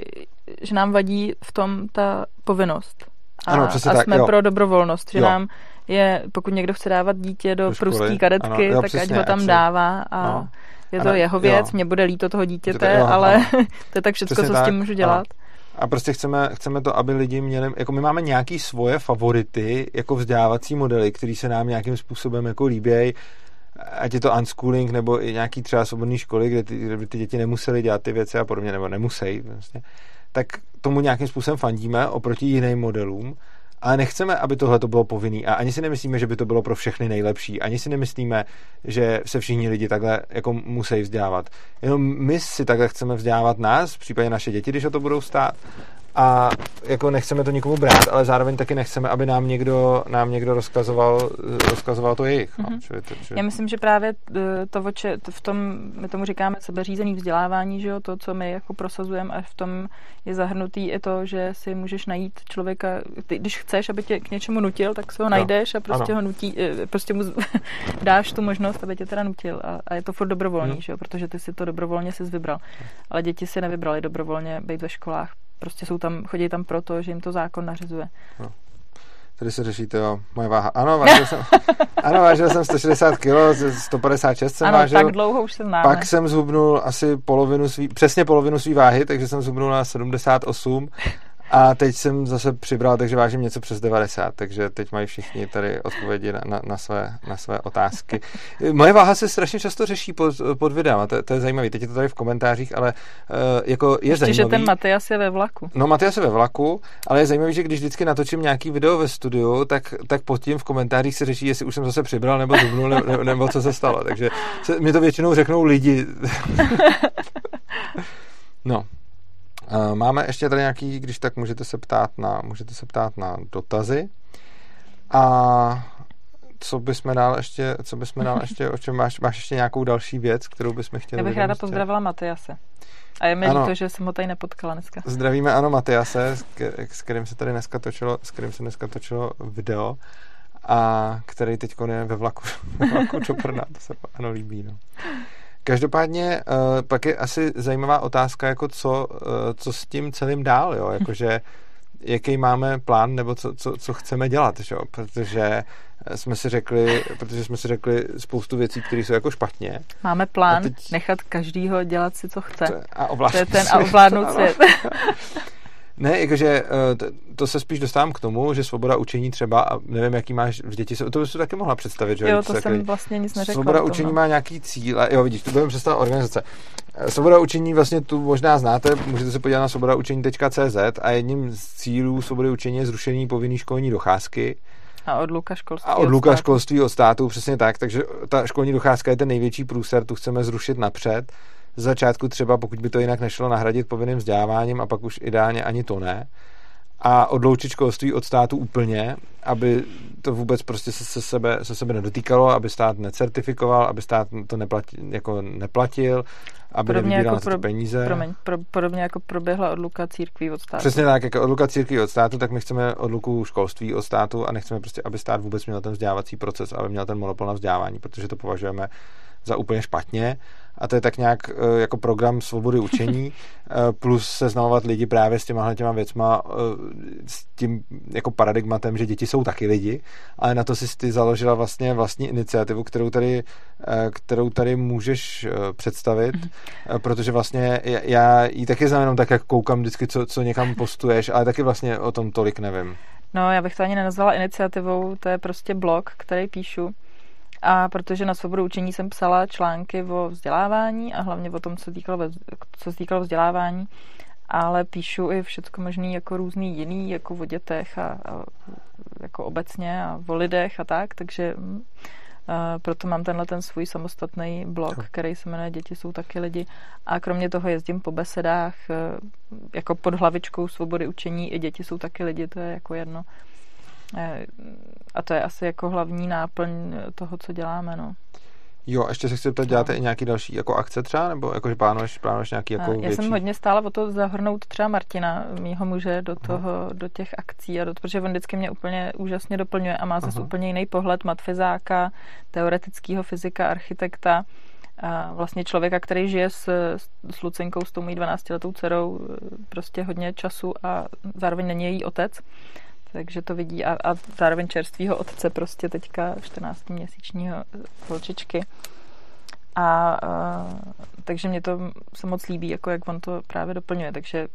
že nám vadí v tom ta povinnost. A, ano, přesně a tak, jsme jo. pro dobrovolnost, že jo. nám je, pokud někdo chce dávat dítě do, do prustý kadetky, ano, jo, tak přesně, ať ho tam dává a no. je to ano, jeho věc, jo. mě bude líto toho dítěte, jo, ale to je tak všechno, co tak, s tím můžu dělat. Ano. A prostě chceme, chceme to, aby lidi měli, jako my máme nějaký svoje favority, jako vzdělávací modely, které se nám nějakým způsobem jako líbějí, ať je to unschooling nebo i nějaký třeba svobodné školy, kde ty, kde ty děti nemusely dělat ty věci a podobně, nebo nemusí, vlastně, tak tomu nějakým způsobem fandíme oproti jiným modelům, ale nechceme, aby tohle to bylo povinný a ani si nemyslíme, že by to bylo pro všechny nejlepší. Ani si nemyslíme, že se všichni lidi takhle jako musí vzdělávat. Jenom my si takhle chceme vzdělávat nás, v případě naše děti, když o to budou stát a jako nechceme to nikomu brát, ale zároveň taky nechceme, aby nám někdo, nám někdo rozkazoval, rozkazoval to jejich. Mm-hmm. No, čili to, čili... Já myslím, že právě eh, to, oče, v tom, my tomu říkáme sebeřízený vzdělávání, že jo, to, co my jako prosazujeme a v tom je zahrnutý i to, že si můžeš najít člověka, ty, když chceš, aby tě k něčemu nutil, tak si ho najdeš a prostě ano. ho nutí, eh, prostě mu dáš tu možnost, aby tě teda nutil a, a je to furt dobrovolný, mm. že jo, protože ty si to dobrovolně si vybral. Ale děti si nevybrali dobrovolně být ve školách, Prostě jsou tam, chodí tam proto, že jim to zákon nařizuje. No. Tady se řeší to moje váha. Ano, vážil jsem, ano, vážil jsem 160 kg, 156 jsem ano, vážil. tak dlouho už jsem Pak jsem zhubnul asi polovinu svý, přesně polovinu svý váhy, takže jsem zhubnul na 78 a teď jsem zase přibral, takže vážím něco přes 90, takže teď mají všichni tady odpovědi na, na, na, své, na své otázky. Moje váha se strašně často řeší pod, pod videem a to, to je zajímavé. Teď je to tady v komentářích, ale uh, jako je Ještě, zajímavý. že ten Matias je ve vlaku. No, Matias je ve vlaku, ale je zajímavý, že když vždycky natočím nějaký video ve studiu, tak, tak pod tím v komentářích se řeší, jestli už jsem zase přibral nebo zubnul, nebo, nebo co se stalo. Takže se, mi to většinou řeknou lidi. no, Máme ještě tady nějaký, když tak můžete se ptát na, můžete se ptát na dotazy. A co bychom dál ještě, co bychom dál ještě, o čem máš, máš ještě nějakou další věc, kterou bychom chtěli Já bych ráda pozdravila Matyase. A je mi líto, že jsem ho tady nepotkala dneska. Zdravíme, ano, Matyase, s kterým se tady dneska točilo, s kterým se dneska točilo video a který teď je ve vlaku, ve vlaku do Brna, to se ano líbí, no. Každopádně uh, pak je asi zajímavá otázka, jako co, uh, co s tím celým dál, jo? Jakože jaký máme plán nebo co, co, co chceme dělat, že? protože jsme si řekli, protože jsme si řekli spoustu věcí, které jsou jako špatně. Máme plán teď... nechat každýho dělat si, co chce. A ovládnout to je ten a ovládnout svět. Ne, jakože eh, to se spíš dostávám k tomu, že svoboda učení třeba, a nevím, jaký máš v děti, to bys si taky mohla představit, že? Jo, to jsem vlastně nic neřekla. Svoboda učení má nějaký cíl, jo, vidíš, to budeme představit organizace. Eh, svoboda učení vlastně tu možná znáte, můžete se podívat na svobodaučení.cz a jedním z cílů svobody učení je zrušení povinné školní docházky. A odluka školství. A odluka od školství od státu, přesně tak. Takže ta školní docházka je ten největší průser, tu chceme zrušit napřed z začátku třeba, pokud by to jinak nešlo, nahradit povinným vzděláváním a pak už ideálně ani to ne a odloučit školství od státu úplně, aby to vůbec prostě se, se, sebe, se sebe nedotýkalo, aby stát necertifikoval, aby stát to neplatil, jako neplatil, aby podobně nevybíral jako pro, peníze. Promiň, pro, podobně jako proběhla odluka církví od státu. Přesně tak, jako odluka církví od státu, tak my chceme odluku školství od státu a nechceme prostě, aby stát vůbec měl ten vzdělávací proces, aby měl ten monopol na vzdělávání, protože to považujeme za úplně špatně a to je tak nějak eh, jako program svobody učení eh, plus seznamovat lidi právě s těma těma věcma eh, s tím jako paradigmatem, že děti jsou taky lidi, ale na to si ty založila vlastně vlastní iniciativu, kterou tady, kterou tady můžeš představit, mm-hmm. protože vlastně já ji taky znamenám tak, jak koukám vždycky, co, co někam postuješ, ale taky vlastně o tom tolik nevím. No, já bych to ani nenazvala iniciativou, to je prostě blog, který píšu a protože na svobodu učení jsem psala články o vzdělávání a hlavně o tom, co, týkalo, co se týkalo vzdělávání, ale píšu i všechno možný jako různý jiný, jako o dětech a, a jako obecně a o lidech a tak, takže mm, a proto mám tenhle ten svůj samostatný blog, který se jmenuje Děti jsou taky lidi. A kromě toho jezdím po besedách e, jako pod hlavičkou svobody učení i děti jsou taky lidi, to je jako jedno a to je asi jako hlavní náplň toho, co děláme, no. Jo, a ještě se chci zeptat, děláte i nějaký další jako akce třeba, nebo jakože plánuješ, plánuješ nějaký jako Já větší? jsem hodně stála o to zahrnout třeba Martina, mýho muže, do toho, do těch akcí, a do, protože on vždycky mě úplně úžasně doplňuje a má zase úplně jiný pohled matfizáka, teoretického fyzika, architekta, a vlastně člověka, který žije s, s Lucinkou, s tou mý 12-letou dcerou, prostě hodně času a zároveň není její otec takže to vidí a, a zároveň čerstvýho otce prostě teďka 14-měsíčního holčičky. A, a takže mě to se moc líbí, jako jak on to právě doplňuje, takže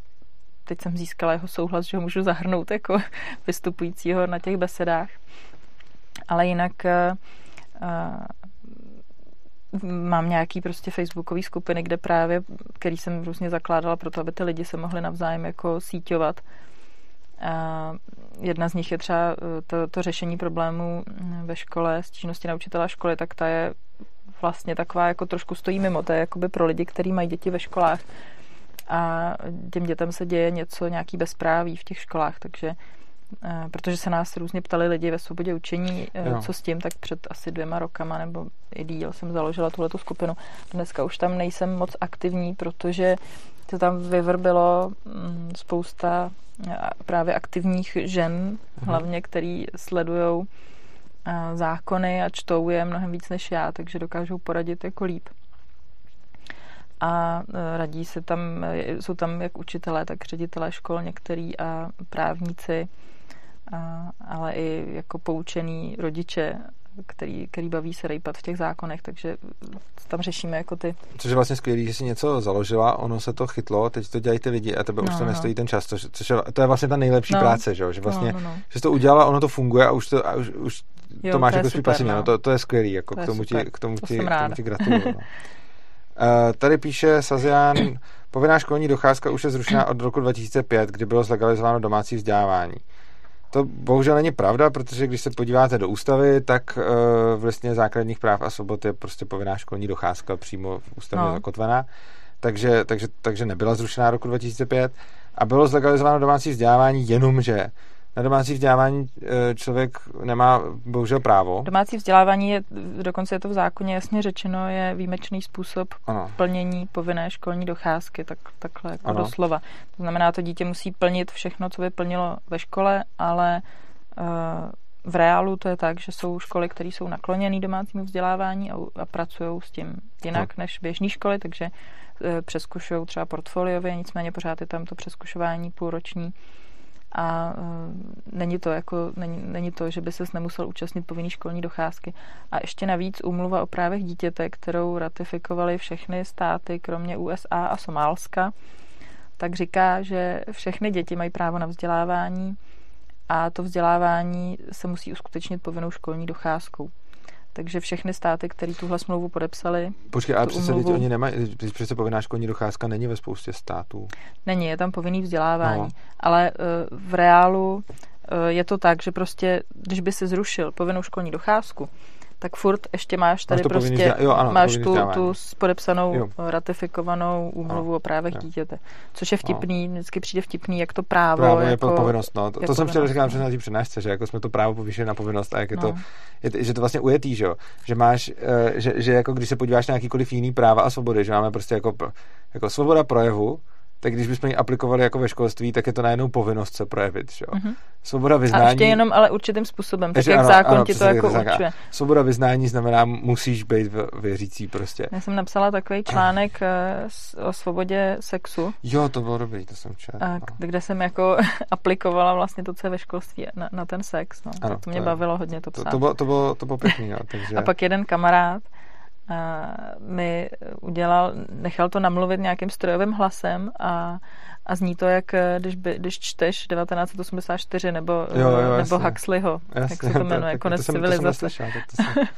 teď jsem získala jeho souhlas, že ho můžu zahrnout jako vystupujícího na těch besedách. Ale jinak a, a, mám nějaký prostě facebookový skupiny, kde právě, který jsem různě zakládala pro to, aby ty lidi se mohli navzájem jako síťovat jedna z nich je třeba eh, to, to řešení problémů mm, ve škole, stížnosti na učitela školy, tak ta je vlastně taková, jako trošku stojí mimo, to je jakoby pro lidi, kteří mají děti ve školách a těm dětem se děje něco, nějaký bezpráví v těch školách, takže eh, protože se nás různě ptali lidi ve svobodě učení, eh, jo. co s tím, tak před asi dvěma rokama nebo i díl jsem založila tuhletu skupinu. Dneska už tam nejsem moc aktivní, protože to tam vyvrbilo mm, spousta právě aktivních žen, mhm. hlavně, který sledují zákony a čtou je mnohem víc než já, takže dokážou poradit jako líp. A e, radí se tam, jsou tam jak učitelé, tak ředitelé škol některý a právníci, a, ale i jako poučený rodiče který, který baví se rejpat v těch zákonech, takže tam řešíme jako ty. Což je vlastně skvělé, že si něco založila, ono se to chytlo, teď to dělají ty lidi a tebe no, už to no. nestojí ten čas, což, což je, to je vlastně ta nejlepší no. práce, že, že vlastně, no, no, no. že jsi to udělala, ono to funguje a už to, a už, už jo, to máš to jako pasivně, no. no. to, to je skvělý, jako to k tomu, ti, k tomu, to ti, k tomu ti gratuluju. No. Uh, tady píše Sazian, povinná školní docházka už je zrušená od roku 2005, kdy bylo zlegalizováno domácí vzdělávání. To bohužel není pravda, protože když se podíváte do ústavy, tak uh, v listině základních práv a svobod je prostě povinná školní docházka přímo v ústavě no. zakotvená. Takže, takže, takže nebyla zrušená roku 2005 a bylo zlegalizováno domácí vzdělávání jenomže na domácí vzdělávání e, člověk nemá bohužel právo. Domácí vzdělávání je, dokonce je to v zákoně jasně řečeno, je výjimečný způsob ano. plnění povinné školní docházky, tak, takhle jako ano. doslova. To znamená, to dítě musí plnit všechno, co by plnilo ve škole, ale e, v reálu to je tak, že jsou školy, které jsou nakloněné domácímu vzdělávání a, a pracují s tím jinak no. než běžné školy, takže e, přeskušují třeba portfoliově, nicméně pořád je tam to přeskušování půlroční a uh, není to jako, není, není to, že by ses nemusel účastnit povinný školní docházky. A ještě navíc úmluva o právech dítěte, kterou ratifikovaly všechny státy, kromě USA a Somálska, tak říká, že všechny děti mají právo na vzdělávání a to vzdělávání se musí uskutečnit povinnou školní docházkou. Takže všechny státy, které tuhle smlouvu podepsali. Počkej, ale přece umluvu... oni nemají, přece povinná školní docházka není ve spoustě států. Není, je tam povinný vzdělávání. No. Ale uh, v reálu uh, je to tak, že prostě, když by se zrušil povinnou školní docházku, tak furt ještě máš tady Máš to prostě, vzděla- jo, ano, máš tu, tu podepsanou, Jo. ratifikovanou úmluvu o právech jo. dítěte. Což je vtipný, vždycky přijde vtipný, jak to právo, Právo je jako, povinnost, no. To, je to jsem chtěl říkat na té přednášce, že jako jsme to právo povýšili na povinnost a jak je to, No. je, že to vlastně ujetý, že jo. Že máš, eh, že, že jako když se podíváš na jakýkoliv jiný práva a svobody, že máme prostě jako, jako svoboda projevu, tak když bychom ji aplikovali jako ve školství, tak je to najednou povinnost se projevit, že jo. Mhm. Svoboda A vyznání... ještě jenom ale určitým způsobem, tak jak ano, zákon ano, ti to jako tak, určuje. Svoboda vyznání znamená, musíš být věřící prostě. Já jsem napsala takový článek eh, o svobodě sexu, Jo, to bylo dobrý, to jsem četl. a no. kde jsem jako aplikovala vlastně to, co je ve školství na, na ten sex. No. Ano, tak to mě to je- bavilo hodně to To, psát. to, bylo, to, bylo, to bylo pěkný, no, takže... A pak jeden kamarád a, mi udělal, nechal to namluvit nějakým strojovým hlasem a, a zní to, jak eh, když, by, když čteš 1984 nebo, Jo, jo, eh, nebo jasně. Huxleyho, jak se to jmenuje, tak konec to jsem, to jsem civilizace. to jsem...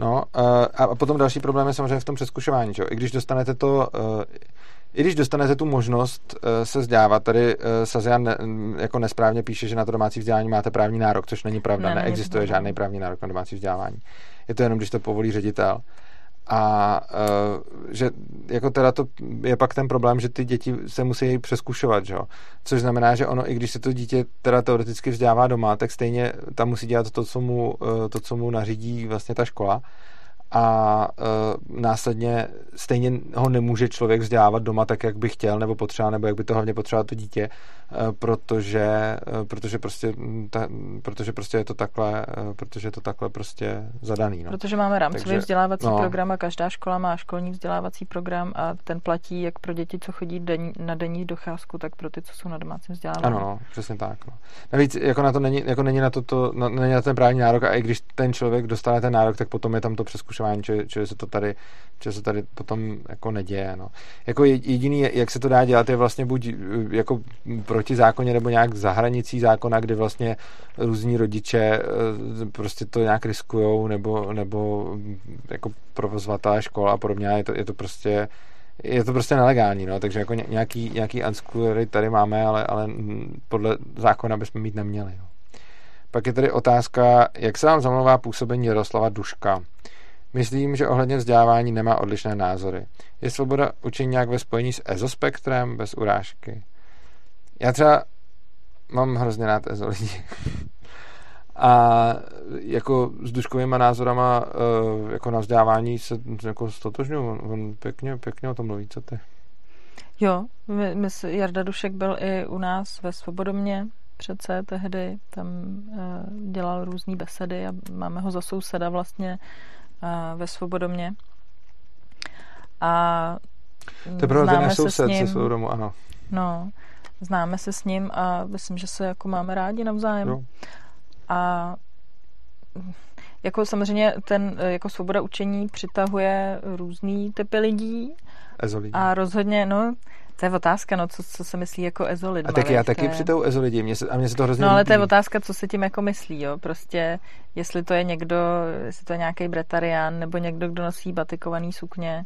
No uh, a potom další problém je samozřejmě v tom přeskušování, že? jo. I když dostanete to, i když dostanete tu možnost se vzdělávat, tady Sazian ne, jako nesprávně píše, že na to domácí vzdělání máte právní nárok, což není pravda, Ne, neexistuje pravda. žádný právní nárok na domácí vzdělávání. Je to jenom, když to povolí ředitel. A uh, že jako teda to je pak ten problém, že ty děti se musí přeskušovat, že? Což znamená, že ono, i když se to dítě teda teoreticky vzdělává doma, tak stejně tam musí dělat to, co mu, uh, to, co mu nařídí vlastně ta škola a uh, následně stejně ho nemůže člověk vzdělávat doma tak, jak by chtěl nebo potřeboval, nebo jak by to hlavně potřeboval to dítě, uh, protože, uh, protože, prostě, ta, protože prostě je to takhle, uh, protože je to takhle prostě zadaný. No. Protože máme rámcový Takže, vzdělávací no. program a každá škola má školní vzdělávací program a ten platí jak pro děti, co chodí den, na denní docházku, tak pro ty, co jsou na domácím vzdělávání. Ano, no, přesně tak. No. Navíc jako na to není, jako není na to, to na, není na ten právní nárok a i když ten člověk dostane ten nárok, tak potom je tam to přeskušování, že, že se to tady, že se tady potom jako neděje. No. Jako je- jediný, jak se to dá dělat, je vlastně buď eh, jako proti zákoně nebo nějak za hranicí zákona, kdy vlastně různí rodiče eh, prostě to nějak riskujou nebo, nebo mm, jako provozovatelé škol a podobně. Je to, je to prostě je to prostě nelegální, no, takže jako ně- nějaký, nějaký unschool tady máme, ale, ale mm, podle zákona bychom mít neměli. No. Pak je tady otázka, jak se vám zamlouvá působení Jaroslava Duška. Myslím, že ohledně vzdělávání nemá odlišné názory. Je svoboda učení nějak ve spojení s ezospektrem bez urážky? Já třeba mám hrozně rád ezo lidi. A jako s duškovýma názorama eh, jako na vzdělávání se jako stotožňuji. On, on pěkně, pěkně o tom mluví, co ty? Jo, my, my, Jarda Dušek byl i u nás ve Svobodomě přece tehdy, tam uh, dělal různé besedy a máme ho za souseda vlastně ve Svobodomě. A To je ten známe náš se soused s ním, se svou domu, ano. no, známe se s ním a myslím, že se jako máme rádi navzájem. Jo. A jako samozřejmě ten jako svoboda učení přitahuje různý typy lidí Ezo lidi. a rozhodně, no, to je otázka, no, co, co se myslí jako ezo lidma. A tak já taky je... přitou ezo lidi, mě se, a mně se to hrozně No ale to je líbí. otázka, co se tím jako myslí, jo. Prostě, jestli to je někdo, jestli to je nějaký bretarián, nebo někdo, kdo nosí batikovaný sukně.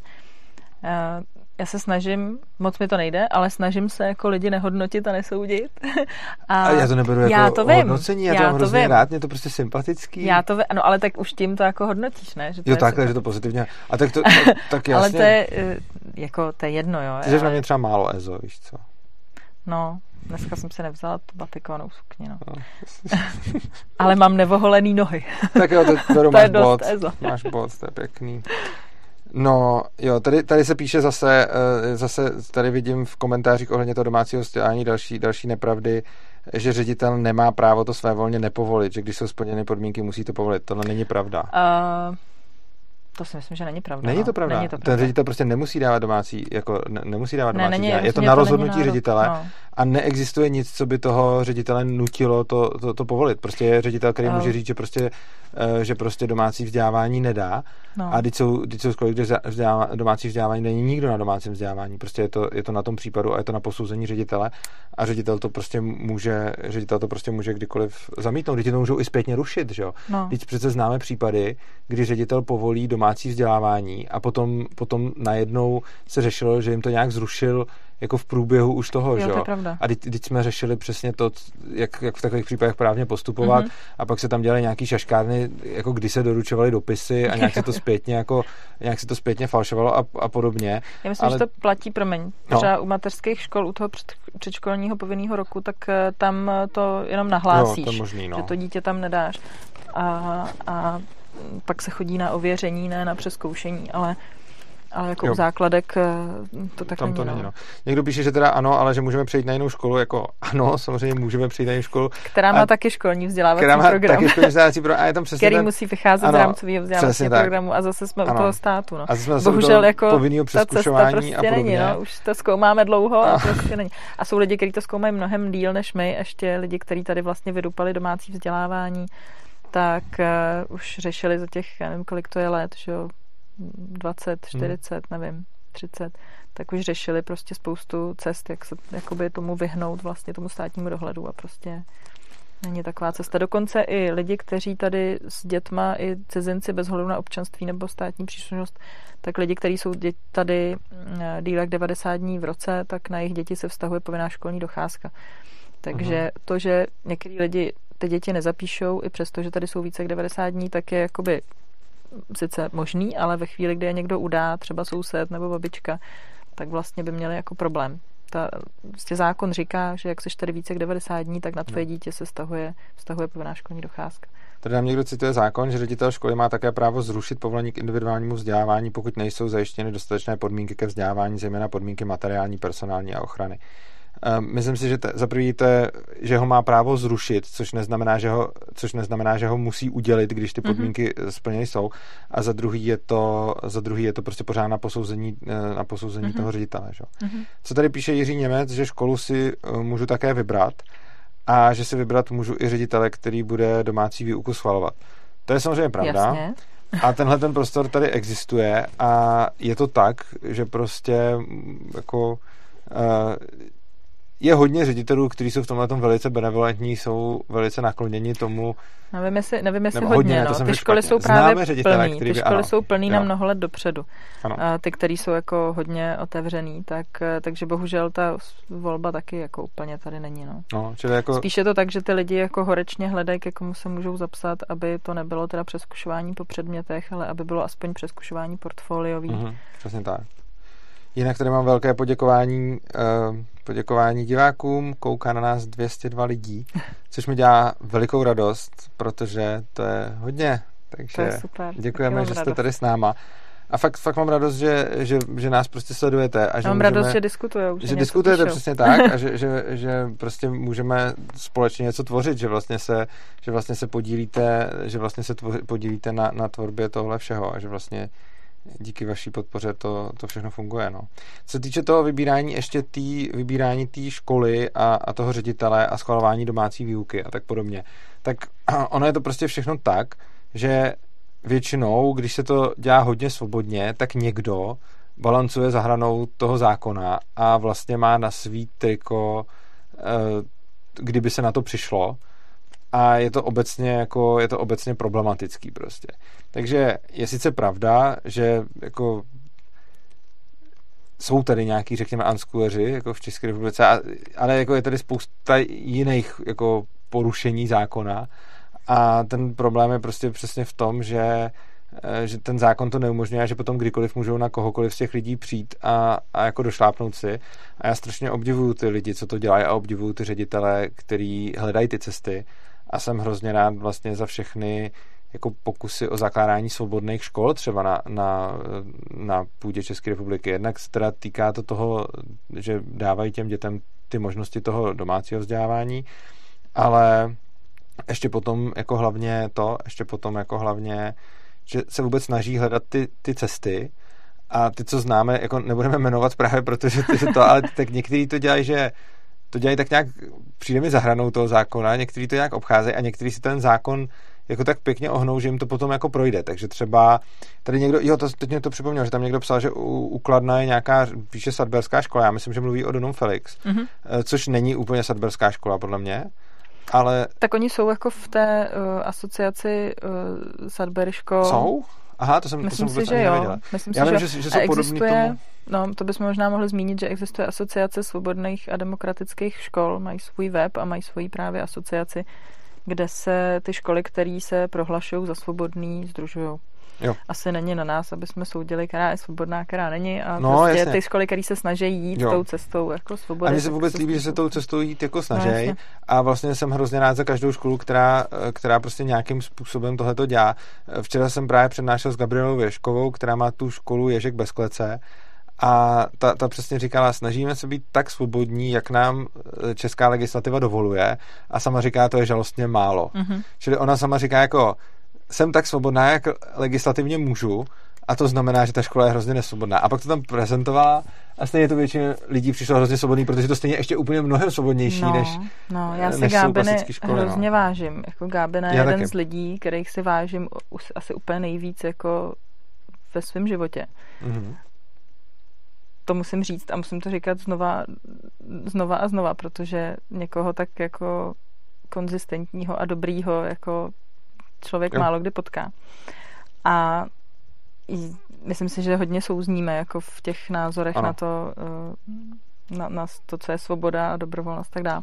Eh, Já se snažím, moc mi to nejde, ale snažím se jako lidi nehodnotit a nesoudit. A, A já to neberu jako já to vím, hodnocení, já, já to mám to hrozně vím. rád, mě to prostě sympatický. Já to, ve- no ale tak už tím to jako hodnotíš, ne? Že to Jo, je takhle, super. že to pozitivně. A tak to, tak, tak jasně. Ale to je, eh, jako, to je jedno, jo. Ty jsi na ale- mě třeba málo ezo, víš co. No, dneska jsem si nevzala tu batikovanou sukni, no. No. Ale mám nevoholený nohy. tak jo, to, to, To máš je dost bod. ezo. Máš bod, to je pěkný. No, jo, tady, tady se píše zase, eh, zase tady vidím v komentářích ohledně toho domácího vzdělání další, další nepravdy, že ředitel nemá právo to své volně nepovolit, že když jsou splněny podmínky, musí to povolit. Tohle není pravda. Uh, to si myslím, že není pravda. Není no. to pravda. Není to Ten pravda. ředitel prostě nemusí dávat domácí, jako ne, nemusí dávat ne, domácí není, vzdělání. Je to na není rozhodnutí nárok, ředitele No. a neexistuje nic, co by toho ředitele nutilo to, to, to povolit. Prostě je ředitel, který Oh. může říct, že prostě, eh, že prostě domácí vzdělávání nedá. No. A když jsou, když jsou školy, kde vzdělá- vzdělává, domácí vzdělávání není nikdo na domácím vzdělávání. Prostě je to, je to na tom případu a je to na posouzení ředitele a ředitel to prostě může, ředitel to prostě může kdykoliv zamítnout. Děti to můžou i zpětně rušit, že jo? No. Teď přece známe případy, kdy ředitel povolí domácí domácí vzdělávání a potom, potom najednou se řešilo, že jim to nějak zrušil jako v průběhu už toho, Jo, že to pravda. A teď, teď jsme řešili přesně to, jak, jak v takových případech právně postupovat Mhm. a pak se tam dělaly nějaký šaškárny, jako kdy se doručovaly dopisy a nějak se to zpětně jako, nějak se to zpětně falšovalo a, a podobně. Já myslím, Ale- že to platí, promiň, No. třeba u mateřských škol, u toho před, předškolního povinného roku, tak eh, tam to jenom nahlásíš, Jo, to je možný, no. že to dítě tam nedáš. A, a pak se chodí na ověření, ne na přeskoušení, ale, ale jako Jo. základek eh, to tak Tam není. to no. není, no. Někdo píše, že teda ano, ale že můžeme přejít na jinou školu, jako ano, samozřejmě můžeme přejít na jinou školu, Která má A- taky školní vzdělávací která má program, taky školní vzdělávací program a je tam přesně který ten, musí vycházet Ano, z rámcového vzdělávacího programu a zase jsme Ano. u toho státu. No. a jsme zase u Bohužel toho jako povinného ta cesta přeskušování prostě a podobně. není, no. Už to zkoumáme dlouho a A- prostě není. A jsou lidi, kteří to zkoumají mnohem díl než my, ještě lidi, kteří tady vlastně vydupali domácí vzdělávání, tak uh, už řešili za těch, já nevím, kolik to je let, že jo, 20, 40, nevím, 30, tak už řešili prostě spoustu cest, jak se jakoby tomu vyhnout vlastně tomu státnímu dohledu a prostě není taková cesta. Dokonce i lidi, kteří tady s dětma, i cizinci bez ohledu na občanství nebo státní příslušnost, tak lidi, kteří jsou tady mm, díl jak 90 dní v roce, tak na jejich děti se vztahuje povinná školní docházka. Takže Mhm. to, že některý lidi ty děti nezapíšou, i přesto, že tady jsou více jak 90 dní, tak je jakoby sice možný, ale ve chvíli, kdy je někdo udá, třeba soused nebo babička, tak vlastně by měli jako problém. Ta, prostě zákon říká, že jak jsi tady více jak 90 dní, tak na tvoje dítě se stahuje, stahuje povinná školní docházka. Tady nám někdo cituje zákon, že ředitel školy má také právo zrušit povolení k individuálnímu vzdělávání, pokud nejsou zajištěny dostatečné podmínky ke vzdělávání, zejména podmínky materiální, personální a ochrany. Ehm, Myslím si, že te, za prvý to je, že ho má právo zrušit, což neznamená, že ho, což neznamená, že ho musí udělit, když ty Mhm. podmínky mm-hmm. splněny jsou. A za druhý je to, za druhý je to prostě pořád na posouzení, eh, na posouzení Mhm. mm-hmm. toho ředitele. Že? Mhm. Co tady píše Jiří Němec, že školu si eh, můžu také vybrat a že si vybrat můžu i ředitele, který bude domácí výuku schvalovat. To je samozřejmě pravda. Jasně. A tenhle ten prostor tady existuje a je to tak, že prostě mm, jako uh, je hodně ředitelů, kteří jsou v tomhle tom velice benevolentní, jsou velice nakloněni tomu, Nevím, jestli, nevím, jestli hodně, hodně, to no. Ty školy špatně. jsou právě Známe ředitele, plný, ty by- školy ano. jsou plný na Jo. mnoho let dopředu. Ano. A ty, který jsou jako hodně otevřený, tak, takže bohužel ta volba taky jako úplně tady není, no. no, čili jako, Spíš je to tak, že ty lidi jako horečně hledají, ke komu se můžou zapsat, aby to nebylo teda přeskušování po předmětech, ale aby bylo aspoň přeskušování portfoliový. mhm, přesně tak. Jinak tady mám velké poděkování, uh, poděkování divákům, kouká na nás 202 lidí, což mi dělá velikou radost, protože to je hodně, takže To je super. Děkujeme, že jste radost. tady s náma. A fakt, fakt mám radost, že, že, že nás prostě sledujete. A že mám můžeme, radost, že diskutujou. že diskutujete píšou. přesně tak a že, že, že prostě můžeme společně něco tvořit, že vlastně se, že vlastně se podílíte, že vlastně se tvoři, podílíte na, na tvorbě tohle všeho a že vlastně díky vaší podpoře to, to všechno funguje. No. Co se týče toho vybírání ještě tý, vybírání té školy a, a toho ředitele a schvalování domácí výuky a tak podobně, tak ono je to prostě všechno tak, že většinou, když se to dělá hodně svobodně, tak někdo balancuje za hranou toho zákona a vlastně má na svý triko, eh, kdyby se na to přišlo a je to obecně jako, je to obecně problematický prostě. Takže je sice pravda, že jako jsou tady nějaký, řekněme, unsquareři, jako v České republice, ale jako je tady spousta jiných jako porušení zákona a ten problém je prostě přesně v tom, že eh, že ten zákon to neumožňuje že potom kdykoliv můžou na kohokoliv z těch lidí přijít a, a jako došlápnout si. A já strašně obdivuju ty lidi, co to dělají a obdivuju ty ředitele, který hledají ty cesty a jsem hrozně rád vlastně za všechny jako pokusy o zakládání svobodných škol třeba na, na, na půdě České republiky. Jednak teda týká to toho, že dávají těm dětem ty možnosti toho domácího vzdělávání, ale ještě potom jako hlavně to, ještě potom jako hlavně, že se vůbec snaží hledat ty, ty cesty a ty, co známe, jako nebudeme jmenovat právě, protože to, to ale tak někteří to dělají, že to dělají tak nějak, přijde mi za hranou toho zákona, někteří to nějak obcházejí a někteří si ten zákon jako tak pěkně ohnou, že jim to potom jako projde. Takže třeba tady někdo, jo, to, teď mě to připomněl, že tam někdo psal, že u, u Kladna je nějaká, píše sadberská škola, já myslím, že mluví o Donum Felix, Mhm. eh, což není úplně sadberská škola, podle mě, ale Tak oni jsou jako v té uh, asociaci uh, Sudbury škol. jsou, Aha, to jsem, Myslím to jsem si, že jo. nevěděla. Myslím Já si, vím, že, že, že jsou existuje, tomu. no to bychom možná mohli zmínit, že existuje asociace svobodných a demokratických škol, mají svůj web a mají svoji právě asociaci, kde se ty školy, které se prohlašují za svobodný, združují. Jo. Asi není na nás, aby jsme soudili, která je svobodná, která není. A No, prostě jasně. ty školy, které se snaží jít Jo. tou cestou jako svobody. A mně se vůbec to líbí, že se tou cestou jít jako No, snaží. jasně. a vlastně jsem hrozně rád za každou školu, která, která prostě nějakým způsobem tohleto dělá. Včera jsem právě přednášel s Gabrielou Věškovou, která má tu školu Ježek bez klece. A ta, ta přesně říkala, snažíme se být tak svobodní, jak nám eh, česká legislativa dovoluje. A sama říká, to je žalostně málo. Mhm. Čili ona sama říká jako, jsem tak svobodná, jak legislativně můžu, a to znamená, že ta škola je hrozně nesvobodná. A pak to tam prezentovala a stejně to většině lidí přišlo hrozně svobodný, protože to stejně ještě úplně mnohem svobodnější, no, než, no, já si než školy, hrozně no. vážím. Jako Gábina je Já jeden taky. z lidí, kterých si vážím asi úplně nejvíc jako ve svém životě. Mhm. To musím říct a musím to říkat znova, znova a znova, protože někoho tak jako konzistentního a dobrýho jako člověk Jo. málo kdy potká. A myslím si, že hodně souzníme jako v těch názorech Ano. na to, eh, na, na to, co je svoboda a dobrovolnost a tak dále.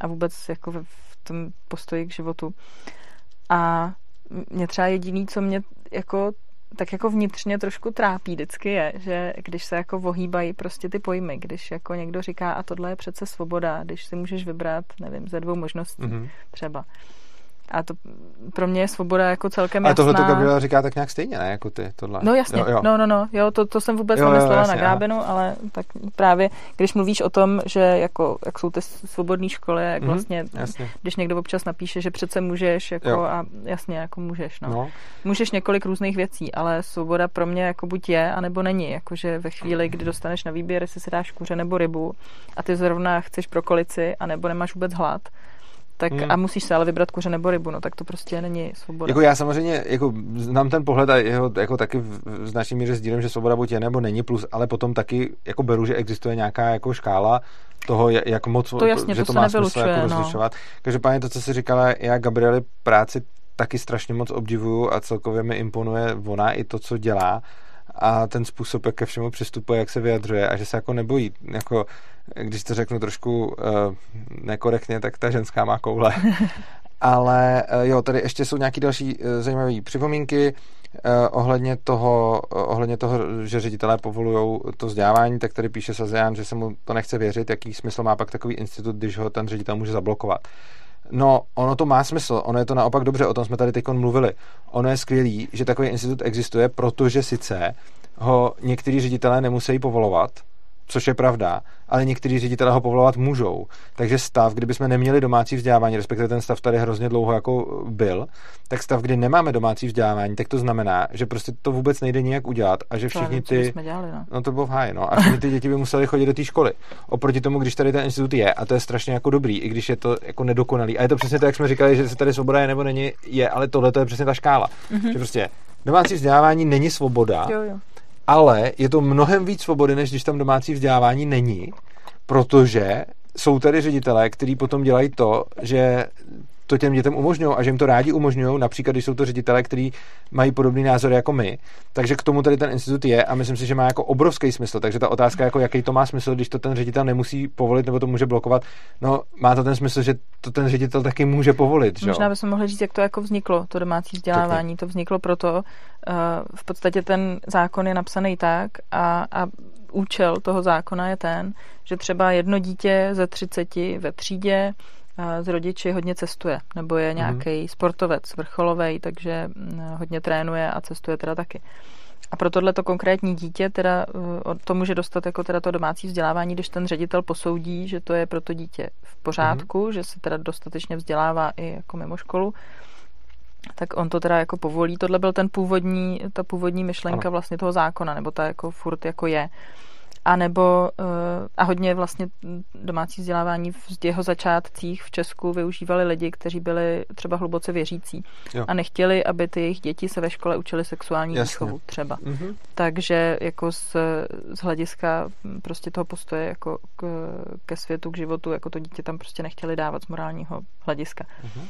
A vůbec jako v, tom postoji k životu. A mě třeba jediný, co mě jako tak jako vnitřně trošku trápí vždycky je, že když se jako vohýbají prostě ty pojmy, když jako někdo říká a tohle je přece svoboda, když si můžeš vybrat, nevím, ze dvou možností Mhm. třeba. A to pro mě je svoboda jako celkem A jasná. tohle to Gabriela říká tak nějak stejně, ne, jako ty, tohle. No jasně, Jo, jo. no, no, no, jo, to, to jsem vůbec Jo, jo, nemyslela jasně, na aha. Gábinu, ale tak právě, když mluvíš o tom, že jako, jak jsou ty svobodné školy, jak Mhm, vlastně, jasně. když někdo občas napíše, že přece můžeš, jako Jo. a jasně, jako můžeš, no. No. Můžeš několik různých věcí, ale svoboda pro mě jako buď je, anebo není. Jakože ve chvíli, kdy dostaneš na výběr, jestli si dáš kuře nebo rybu a ty zrovna chceš brokolici, anebo nemáš vůbec hlad, tak Hmm. a musíš se ale vybrat kuře nebo rybu, no tak to prostě není svoboda. Jako já samozřejmě jako znám ten pohled a jeho jako taky v značné míře sdílím, že svoboda buď je nebo není plus, ale potom taky jako beru, že existuje nějaká jako škála toho, ja- jak moc, To jasně, že to to, má smysl jako no. rozlišovat. Každopádně to, co jsi říkala, já Gabrieli práci taky strašně moc obdivuju a celkově mi imponuje ona i to, co dělá a ten způsob, jak ke všemu přistupuje, jak se vyjadřuje a že se jako nebojí. Jako, když to řeknu trošku uh, nekorektně, tak ta ženská má koule. Ale eh, jo, tady ještě jsou nějaké další eh, zajímavé připomínky eh, ohledně toho, eh, ohledně toho, že ředitelé povolují to vzdělávání, tak tady píše Sazeán, že se mu to nechce věřit, jaký smysl má pak takový institut, když ho ten ředitel může zablokovat. No, ono to má smysl, ono je to naopak dobře, o tom jsme tady teď mluvili. Ono je skvělý, že takový institut existuje, protože sice ho některý ředitelé nemusí povolovat, což je pravda, ale někteří ředitelé ho povolovat můžou. Takže stav, kdyby jsme neměli domácí vzdělávání, respektive ten stav tady hrozně dlouho jako byl, tak stav, kdy nemáme domácí vzdělávání, tak to znamená, že prostě to vůbec nejde nijak udělat a že To všichni ty... jsme dělali, no. No to bylo v háji, no. A všechny ty děti by museli chodit do té školy. Oproti tomu, když tady ten institut je, a to je strašně jako dobrý, i když je to jako nedokonalý. A je to přesně to, jak jsme říkali, že se tady svoboda je nebo není, je, ale tohle to je přesně ta škála. Mm-hmm. Že prostě domácí vzdělávání není svoboda, Jo, jo. Ale je to mnohem víc svobody, než když tam domácí vzdělávání není, protože jsou tady ředitelé, kteří potom dělají to, že to těm dětem umožňují a že jim to rádi umožňují, například když jsou to ředitelé, kteří mají podobný názor jako my. Takže k tomu tady ten institut je a myslím si, že má jako obrovský smysl. Takže ta otázka, jako jaký to má smysl, když to ten ředitel nemusí povolit nebo to může blokovat, no má to ten smysl, že to ten ředitel taky může povolit. Že? Možná bychom mohli říct, jak to jako vzniklo, to domácí vzdělávání. To vzniklo proto, uh, v podstatě ten zákon je napsaný tak a, a účel toho zákona je ten, že třeba jedno dítě ze 30 ve třídě z rodiči hodně cestuje, nebo je nějaký mm. sportovec vrcholový, takže hodně trénuje a cestuje teda taky. A pro tohleto konkrétní dítě teda uh, to může dostat jako teda to domácí vzdělávání, když ten ředitel posoudí, že to je pro to dítě v pořádku, mm. že se teda dostatečně vzdělává i jako mimo školu, tak on to teda jako povolí. Tohle byl ten původní, ta původní myšlenka Ano. vlastně toho zákona, nebo ta jako furt jako je. A nebo eh, a hodně vlastně domácí vzdělávání v jeho začátcích v Česku využívali lidi, kteří byli třeba hluboce věřící Jo. a nechtěli, aby ty jejich děti se ve škole učili sexuální Jasně. výchovu třeba. Mhm. Takže jako z, z hlediska prostě toho postoje jako k, ke světu, k životu, jako to dítě tam prostě nechtěli dávat z morálního hlediska. Mhm.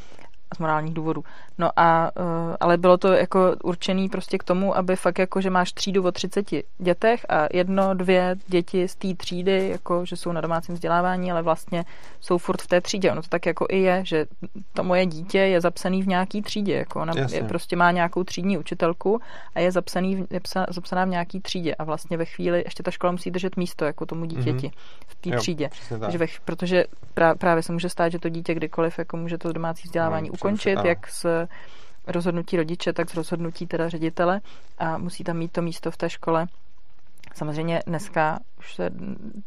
Z morálních důvodů. No a, uh, ale bylo to jako určený prostě k tomu, aby fakt jako, že máš třídu o 30 dětech a jedno, dvě děti z té třídy, jako, že jsou na domácím vzdělávání, ale vlastně jsou furt v té třídě. Ono to tak jako i je, že to moje dítě je zapsaný v nějaký třídě, jako ona je, prostě má nějakou třídní učitelku a je zapsaný, je psa, zapsaná v nějaký třídě a vlastně ve chvíli ještě ta škola musí držet místo jako tomu dítěti mm-hmm. v té třídě. Takže ve, protože právě se může stát, že to dítě kdykoliv jako může to domácí vzdělávání no, ukončit, jak s rozhodnutí rodiče, tak z rozhodnutí teda ředitele a musí tam mít to místo v té škole. Samozřejmě dneska, už se,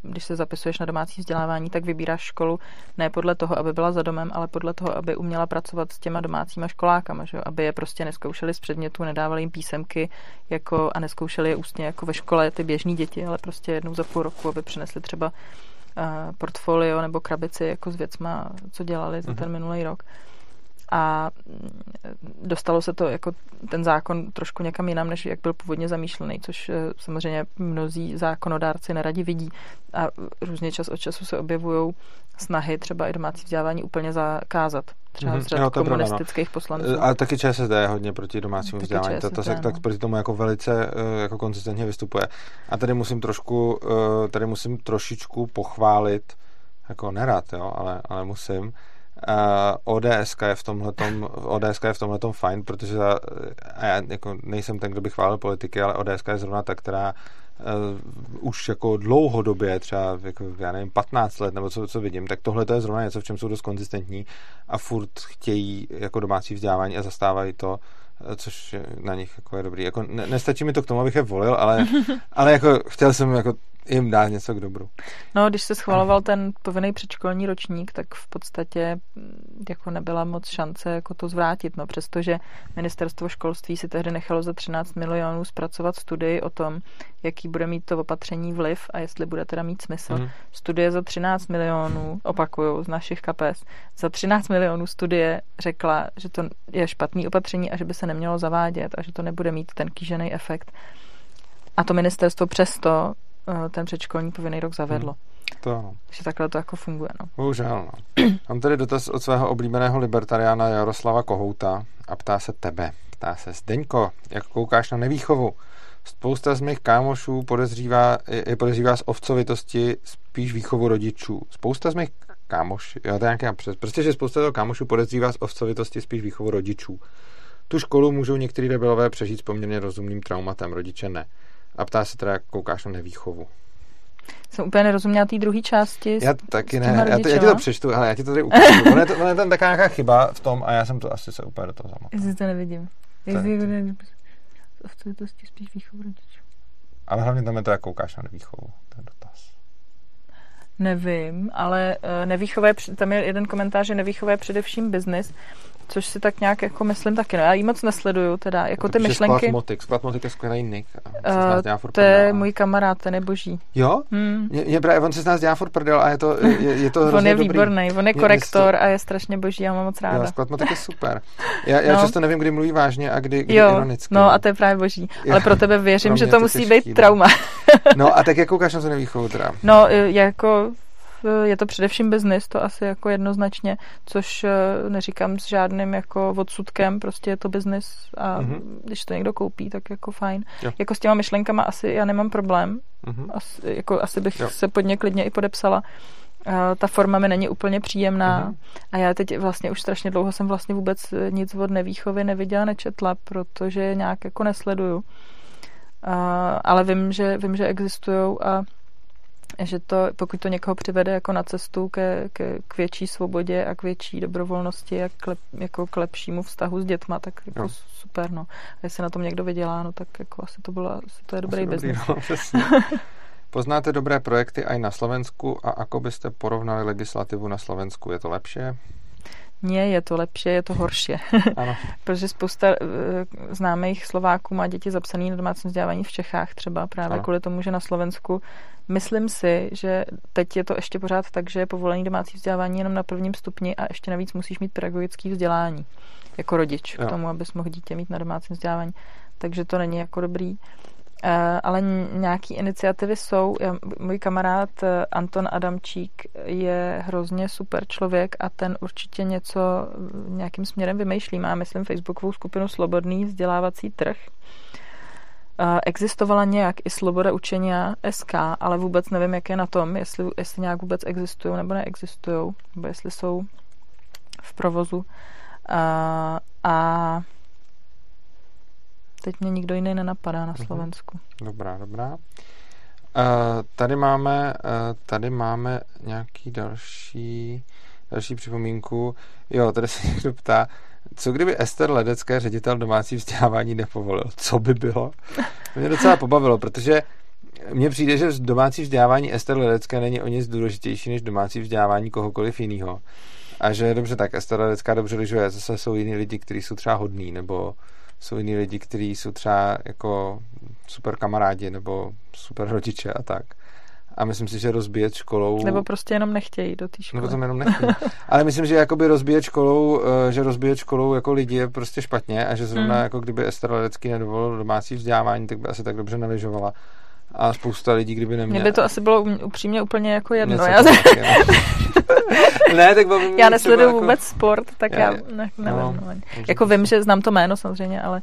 když se zapisuješ na domácí vzdělávání, tak vybíráš školu ne podle toho, aby byla za domem, ale podle toho, aby uměla pracovat s těma domácíma školákama, že? aby je prostě neskoušeli z předmětu, nedávali jim písemky jako, a neskoušeli je ústně jako ve škole ty běžní děti, ale prostě jednou za půl roku, aby přinesli třeba uh, portfolio nebo krabici jako s věcma, co dělali za ten mhm. minulý rok a dostalo se to jako ten zákon trošku někam jinam, než jak byl původně zamýšlený, což eh, samozřejmě mnozí zákonodárci neradi vidí a různě čas od času se objevují snahy třeba i domácí vzdělávání úplně zakázat. Třeba mm-hmm. z řad komunistických pravda, no. poslanců. Ale taky ČSSD je hodně proti domácímu taky vzdělávání. ČSSD, to, to se no. tak proti tomu jako velice eh, jako konzistentně vystupuje. A tady musím trošku, eh, tady musím trošičku pochválit, jako nerad, jo, ale, ale musím, Uh, ODS je v tomhletom, ODS je v tomhletom fajn, protože já, já jako nejsem ten, kdo by chválil politiky, ale ODS je zrovna ta, která uh, už jako dlouhodobě, třeba jako, já nevím, 15 let, nebo co, co vidím, tak tohle je zrovna něco, v čem jsou dost konzistentní a furt chtějí jako domácí vzdělávání a zastávají to, což na nich jako je dobrý. Jako ne, nestačí mi to k tomu, abych je volil, ale, ale jako chtěl jsem jako jim dát něco k dobru. No, když se schvaloval ten povinný předškolní ročník, tak v podstatě jako nebyla moc šance jako to zvrátit, no, přestože ministerstvo školství si tehdy nechalo za 13 milionů zpracovat studii o tom, jaký bude mít to opatření vliv a jestli bude teda mít smysl. Mm. Studie za 13 milionů, opakuju, z našich kapes, za 13 milionů studie řekla, že to je špatný opatření a že by se nemělo zavádět a že to nebude mít ten kýžený efekt. A to ministerstvo přesto ten předškolní povinný rok zavedlo. Hmm. To ano. Takže takhle to jako funguje. No. Bohužel. No. Mám tady dotaz od svého oblíbeného libertariána Jaroslava Kohouta a ptá se tebe. Ptá se, Zdeňko, jak koukáš na nevýchovu? Spousta z mých kámošů podezřívá, je podezřívá z ovcovitosti spíš výchovu rodičů. Spousta z mých kámošů, jo, to je nějaký prostě, že spousta toho kámošů podezřívá z ovcovitosti spíš výchovu rodičů. Tu školu můžou některý rebelové přežít s poměrně rozumným traumatem, rodiče ne a ptá se teda, jak koukáš na nevýchovu. Jsem úplně nerozuměla té druhé části. Já taky ne, já, to, já ti to přečtu, ale já ti to tady ukážu. ono, je to, ono je tam taková nějaká chyba v tom a já jsem to asi se úplně do toho zamotal. Jestli to nevidím. Jestli to, to spíš výchovu rodičů. Ale hlavně tam je to, jak koukáš na nevýchovu, ten dotaz. Nevím, ale uh, nevýchové, tam je jeden komentář, že nevýchové je především biznis, což si tak nějak jako myslím taky. No, já jí moc nesleduju, teda jako ty myšlenky. Sklad Motik, Sklad Motik je skvělý nick. Uh, to je můj kamarád, ten je boží. Jo? Hmm. Je, je právě, on se z nás dělá furt prdel a je to, je, je to On je výborný, on je korektor a je strašně boží, já mám moc ráda. Jo, Sklad Motik je super. Já, já no. často nevím, kdy mluví vážně a kdy, kdy jo, ironicky. No a to je právě boží. Ale pro tebe věřím, že to, to musí těžký, být no. trauma. no a tak jak koukáš na to nevýchovu teda? No, jako je to především biznis, to asi jako jednoznačně, což eh, neříkám s žádným jako odsudkem, prostě je to biznis a mm-hmm. když to někdo koupí, tak jako fajn. Jo. Jako s těma myšlenkama asi já nemám problém, mm-hmm. asi, jako asi bych jo. se pod ně klidně i podepsala. Uh, ta forma mi není úplně příjemná mm-hmm. a já teď vlastně už strašně dlouho jsem vlastně vůbec nic od nevýchovy neviděla, nečetla, protože nějak jako nesleduju. Uh, ale vím, že, vím, že existují a že to, pokud to někoho přivede jako na cestu ke, ke, k větší svobodě a k větší dobrovolnosti a k, lep, jako k lepšímu vztahu s dětma, tak jako no. super, no. A jestli na tom někdo vydělá, no tak jako asi to bylo, asi to je dobrý biznis. No, Poznáte dobré projekty i na Slovensku a ako byste porovnali legislativu na Slovensku? Je to lepší? Nie, je to lepší, je to horší. Protože spousta uh, známých Slováků má děti zapsané na domácím vzdělávání v Čechách třeba právě ano. kvůli tomu, že na Slovensku Myslím si, že teď je to ještě pořád tak, že je povolení domácí vzdělávání jenom na prvním stupni a ještě navíc musíš mít pedagogický vzdělání jako rodič jo. k tomu, abys mohl dítě mít na domácím vzdělávání. Takže to není jako dobrý. ale nějaký iniciativy jsou. Já, můj kamarád eh, Anton Adamčík je hrozně super člověk a ten určitě něco nějakým směrem vymýšlí. Má, myslím, facebookovou skupinu Slobodný vzdělávací trh. Existovala nějak i Sloboda učení SK, ale vůbec nevím, jak je na tom, jestli, jestli nějak vůbec existují nebo neexistují, nebo jestli jsou v provozu. A, a Teď mě nikdo jiný nenapadá na mhm. Slovensku. Dobrá, dobrá. Uh, tady máme, uh, tady máme nějaký další, další připomínku. Jo, tady se někdo ptá, co kdyby Ester Ledecké, ředitel domácí vzdělávání, nepovolil? Co by bylo? Mě docela pobavilo, protože mně přijde, že domácí vzdělávání Ester Ledecké není o nic důležitější než domácí vzdělávání kohokoliv jiného. A že dobře, tak Ester Ledecká dobře lyžuje, zase jsou jiní lidi, kteří jsou třeba hodní, nebo jsou jiní lidi, kteří jsou třeba jako super kamarádi nebo super rodiče a tak. A myslím si, že rozbíjet školou... Nebo prostě jenom nechtějí do té školy. Nebo to jenom nechtějí. Ale myslím, že jakoby rozbíjet školou, eh, že rozbíjet školou jako lidi je prostě špatně a že zrovna hmm. jako kdyby Ester Ledecký nedovolil domácí vzdělávání, tak by asi tak dobře neližovala a spousta lidí, kdyby neměla. Mně by to asi bylo upřímně úplně jako jedno. já... ne, tak Já nesleduju jako... vůbec sport, tak já, já ne, nevím. No, no. Jako vím, že znám to jméno samozřejmě, ale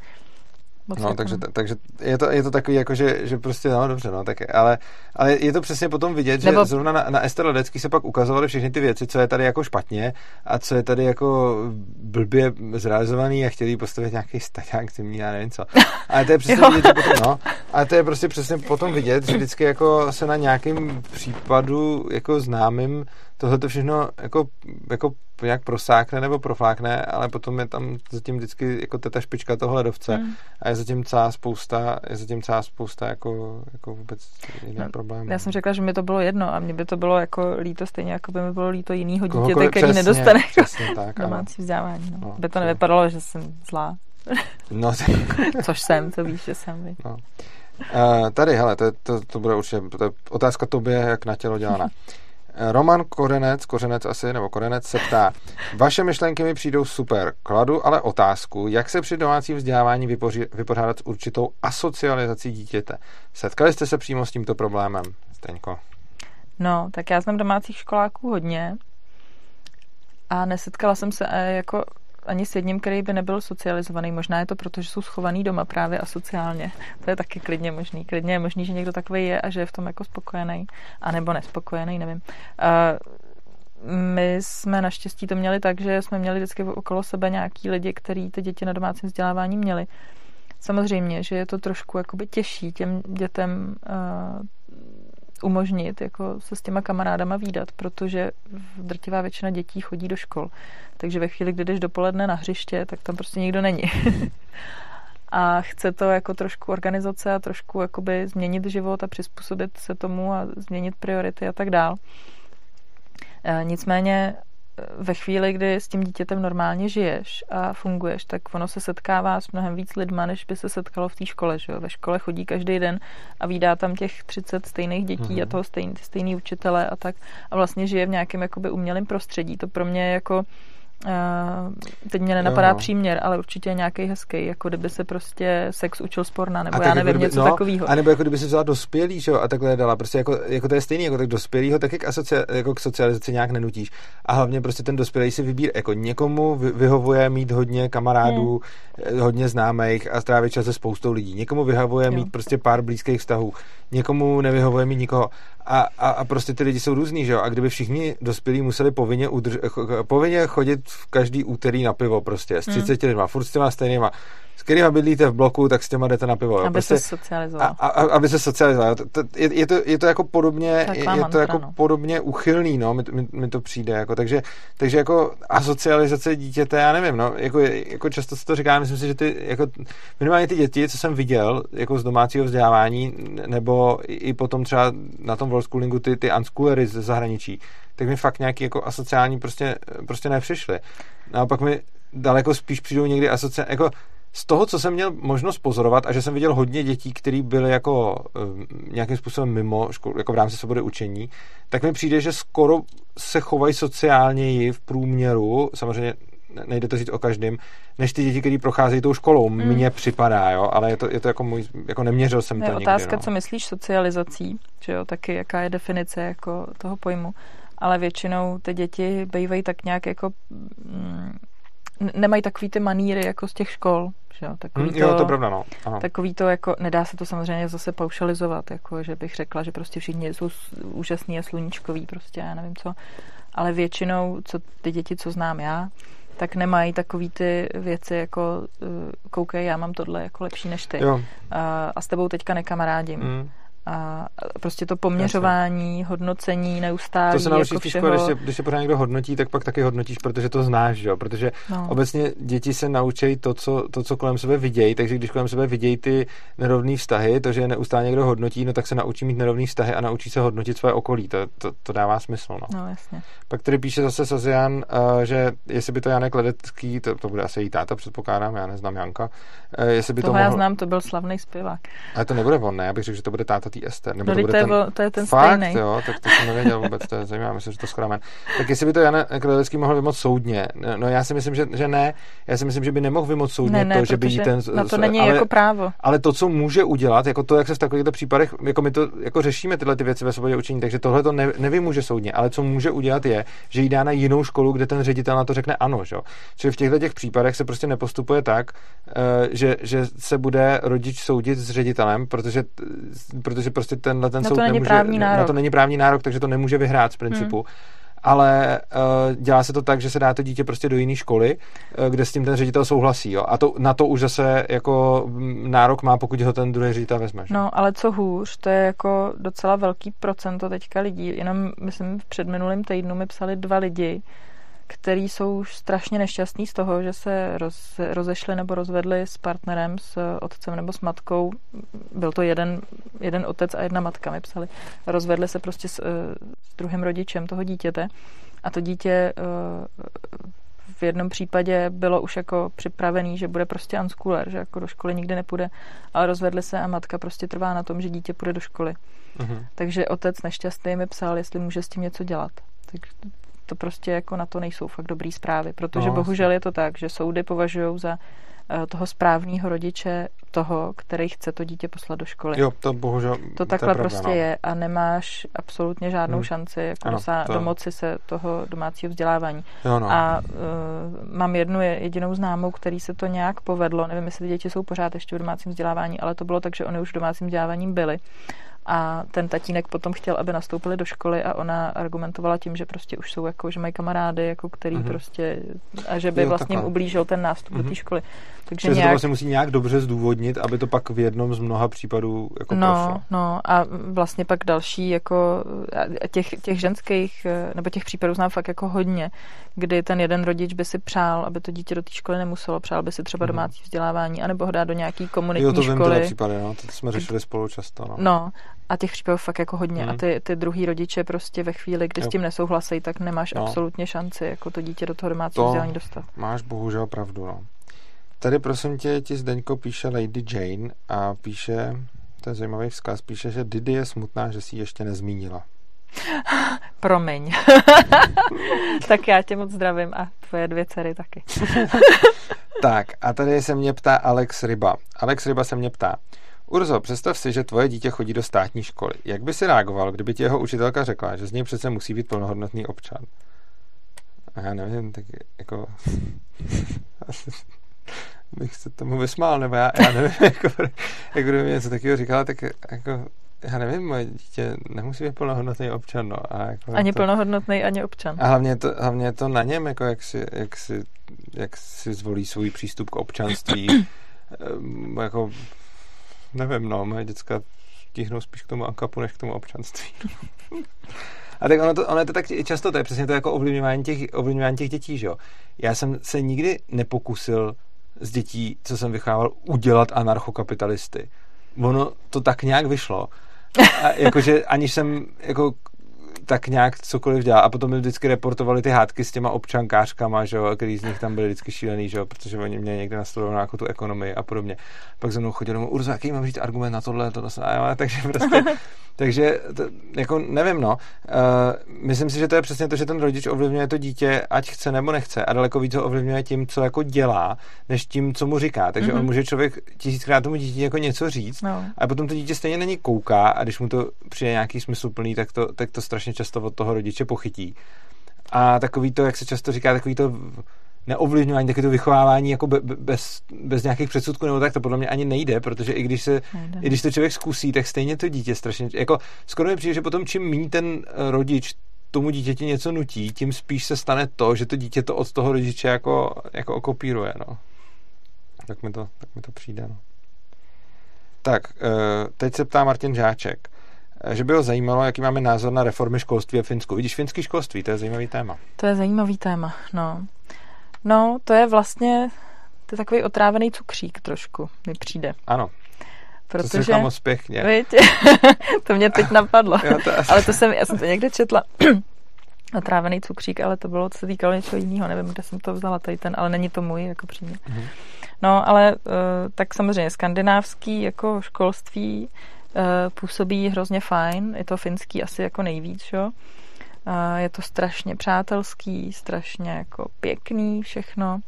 Moc no, takže, takže je, to, je to takový, jako, že, že prostě, no dobře, no, tak, ale, ale je to přesně potom vidět, Nebo... že zrovna na, na Ester Ledecký se pak ukazovaly všechny ty věci, co je tady jako špatně a co je tady jako blbě zrealizovaný a chtěli postavit nějaký staťák zimní, já nevím co. Ale to je přesně vidět, že potom, no, ale to je prostě přesně potom vidět, že vždycky jako se na nějakým případu jako známým tohle to všechno jako, jako nějak prosákne nebo proflákne, ale potom je tam zatím vždycky jako ta špička toho ledovce mm. a je zatím celá spousta, je zatím celá spousta jako, jako vůbec jiných no, problémů. Já jsem řekla, že mi to bylo jedno a mě by to bylo jako líto stejně, jako by mi bylo líto jinýho dítěte, který přesně, nedostane přesně tak, domácí vzdělávání. No. No, by to nevypadalo, že jsem zlá. No, Což jsem, to víš, že jsem. No. Uh, tady, hele, to, to, to bude určitě to je otázka tobě, jak na tělo dělaná. Roman Korenec, Kořenec asi, nebo Korenec se ptá, vaše myšlenky mi přijdou super, kladu ale otázku, jak se při domácím vzdělávání vypoři, vypořádat s určitou asocializací dítěte. Setkali jste se přímo s tímto problémem, Steňko? No, tak já znám domácích školáků hodně a nesetkala jsem se eh, jako ani s jedním, který by nebyl socializovaný. Možná je to proto, že jsou schovaný doma právě a sociálně. To je taky klidně možný. Klidně je možný, že někdo takový je a že je v tom jako spokojený, anebo nespokojený, nevím. Uh, my jsme naštěstí to měli tak, že jsme měli vždycky okolo sebe nějaký lidi, kteří ty děti na domácím vzdělávání měli. Samozřejmě, že je to trošku jakoby těžší těm dětem uh, umožnit jako se s těma kamarádama výdat, protože drtivá většina dětí chodí do škol. Takže ve chvíli, kdy jdeš dopoledne na hřiště, tak tam prostě nikdo není. a chce to jako trošku organizace a trošku jakoby změnit život a přizpůsobit se tomu a změnit priority a tak dál. E, nicméně ve chvíli, kdy s tím dítětem normálně žiješ a funguješ, tak ono se setkává s mnohem víc lidma, než by se setkalo v té škole. Že jo? Ve škole chodí každý den a vídá tam těch 30 stejných dětí mm-hmm. a toho stejný, stejný učitele a tak a vlastně žije v nějakém jakoby umělém prostředí. To pro mě je jako Uh, teď mě nenapadá jo, no. příměr, ale určitě nějaký hezký, jako kdyby se prostě sex učil sporna, nebo a já jako nevím, jako kdyby, něco no, takového. A nebo jako kdyby se vzala dospělý, že jo, a takhle dala, prostě jako, jako to je stejný, jako tak dospělýho, tak jak asocia, jako k socializaci nějak nenutíš. A hlavně prostě ten dospělý si vybír, jako někomu vyhovuje mít hodně kamarádů, hmm. hodně známých a strávit čas se spoustou lidí. Někomu vyhovuje jo. mít prostě pár blízkých vztahů, někomu nevyhovuje mít nikoho. A, a, a prostě ty lidi jsou různý, že jo, a kdyby všichni dospělí museli povinně, udrž, povinně chodit v každý úterý na pivo prostě s 30 hmm. lidma, furt s těma stejnýma s kterýma bydlíte v bloku, tak s těma jdete na pivo. Aby prostě, se socializoval. A, a, aby se socializoval. To, to, je, je, to, je to jako podobně, je, je to jako no. podobně uchylný, no, mi, mi, mi, to přijde, jako, takže, takže jako asocializace dítěte, já nevím, no, jako, jako často se to říká, myslím si, že ty, jako minimálně ty děti, co jsem viděl, jako z domácího vzdělávání, nebo i potom třeba na tom world schoolingu ty, ty unschoolery ze zahraničí, tak mi fakt nějaký jako asociální prostě, prostě nepřišly. Naopak mi daleko spíš přijdou někdy asociální, jako z toho, co jsem měl možnost pozorovat a že jsem viděl hodně dětí, které byly jako um, nějakým způsobem mimo školu, jako v rámci svobody učení, tak mi přijde, že skoro se chovají sociálněji v průměru, samozřejmě nejde to říct o každém, než ty děti, které procházejí tou školou. Mm. Mně připadá, jo, ale je to, je to jako můj, jako neměřil jsem je to otázka, nikdy, no. co myslíš socializací, že jo, taky jaká je definice jako toho pojmu. Ale většinou ty děti bývají tak nějak jako mm, nemají takový ty maníry jako z těch škol, že jo, takový Mm, jo, to je pravda, no. Takový to jako, nedá se to samozřejmě zase paušalizovat, jako že bych řekla, že prostě všichni jsou úžasný a sluníčkoví, prostě já nevím co, ale většinou, co ty děti, co znám já, tak nemají takový ty věci jako uh, koukej, já mám tohle jako lepší než ty. Jo. A, a s tebou teďka nekamarádím. Mm. A prostě to poměřování, hodnocení, neustálí, To se naučíš jako všeho. když, se, když se pořád někdo hodnotí, tak pak taky hodnotíš, protože to znáš, jo? Protože No. obecně děti se naučí to co, to, co kolem sebe vidějí, takže když kolem sebe vidějí ty nerovné vztahy, to, že je neustále někdo hodnotí, no tak se naučí mít nerovné vztahy a naučí se hodnotit své okolí. To, to, to dává smysl, no. No jasně. Pak tady píše zase Sazian, uh, že jestli by to Janek Ledecký, to, to bude asi její táta, předpokládám, já neznám Janka, uh, jestli by Toho to já mohl... znám, to byl slavný zpěvák. Ale to nebude on, ne? Já bych řekl, že to bude táta tý Ester. Nebo No, to bude to je ten... to je ten Fakt, stejnej. jo, tak to jsem nevěděl vůbec, to je zajímavé, myslím, že to schráme. Tak jestli by to Janek Ledecký mohl vymoct soudně, no já si myslím, že, že ne, já si myslím, že by nemohl vymoct soudně Ne, ne, to, že by jí ten... na to není ale, jako právo. ale to, co může udělat, jako to, jak se v takovýchto případech, jako my to jako řešíme tyhle ty věci ve svobodě učení, takže tohle to ne, nevymůže soudně, ale co může udělat je, že jí dá na jinou školu, kde ten ředitel na to řekne ano, že? jo. Čili v těchto těch případech se prostě nepostupuje tak, eh, že, že se bude rodič soudit s ředitelem, protože, protože prostě tenhle ten Na to soud není nemůže, právní na nárok. to není právní nárok, takže to nemůže vyhrát z principu. Hmm ale uh, dělá se to tak, že se dá to dítě prostě do jiné školy, uh, kde s tím ten ředitel souhlasí. Jo? A to, na to už zase jako mm, nárok má, pokud ho ten druhý ředitel vezme. že? No, ale co hůř, to je jako docela velký procento teďka lidí. Jenom, myslím, v předminulém týdnu mi psali dva lidi, který jsou už strašně nešťastní z toho, že se roz, rozešli nebo rozvedli s partnerem, s otcem nebo s matkou. Byl to jeden, jeden otec a jedna matka, mi psali. Rozvedli se prostě s, eh, s druhým rodičem toho dítěte a to dítě eh, v jednom případě bylo už jako připravený, že bude prostě unschooler, že jako do školy nikdy nepůjde, ale rozvedli se a matka prostě trvá na tom, že dítě půjde do školy. Mhm. Takže otec nešťastný mi psal, jestli může s tím něco dělat. Tak to prostě jako na to nejsou fakt dobrý zprávy, protože No, bohužel je to tak, že soudy považují za eh, toho správného rodiče toho, který chce to dítě poslat do školy. Jo, to bohužel To je takhle pravda, prostě no. je a nemáš absolutně žádnou Hmm. šanci jako Ano, dosá- to- domoci se toho domácího vzdělávání. Jo, no. A uh, mám jednu je- jedinou známou, který se to nějak povedlo. Nevím, jestli ty děti jsou pořád ještě v domácím vzdělávání, ale to bylo tak, že oni už v domácím vzděláváním byli. A ten tatínek potom chtěl, aby nastoupili do školy a ona argumentovala tím, že prostě už jsou jako, že mají kamarády, jako který Mhm. mm-hmm. prostě a že by Jo, vlastně takhle. ublížil ten nástup mm-hmm. do Mhm. té školy. Takže Že se to nějak, vlastně musí nějak dobře zdůvodnit, aby to pak v jednom z mnoha případů jako No, prošlo. no a vlastně pak další jako těch, těch ženských, eh, nebo těch případů znám fakt jako hodně, kdy ten jeden rodič by si přál, aby to dítě do té školy nemuselo, přál by si třeba Mhm. domácí vzdělávání, anebo ho dát do nějaký komunitní Jo, to vím školy. tyhle případy, no, to jsme řešili spolu často, no. No, a těch případů fakt jako hodně. Mhm. A ty, ty druhý rodiče prostě ve chvíli, kdy Jo. s tím nesouhlasí, tak nemáš No. absolutně šanci jako to dítě do toho domácího To- vzdělání dostat. Máš bohužel pravdu, no. Tady prosím tě, ti Zdeňko píše Lady Jane a píše, to je zajímavý vzkaz, píše, že Didi je smutná, že si ji ještě nezmínila. Promiň. tak já tě moc zdravím a tvoje dvě dcery taky. Tak, a tady se mě ptá Alex Ryba. Alex Ryba se mě ptá. Urzo, představ si, že tvoje dítě chodí do státní školy. Jak by si reagoval, kdyby ti jeho učitelka řekla, že z něj přece musí být plnohodnotný občan? A já nevím, tak jako... bych se tomu vysmál, nebo já, já nevím, jako, jak kdyby mi něco takového říkala, tak jako, já nevím, moje dítě nemusí být plnohodnotný občan, no. A jako Ani to, plnohodnotný, ani občan. a hlavně je to, hlavně je to na něm, jako jak si, jak si, jak si zvolí svůj přístup k občanství. Ehm, jako, nevím, no, moje děcka tíhnou spíš k tomu ankapu, než k tomu občanství. A tak ono, to, ono je to tak často, to je přesně to jako ovlivňování těch, ovlivňování těch dětí, že jo. Já jsem se nikdy nepokusil z dětí, co jsem vychovával, udělat anarchokapitalisty. Ono to tak nějak vyšlo. A jakože aniž jsem jako tak nějak cokoliv dělá. A potom mi vždycky reportovali ty hádky s těma občankářkama, že jo, který z nich tam byli vždycky šílený, že jo, protože oni měli někde nastudovanou jako tu ekonomii a podobně. Pak za mnou chodili, no, Urzo, jaký mám říct argument na tohle, tohle, tohle, takže prostě, takže to, jako nevím, no. Uh, myslím si, že to je přesně to, že ten rodič ovlivňuje to dítě, ať chce nebo nechce a daleko víc ho ovlivňuje tím, co jako dělá, než tím, co mu říká. Takže mm-hmm. on mhm. může člověk tisíckrát tomu dítě jako něco říct no. a potom to dítě stejně není kouká a když mu to přijde nějaký smysl plný, tak to, tak to strašně často od toho rodiče pochytí. A takový to, jak se často říká, takový to neovlivňování, taky to vychovávání jako be, bez, bez nějakých předsudků nebo tak, to podle mě ani nejde, protože i když, se, i když to člověk zkusí, tak stejně to dítě strašně, jako skoro mi přijde, že potom čím méně ten rodič tomu dítěti něco nutí, tím spíš se stane to, že to dítě to od toho rodiče jako, jako okopíruje, no. Tak mi to, tak mi to přijde, no. Tak, eh, teď se ptá Martin Žáček, eh, že by ho zajímalo, jaký máme názor na reformy školství v Finsku. Vidíš, finský školství, to je zajímavý téma. To je zajímavý téma, no. No, to je vlastně to je takový otrávený cukřík trošku, mi přijde. Ano. Protože, to moc pěkně. Víš, to mě teď napadlo. jo, to asi... Ale to jsem, já jsem to někde četla. otrávený cukřík, ale to bylo, co se týkalo něčeho jiného, nevím, kde jsem to vzala, tady ten, ale není to můj jako přímě. Mm-hmm. No, ale uh, tak samozřejmě skandinávský jako školství působí hrozně fajn, je to finský asi jako nejvíc, jo. Uh, je to strašně přátelský, strašně jako pěkný všechno.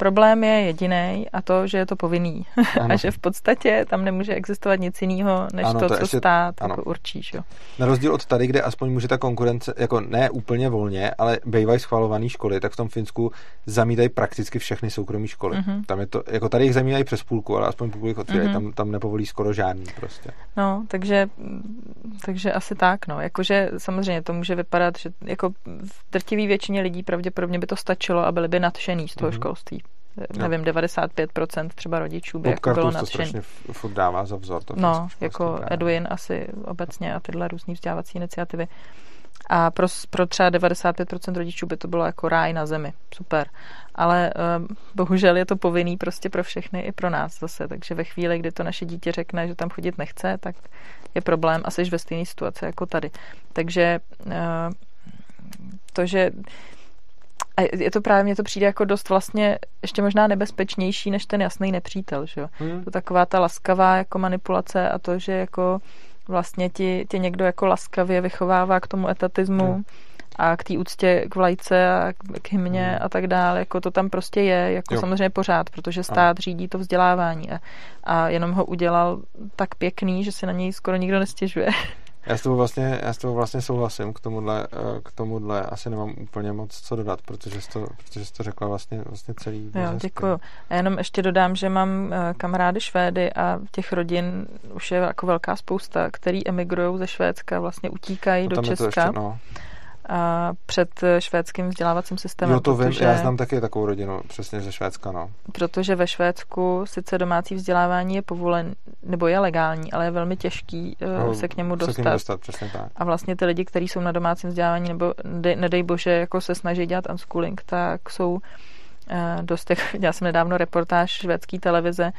Problém je jediný a to, že je to povinný. a že v podstatě tam nemůže existovat nic jiného, než ano, to, to, co ještě, stát ano. jako určí. Že? Na rozdíl od tady, kde aspoň může ta konkurence, jako ne úplně volně, ale bývají schvalované školy, tak v tom Finsku zamítají prakticky všechny soukromé školy. Mm-hmm. Tam je to, jako tady jich zamítají přes půlku, ale aspoň půlku jich otvírají, mm-hmm. tam, tam nepovolí skoro žádný prostě. No, takže, takže asi tak, no. Jakože samozřejmě to může vypadat, že jako v drtivé většině lidí pravděpodobně by to stačilo a byli by nadšený z toho mm-hmm. školství no. nevím, 95% třeba rodičů by jako bylo nadšený. to furt dává za vzor. To no, jako prostě Edwin asi obecně a tyhle různý vzdělávací iniciativy. A pro, pro třeba 95% rodičů by to bylo jako ráj na zemi. Super. Ale um, bohužel je to povinný prostě pro všechny i pro nás zase. Takže ve chvíli, kdy to naše dítě řekne, že tam chodit nechce, tak je problém a jsi ve stejné situaci jako tady. Takže uh, to, že a je to právě, mně to přijde jako dost vlastně ještě možná nebezpečnější než ten jasný nepřítel, že jo. Hmm. To taková ta laskavá jako manipulace a to, že jako vlastně ti, ti někdo jako laskavě vychovává k tomu etatismu hmm. a k té úctě k vlajce a k hymně hmm. a tak dále, jako to tam prostě je, jako jo. samozřejmě pořád, protože stát ano. řídí to vzdělávání a, a jenom ho udělal tak pěkný, že si na něj skoro nikdo nestěžuje. Já s tebou vlastně, já s tebou vlastně souhlasím k tomuhle, eh, k tomuhle asi nemám úplně moc co dodat, protože jsi to, protože jsi to řekla vlastně, vlastně celý. Jo, děkuju. A jenom ještě dodám, že mám eh, kamarády Švédy a těch rodin už je jako velká spousta, který emigrují ze Švédska, vlastně utíkají no, do Česka. Ještě, no před švédským vzdělávacím systémem. Jo, to protože, vím, já znám taky takovou rodinu, přesně ze Švédska, no. Protože ve Švédsku sice domácí vzdělávání je povolen, nebo je legální, ale je velmi těžký eh, no, se k němu dostat. Se k němu dostat přesně tak. A vlastně ty lidi, kteří jsou na domácím vzdělávání, nebo nedej bože, jako se snaží dělat unschooling, tak jsou Eh, dost, těch, já jsem nedávno reportáž švédské televize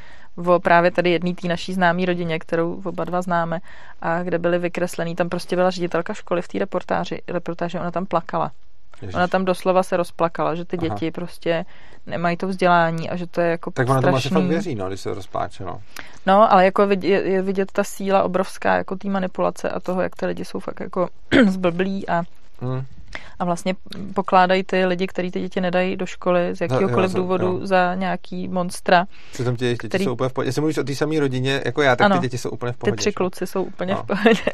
o právě tady jedné té naší známé rodině, kterou oba dva známe, a kde byly vykreslený, tam prostě byla ředitelka školy v té reportáži, reportáži, ona tam plakala. Ježiš. Ona tam doslova se rozplakala, že ty Aha. děti prostě nemají to vzdělání a že to je jako Tak ona tomu asi fakt věří, no, když se rozpláče, no. No, ale jako je, je vidět ta síla obrovská jako té manipulace a toho, jak ty lidi jsou fakt jako zblblí a hmm a vlastně pokládají ty lidi, kteří ty děti nedají do školy z jakéhokoliv důvodu jo. za nějaký monstra. Přitom ty děti který... jsou úplně v pohodě. Jestli mluvíš o té samé rodině jako já, tak ano, ty děti jsou úplně v pohodě. Ty tři kluci jsou úplně no. v pohodě.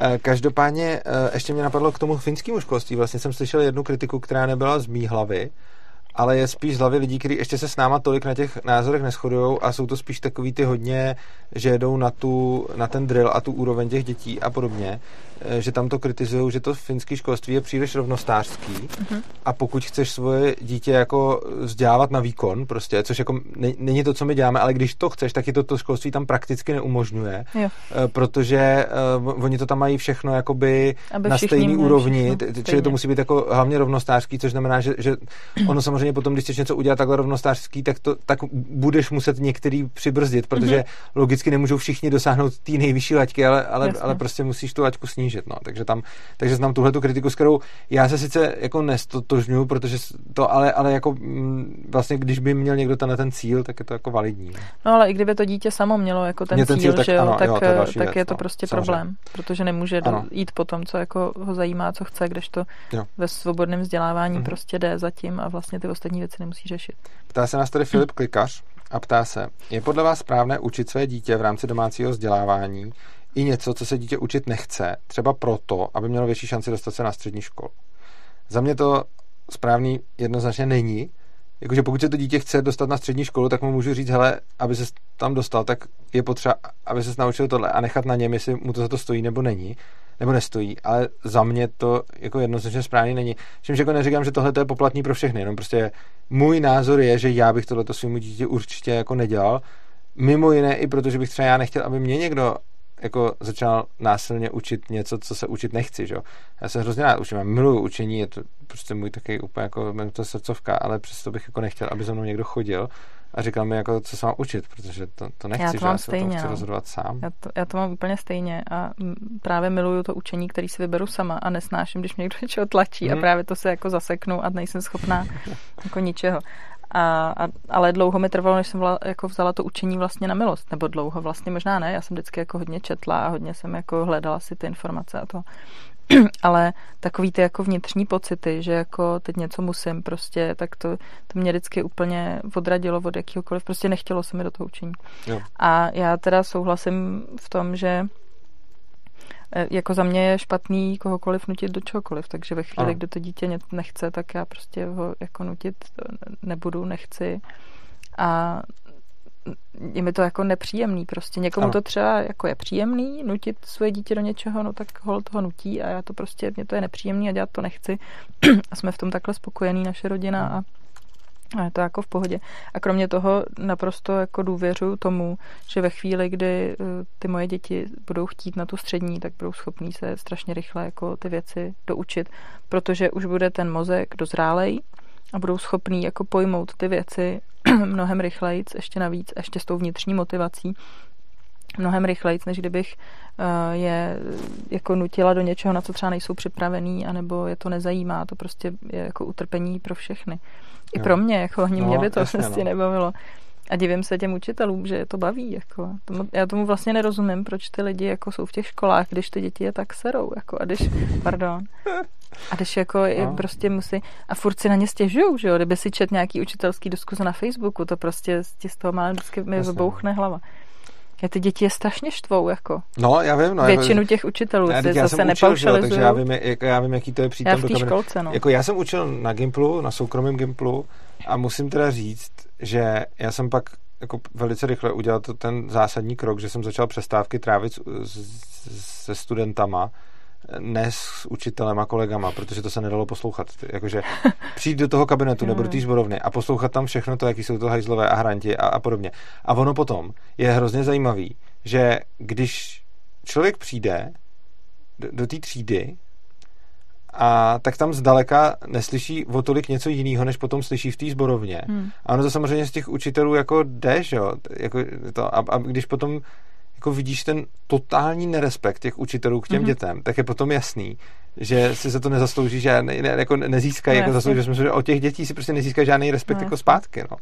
Eh, každopádně eh, ještě mě napadlo k tomu finskému školství. Vlastně jsem slyšel jednu kritiku, která nebyla z mý hlavy, ale je spíš z hlavy lidí, kteří ještě se s náma tolik na těch názorech neschodují a jsou to spíš takový ty hodně, že jedou na, tu, na ten drill a tu úroveň těch dětí a podobně. Eh, že tam to kritizují, že to finské školství je příliš rovnostářský uh-huh. a pokud chceš svoje dítě jako vzdělávat na výkon, prostě, což jako ne, není to, co my děláme, ale když to chceš, tak je to, to školství tam prakticky neumožňuje, jo. Eh, protože uh, oni to tam mají všechno jakoby Aby na stejný úrovni, čili to musí být jako hlavně rovnostářský, což znamená, že, že ono samozřejmě samozřejmě potom, když chceš něco udělat takhle rovnostářský, tak, to, tak budeš muset některý přibrzdit, protože mm-hmm. logicky nemůžou všichni dosáhnout té nejvyšší laťky, ale, ale, ale prostě musíš tu laťku snížit. No. Takže, tam, takže znám tuhle tu kritiku, s kterou já se sice jako nestotožňuju, protože to, ale, ale jako mm, vlastně, když by měl někdo ten, ten cíl, tak je to jako validní. No ale i kdyby to dítě samo mělo jako ten, ten cíl, cíl tak, že jo, ano, tak, jo, tak věc, je to no, prostě samozřejmě. problém, protože nemůže do, jít po tom, co jako ho zajímá, co chce, když to jo. ve svobodném vzdělávání mm-hmm. prostě jde zatím a vlastně ty ostatní věci nemusí řešit. Ptá se nás tady Filip Klikař a ptá se, je podle vás správné učit své dítě v rámci domácího vzdělávání i něco, co se dítě učit nechce, třeba proto, aby mělo větší šanci dostat se na střední školu. Za mě to správný jednoznačně není, Jakože pokud se to dítě chce dostat na střední školu, tak mu můžu říct, hele, aby se tam dostal, tak je potřeba, aby se naučil tohle a nechat na něm, jestli mu to za to stojí nebo není, nebo nestojí, ale za mě to jako jednoznačně správně není. Čímž jako neříkám, že tohle je poplatný pro všechny, jenom prostě můj názor je, že já bych tohle svým dítě určitě jako nedělal, mimo jiné i protože bych třeba já nechtěl, aby mě někdo jako začal násilně učit něco, co se učit nechci, že? Já se hrozně rád učím, já učení, je to prostě můj taky úplně jako to srdcovka, ale přesto bych jako nechtěl, aby za mnou někdo chodil a říkal mi, jako, co se mám učit, protože to, to nechci, já to že já stejně, se chci no. rozhodovat sám. Já to, já to mám úplně stejně a právě miluju to učení, který si vyberu sama a nesnáším, když mě někdo něčeho tlačí hmm. a právě to se jako zaseknu a nejsem schopná jako ničeho. A, a, ale dlouho mi trvalo, než jsem vla, jako vzala to učení vlastně na milost. Nebo dlouho vlastně možná ne. Já jsem vždycky jako hodně četla a hodně jsem jako hledala si ty informace a to. ale takový ty jako vnitřní pocity, že jako teď něco musím prostě, tak to, to mě vždycky úplně odradilo od jakýhokoliv. Prostě nechtělo se mi do toho učení. Jo. A já teda souhlasím v tom, že E, jako za mě je špatný kohokoliv nutit do čehokoliv, takže ve chvíli, kdy to dítě nechce, tak já prostě ho jako nutit nebudu, nechci a je mi to jako nepříjemný prostě. Někomu ano. to třeba jako je příjemný, nutit svoje dítě do něčeho, no tak hol toho nutí a já to prostě, mě to je nepříjemný a dělat to nechci. a jsme v tom takhle spokojení, naše rodina a a je to jako v pohodě. A kromě toho naprosto jako důvěřuji tomu, že ve chvíli, kdy eh, ty moje děti budou chtít na tu střední, tak budou schopní se strašně rychle jako ty věci doučit, protože už bude ten mozek dozrálej a budou schopní jako pojmout ty věci mnohem rychleji, ještě navíc, ještě s tou vnitřní motivací, mnohem rychleji, než kdybych eh, je jako nutila do něčeho, na co třeba nejsou připravený, anebo je to nezajímá, to prostě je jako utrpení pro všechny. I jo. pro mě, jako ani no, mě by to jasně, prostě no. nebavilo. A divím se těm učitelům, že je to baví. Jako. Tomu, já tomu vlastně nerozumím, proč ty lidi jako jsou v těch školách, když ty děti je tak serou. Jako, a když, pardon, a když jako no. prostě musí, a furt si na ně stěžují, že jo, kdyby si čet nějaký učitelský diskuze na Facebooku, to prostě z toho má vždycky mi vybouchne hlava. Já ty děti je strašně štvou, jako. No, já vím. No, Většinu těch učitelů já, já zase učil, takže já vím, jak, já vím, jaký to je přítom. Já v té školce, no. Jako já jsem učil na Gimplu, na soukromém Gimplu a musím teda říct, že já jsem pak jako velice rychle udělal to ten zásadní krok, že jsem začal přestávky trávit se studentama, ne s učitelem a kolegama, protože to se nedalo poslouchat. Jakože přijít do toho kabinetu nebo do té zborovny a poslouchat tam všechno to, jaký jsou to hajzlové a hranti a, a podobně. A ono potom je hrozně zajímavý, že když člověk přijde do, do té třídy a tak tam zdaleka neslyší o tolik něco jiného, než potom slyší v té zborovně. Hmm. A ono to samozřejmě z těch učitelů jako jde, že jo? Jako to, a, a když potom jako vidíš ten totální nerespekt těch učitelů k těm mm-hmm. dětem, tak je potom jasný, že si za to nezaslouží žádný, ne, jako nezískají, no, jako zaslouží, že, že od těch dětí si prostě nezískají žádný respekt no, jako zpátky, no.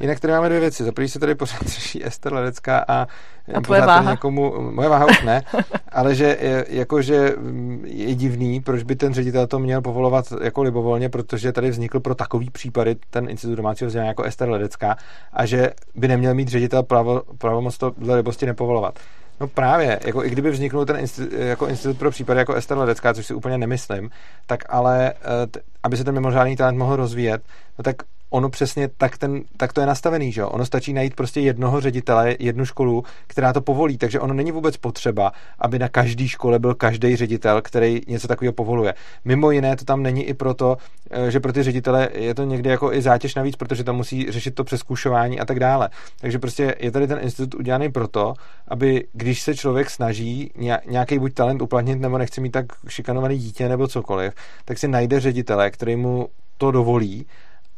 Jinak tady máme dvě věci. Za prvý se tady pořád řeší Ester Ledecká a, a tvoje váha? Někomu, moje váha už ne, ale že je, jakože mm, je divný, proč by ten ředitel to měl povolovat jako libovolně, protože tady vznikl pro takový případy ten institut domácího vzdělání jako Ester Ledecká a že by neměl mít ředitel pravo, pravomoc to dle libosti nepovolovat. No právě, jako i kdyby vzniknul ten institut, jako institut pro případy jako Ester Ledecká, což si úplně nemyslím, tak ale, eh, t- aby se ten mimořádný talent mohl rozvíjet, no tak ono přesně tak, ten, tak to je nastavený, že jo? Ono stačí najít prostě jednoho ředitele, jednu školu, která to povolí, takže ono není vůbec potřeba, aby na každé škole byl každý ředitel, který něco takového povoluje. Mimo jiné to tam není i proto, eh, že pro ty ředitele je to někdy jako i zátěž navíc, protože tam musí řešit to přeskušování a tak dále. Takže prostě je tady ten institut udělaný proto, aby když se člověk snaží nějaký buď talent uplatnit nebo nechce mít tak šikanovaný dítě nebo cokoliv, tak si najde ředitele, který mu to dovolí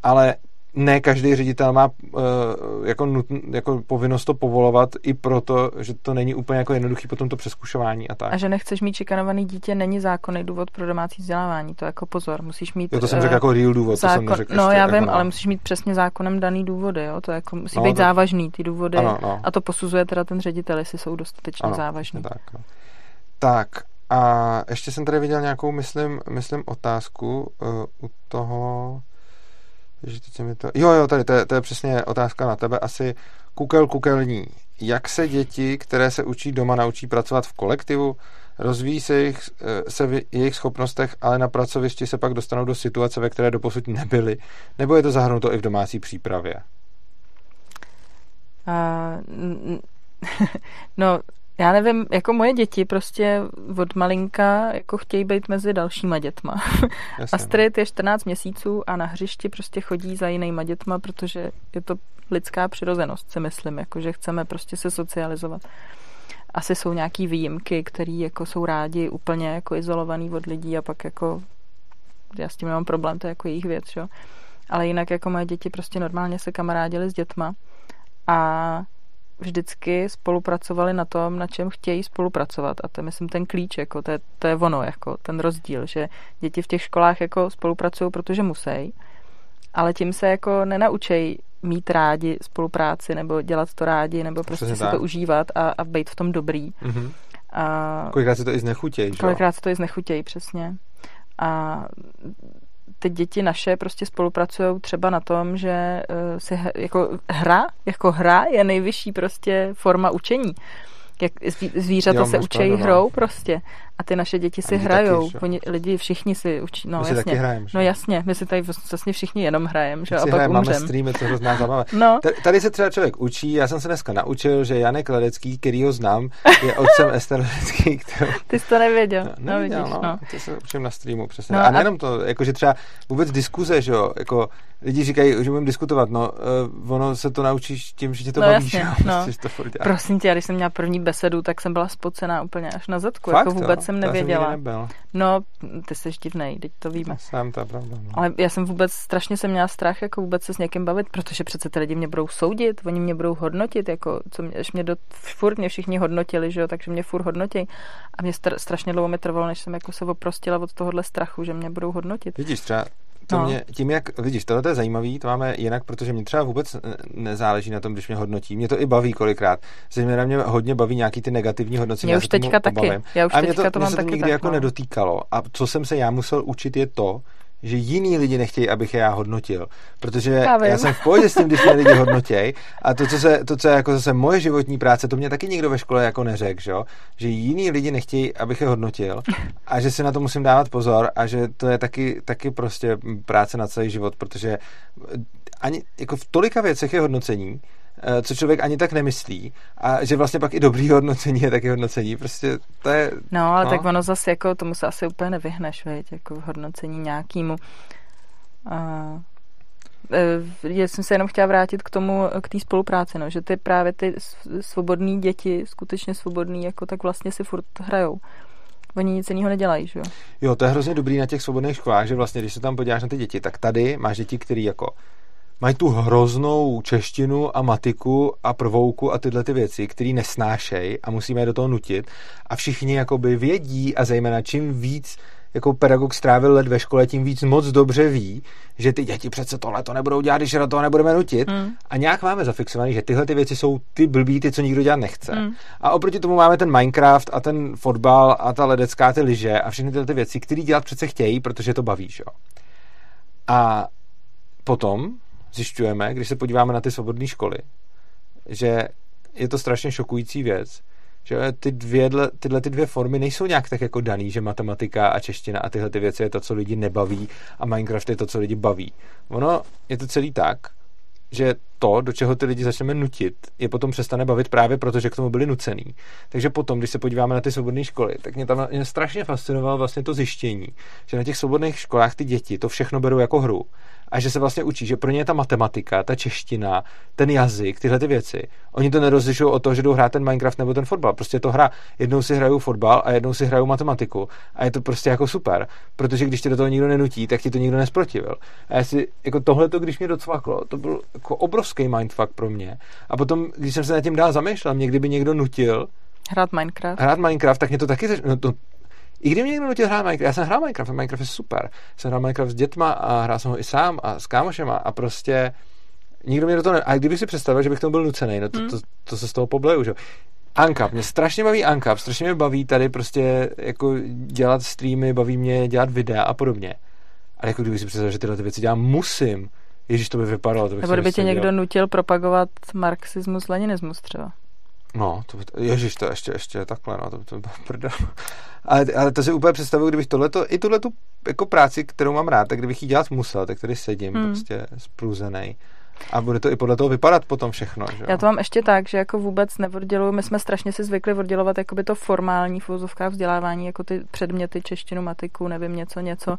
ale ne každý ředitel má uh, jako, nutn, jako povinnost to povolovat i proto, že to není úplně jako jednoduchý potom to přeskušování a tak. A že nechceš mít šikanovaný dítě, není zákonný důvod pro domácí vzdělávání. To jako pozor, musíš mít... Jo, to jsem řekl jako real důvod, zákon, to jsem neřekl No ještě, já jako vím, no. ale musíš mít přesně zákonem daný důvody, jo? To jako musí No, být to- závažný ty důvody Ano, no. a to posuzuje teda ten ředitel, jestli jsou dostatečně Ano, závažný. Tak, no. tak a ještě jsem tady viděl nějakou, myslím, myslím otázku uh, u toho, že teď se mi to... Jo, jo, tady, to je, to je přesně otázka na tebe. Asi kukel kukelní. Jak se děti, které se učí doma, naučí pracovat v kolektivu? Rozvíjí se, jejich, eh, se v jejich schopnostech, ale na pracovišti se pak dostanou do situace, ve které doposud nebyly? Nebo je to zahrnuto i v domácí přípravě? N- no, já nevím, jako moje děti prostě od malinka jako chtějí být mezi dalšíma dětma. Jasně, no. Astrid je 14 měsíců a na hřišti prostě chodí za jinýma dětma, protože je to lidská přirozenost, si myslím, jako že chceme prostě se socializovat. Asi jsou nějaký výjimky, který jako jsou rádi úplně jako izolovaný od lidí a pak jako já s tím nemám problém, to je jako jejich věc, jo. Ale jinak jako moje děti prostě normálně se kamarádili s dětma a vždycky spolupracovali na tom, na čem chtějí spolupracovat. A to je, myslím, ten klíč, jako to je, to je ono, jako ten rozdíl, že děti v těch školách jako spolupracují, protože musí, ale tím se jako nenaučej mít rádi spolupráci, nebo dělat to rádi, nebo prostě Přesně si tak. to užívat a, a být v tom dobrý. Mhm. A Kolikrát se to i znechutějí, kolikrát se to i znechutějí, přesně. A ty děti naše prostě spolupracují třeba na tom, že eh, si jako hra, jako hra je nejvyšší prostě forma učení. Jak zví- zvířata Jo, se učí pravdu, no. hrou prostě. A ty naše děti si hrajou. taky? Oni, lidi všichni si učí. No My si jasně. taky hrajeme, že no jasně, my si tady vlastně všichni jenom hrajeme, že? A pak hrajem, máme streamy, to hrozná zábava. No. Tady se třeba člověk učí, já jsem se dneska naučil, že Janek Ledecký, který ho znám, je otcem Ester Ledecký, kterou... Ty jsi to nevěděl. No, No, vidíš, no, no. To se učím na streamu, přesně. No a a- nejenom to, jakože třeba vůbec diskuze, že jo, jako lidi říkají, že budeme diskutovat, no, uh, ono se to naučíš tím, že tě to No baví, jasně, no. prostě, to furt. Prosím tě, já když jsem měla první besedu, tak jsem byla spocená úplně až na zadku. Fakt, jako vůbec? Jsem To já nevěděla. nikdy nebyl. No, ty jsi divnej, teď to víme. Jsem, to je pravda. No. Ale já jsem vůbec, strašně jsem měla strach, jako vůbec se s někým bavit, protože přece ty lidi mě budou soudit, oni mě budou hodnotit, jako, co mě, až mě do, furt mě všichni hodnotili, že jo, takže mě furt hodnotí. A mě str, strašně dlouho mi trvalo, než jsem jako se oprostila od tohohle strachu, že mě budou hodnotit. Vidíš, třeba to No. mě, tím jak, vidíš, tohle je zajímavý, to máme jinak, protože mě třeba vůbec eh, nezáleží na tom, když mě hodnotí. Mě to i baví kolikrát. Zejména mě hodně baví nějaký ty negativní hodnocení. Já už teďka taky. obavím. Já už a mě teďka to, to mě mám to taky nikdy tak, jako no. nedotýkalo. A co jsem se já musel učit je to, že jiní lidi nechtějí, abych je já hodnotil. Protože Já já jsem v pohodě s tím, když mě lidi hodnotějí. A to, co, se, to, co je jako zase moje životní práce, to mě taky nikdo ve škole jako neřekl, že, že jiní lidi nechtějí, abych je hodnotil. A že si na to musím dávat pozor a že to je taky, taky prostě práce na celý život, protože ani jako v tolika věcech je hodnocení, co člověk ani tak nemyslí a že vlastně pak i dobrý hodnocení je taky hodnocení. Prostě to je... No, ale No. tak ono zase jako tomu se asi úplně nevyhneš, veď, jako v hodnocení nějakýmu. A, e, já jsem se jenom chtěla vrátit k tomu, k té spolupráci, no, že ty právě ty s- svobodný děti, skutečně svobodný, jako tak vlastně si furt hrajou. Oni nic jiného nedělají, že jo? Jo, to je hrozně dobrý na těch svobodných školách, že vlastně, když se tam podíváš na ty děti, tak tady máš děti, které jako mají tu hroznou češtinu a matiku a prvouku a tyhle ty věci, které nesnášejí a musíme je do toho nutit. A všichni jakoby vědí a zejména čím víc jako pedagog strávil let ve škole, tím víc moc dobře ví, že ty děti přece tohle to nebudou dělat, když do toho nebudeme nutit. Mm. A nějak máme zafixovaný, že tyhle ty věci jsou ty blbý, ty, co nikdo dělat nechce. Mm. A oproti tomu máme ten Minecraft a ten fotbal a ta ledecká, ty lyže a všechny tyhle ty věci, které dělat přece chtějí, protože to baví, že jo. A potom zjišťujeme, když se podíváme na ty svobodné školy, že je to strašně šokující věc, že ty dvě, tyhle ty dvě formy nejsou nějak tak jako daný, že matematika a čeština a tyhle ty věci je to, co lidi nebaví a Minecraft je to, co lidi baví. Ono je to celý tak, že to, do čeho ty lidi začneme nutit, je potom přestane bavit právě proto, že k tomu byli nucený. Takže potom, když se podíváme na ty svobodné školy, tak mě tam mě strašně fascinovalo vlastně to zjištění, že na těch svobodných školách ty děti to všechno berou jako hru a že se vlastně učí, že pro ně je ta matematika, ta čeština, ten jazyk, tyhle ty věci. Oni to nerozlišují o to, že jdou hrát ten Minecraft nebo ten fotbal. Prostě je to hra. Jednou si hrajou fotbal a jednou si hrajou matematiku. A je to prostě jako super. Protože když tě do toho nikdo nenutí, tak ti to nikdo nesprotivil. A já si, jako tohle, když mě docvaklo, to byl jako obrovský mindfuck pro mě. A potom, když jsem se nad tím dál zamýšlel, mě kdyby někdo nutil, Hrát Minecraft. Hrát Minecraft, tak mě to taky... No to, i kdyby někdo nutil hrát Minecraft, já jsem hrál Minecraft, Minecraft je super. Jsem hrál Minecraft s dětma a hrál jsem ho i sám a s kámošema a prostě nikdo mě do toho ne... A kdybych si představil, že bych tomu byl nucený, no to, hmm. to, to, to se z toho pobleju, že Ankap, mě strašně baví Ankap, strašně mě baví tady prostě jako dělat streamy, baví mě dělat videa a podobně. Ale jako kdybych si představil, že tyhle ty věci dělám, musím. Ježíš, to by vypadalo. To bych Nebo kdyby tě někdo nutil propagovat marxismus, leninismus třeba. No, to, ježiš, to ještě, ještě takhle, no, to, to to prdel. Ale, ale to si úplně představuju, kdybych tohleto, i tuhle tu jako práci, kterou mám rád, tak kdybych ji dělat musel, tak tady sedím hmm. prostě spruzený. A bude to i podle toho vypadat potom všechno. Že? Já to mám ještě tak, že jako vůbec neodděluju, my jsme strašně si zvykli oddělovat jakoby to formální v vzdělávání, jako ty předměty, češtinu, matiku, nevím, něco, něco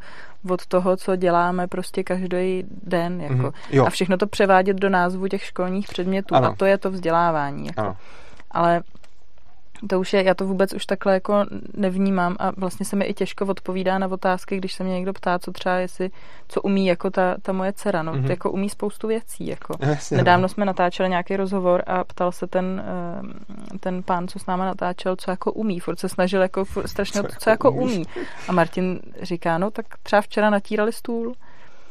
od toho, co děláme prostě každý den. Jako. Mm-hmm. A všechno to převádět do názvu těch školních předmětů. Ano. A to je to vzdělávání. Jako. Ano ale to už je, já to vůbec už takhle jako nevnímám a vlastně se mi i těžko odpovídá na otázky, když se mě někdo ptá, co třeba jestli, co umí jako ta, ta moje dcera, no, mm-hmm. jako umí spoustu věcí, jako. Jasně, Nedávno no. jsme natáčeli nějaký rozhovor a ptal se ten, eh, ten pán, co s náma natáčel, co jako umí, furt se snažil jako furt, strašně, co, co jako umí. A Martin říká, no tak třeba včera natírali stůl,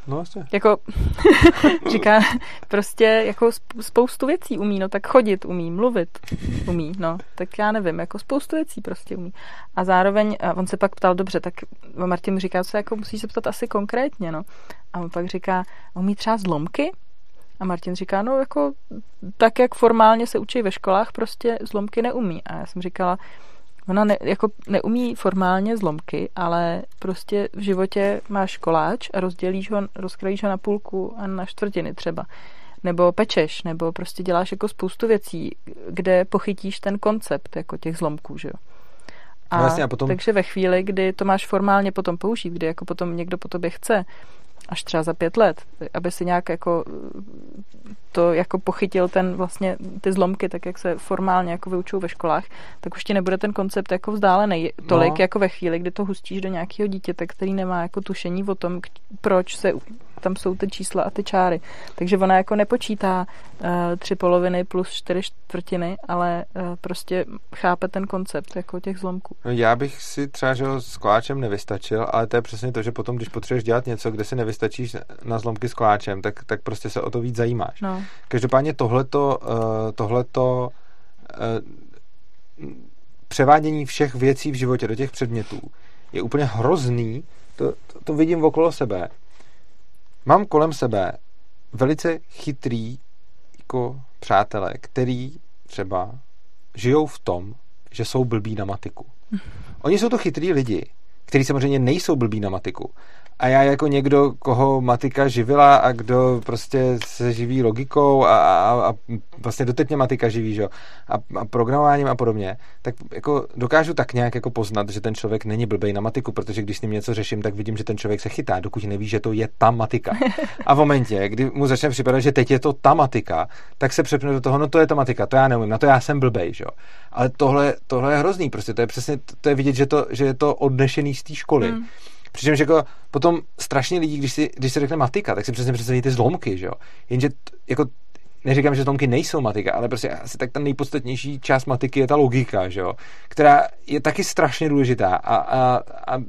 No, vlastně. Jako, říká, prostě jako spoustu věcí umí, no tak chodit umí, mluvit umí, no, tak já nevím, jako spoustu věcí prostě umí. A zároveň, a on se pak ptal, dobře, tak Martin říká, co jako musí se ptat asi konkrétně, no. A on pak říká, umí třeba zlomky? A Martin říká, no jako tak, jak formálně se učí ve školách, prostě zlomky neumí. A já jsem říkala, Ona ne, jako neumí formálně zlomky, ale prostě v životě máš koláč a rozdělíš ho, rozkrojíš ho na půlku a na čtvrtiny třeba. Nebo pečeš, nebo prostě děláš jako spoustu věcí, kde pochytíš ten koncept jako těch zlomků, že jo. A, no jasně, a potom... Takže ve chvíli, kdy to máš formálně potom použít, kdy jako potom někdo po tobě chce, až třeba za pět let, aby si nějak jako to jako pochytil ten vlastně ty zlomky, tak jak se formálně jako vyučují ve školách, tak už ti nebude ten koncept jako vzdálený tolik, no. jako ve chvíli, kdy to hustíš do nějakého dítěte, který nemá jako tušení o tom, proč se tam jsou ty čísla a ty čáry. Takže ona jako nepočítá uh, tři poloviny plus čtyři čtvrtiny, ale uh, prostě chápe ten koncept jako těch zlomků. No já bych si třeba, že s koláčem nevystačil, ale to je přesně to, že potom, když potřebuješ dělat něco, kde si nevystačíš na zlomky s koláčem, tak, tak prostě se o to víc zajímáš. No. Každopádně tohleto, uh, tohleto uh, převádění všech věcí v životě do těch předmětů je úplně hrozný. To, to, to vidím okolo sebe Mám kolem sebe velice chytrý jako přátelé, který třeba žijou v tom, že jsou blbí na matiku. Oni jsou to chytrý lidi, kteří samozřejmě nejsou blbí na matiku, a já jako někdo, koho matika živila a kdo prostě se živí logikou a, a, a vlastně doteď mě matika živí, že? A, a programováním a podobně, tak jako dokážu tak nějak jako poznat, že ten člověk není blbej na matiku, protože když s ním něco řeším, tak vidím, že ten člověk se chytá, dokud neví, že to je ta matika. A v momentě, kdy mu začne připadat, že teď je to ta matika, tak se přepne do toho, no to je ta matika, to já neumím, na to já jsem blbej, že? Ale tohle, tohle je hrozný, prostě to je přesně, to je vidět, že, to, že je to odnešený z té školy. Hmm Přičemž jako potom strašně lidí, když si, když si řekne matika, tak si přesně představí ty zlomky, že jo. Jenže jako neříkám, že zlomky nejsou matika, ale prostě asi tak ta nejpodstatnější část matiky je ta logika, že jo, která je taky strašně důležitá a, a, a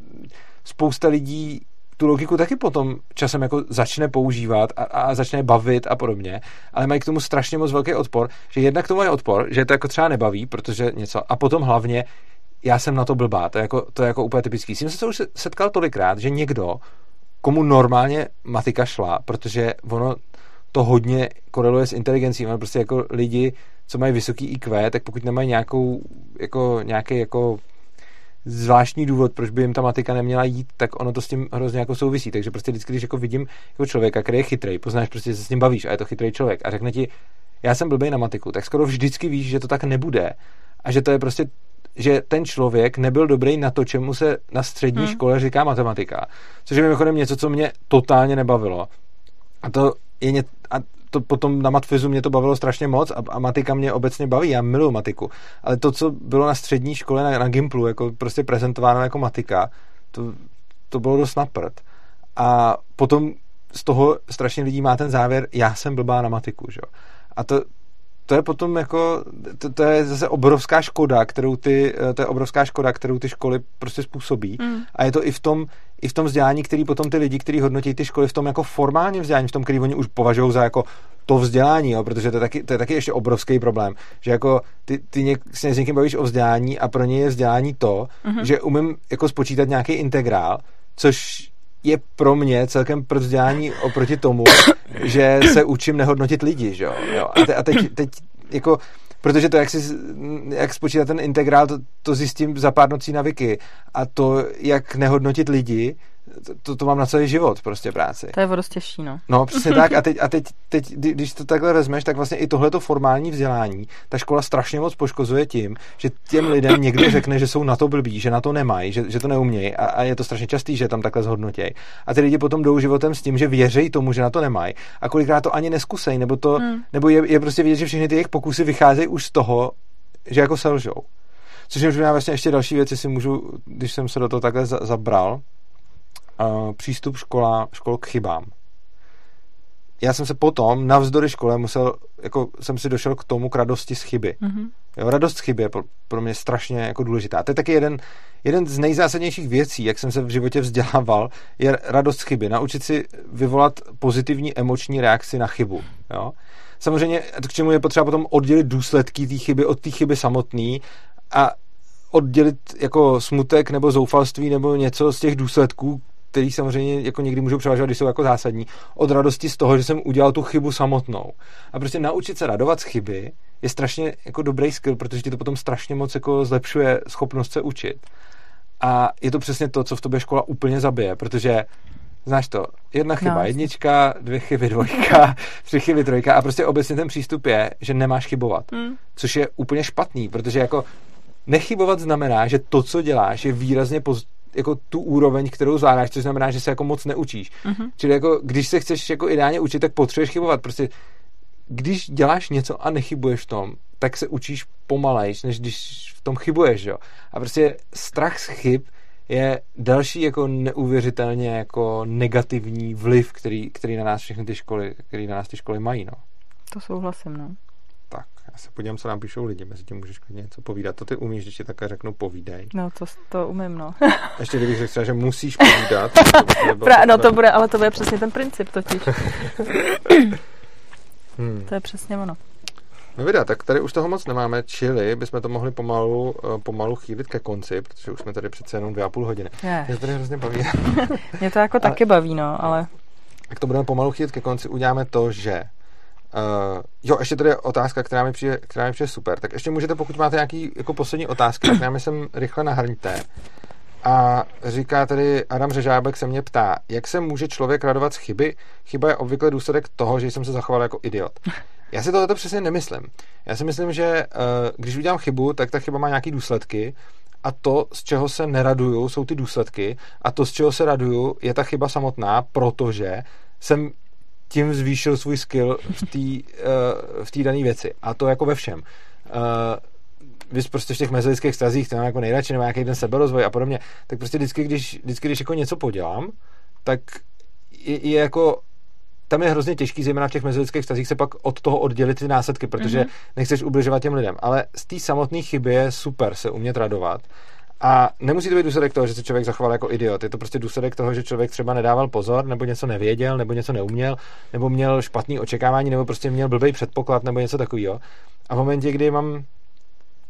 spousta lidí tu logiku taky potom časem jako začne používat a, a začne bavit a podobně, ale mají k tomu strašně moc velký odpor, že jednak tomu je odpor, že to jako třeba nebaví, protože něco, a potom hlavně já jsem na to blbá, to je jako, to je jako úplně typický. S tím jsem se už setkal tolikrát, že někdo, komu normálně matika šla, protože ono to hodně koreluje s inteligencí, ono prostě jako lidi, co mají vysoký IQ, tak pokud nemají nějakou, jako, nějaký jako zvláštní důvod, proč by jim ta matika neměla jít, tak ono to s tím hrozně jako souvisí. Takže prostě vždycky, když jako vidím jako člověka, který je chytrý, poznáš prostě, že se s ním bavíš a je to chytrý člověk a řekne ti, já jsem blbej na matiku, tak skoro vždycky víš, že to tak nebude a že to je prostě že ten člověk nebyl dobrý na to, čemu se na střední hmm. škole říká matematika. Což je mimochodem něco, co mě totálně nebavilo. A to je ně, a to potom na matfizu mě to bavilo strašně moc a, a matika mě obecně baví, já miluji matiku. Ale to, co bylo na střední škole, na, na Gimplu, jako prostě prezentováno jako matika, to, to bylo dost naprt. A potom z toho strašně lidí má ten závěr, já jsem blbá na matiku, že? A to, to je potom jako, to, to je zase obrovská škoda, kterou ty, eh, to je obrovská škoda, kterou ty školy prostě způsobí. Mm. A je to i v tom, i v tom vzdělání, který potom ty lidi, kteří hodnotí ty školy v tom jako formálním vzdělání, v tom, který oni už považují za jako to vzdělání, jo, protože to je, taky, to je taky ještě obrovský problém, že jako ty, ty něk, se s někým bavíš o vzdělání a pro ně je vzdělání to, mm-hmm. že umím jako spočítat nějaký integrál, což je pro mě celkem pro vzdělání oproti tomu, že se učím nehodnotit lidi, že jo? A, te, a teď, teď jako protože to, jak, si, jak spočítat ten integrál, to, to zjistím za pár nocí na Wiki. A to, jak nehodnotit lidi, to, to mám na celý život prostě práci. To je dost těžší, no. No, přesně tak. A teď, a teď, teď, když to takhle vezmeš, tak vlastně i tohleto formální vzdělání ta škola strašně moc poškozuje tím, že těm lidem někdo řekne, že jsou na to blbí, že na to nemají, že, že to neumějí a, a je to strašně častý, že tam takhle zhodnotějí. A ty lidi potom jdou životem s tím, že věří tomu, že na to nemají a kolikrát to ani neskusej, nebo to, hmm. nebo je, je, prostě vidět, že všechny ty jejich pokusy vycházejí už z toho, že jako selžou. Což je možná vlastně ještě další věci si můžu, když jsem se do toho takhle zabral, uh, přístup škola, škol k chybám. Já jsem se potom, navzdory škole, musel, jako jsem si došel k tomu, k radosti z chyby. Mm-hmm. Jo, radost z chyby je pro, pro mě strašně jako důležitá. To je taky jeden, jeden z nejzásadnějších věcí, jak jsem se v životě vzdělával, je radost z chyby. Naučit si vyvolat pozitivní emoční reakci na chybu. Jo? Samozřejmě, k čemu je potřeba potom oddělit důsledky té chyby od té chyby samotné a oddělit jako smutek nebo zoufalství nebo něco z těch důsledků, který samozřejmě jako někdy můžou převažovat, když jsou jako zásadní, od radosti z toho, že jsem udělal tu chybu samotnou. A prostě naučit se radovat z chyby je strašně jako dobrý skill, protože ti to potom strašně moc jako zlepšuje schopnost se učit. A je to přesně to, co v tobě škola úplně zabije, protože Znáš to, jedna chyba no. jednička, dvě chyby dvojka, tři chyby trojka a prostě obecně ten přístup je, že nemáš chybovat. Mm. Což je úplně špatný, protože jako nechybovat znamená, že to, co děláš, je výrazně poz, jako tu úroveň, kterou zvládáš, což znamená, že se jako moc neučíš. Mm-hmm. Čili jako, když se chceš jako ideálně učit, tak potřebuješ chybovat. Prostě když děláš něco a nechybuješ v tom, tak se učíš pomalejš, než když v tom chybuješ, jo. A prostě strach z chyb je další jako neuvěřitelně jako negativní vliv, který, který na nás všechny ty školy, který na nás ty školy mají, no. To souhlasím, no. Já se podívám, co nám píšou lidi, mezi tím můžeš klidně něco povídat. To ty umíš, když ti také řeknu povídej. No, to, to umím, no. Ještě kdybych řekl, že musíš povídat. To Pra, no to bude, ale to bude přesně ten princip totiž. hmm. To je přesně ono. No videa, tak tady už toho moc nemáme, čili bychom to mohli pomalu, uh, pomalu chýlit ke konci, protože už jsme tady přece jenom dvě a půl hodiny. Je. Mě to tady hrozně baví. Mě to jako ale, taky baví, no, ale... Tak to budeme pomalu chýlit ke konci, uděláme to, že Uh, jo, ještě tady je otázka, která mi, přijde, která mi přijde super. Tak ještě můžete, pokud máte nějaký jako poslední otázky, tak nám sem rychle nahrňte. A říká tady Adam Řežábek se mě ptá, jak se může člověk radovat z chyby? Chyba je obvykle důsledek toho, že jsem se zachoval jako idiot. Já si tohle přesně nemyslím. Já si myslím, že uh, když udělám chybu, tak ta chyba má nějaký důsledky a to, z čeho se neraduju, jsou ty důsledky a to, z čeho se raduju, je ta chyba samotná, protože jsem tím zvýšil svůj skill v té uh, v dané věci. A to jako ve všem. Uh, vy prostě v těch mezilidských stazích, to mám jako nejradši, nebo nějaký ten seberozvoj a podobně, tak prostě vždycky, když, vždycky, když jako něco podělám, tak je, je jako tam je hrozně těžký, zejména v těch mezilidských vztazích, se pak od toho oddělit ty následky, protože mm-hmm. nechceš ubližovat těm lidem. Ale z té samotné chyby je super se umět radovat. A nemusí to být důsledek toho, že se člověk zachoval jako idiot. Je to prostě důsledek toho, že člověk třeba nedával pozor, nebo něco nevěděl, nebo něco neuměl, nebo měl špatný očekávání, nebo prostě měl blbý předpoklad, nebo něco takového. A v momentě, kdy mám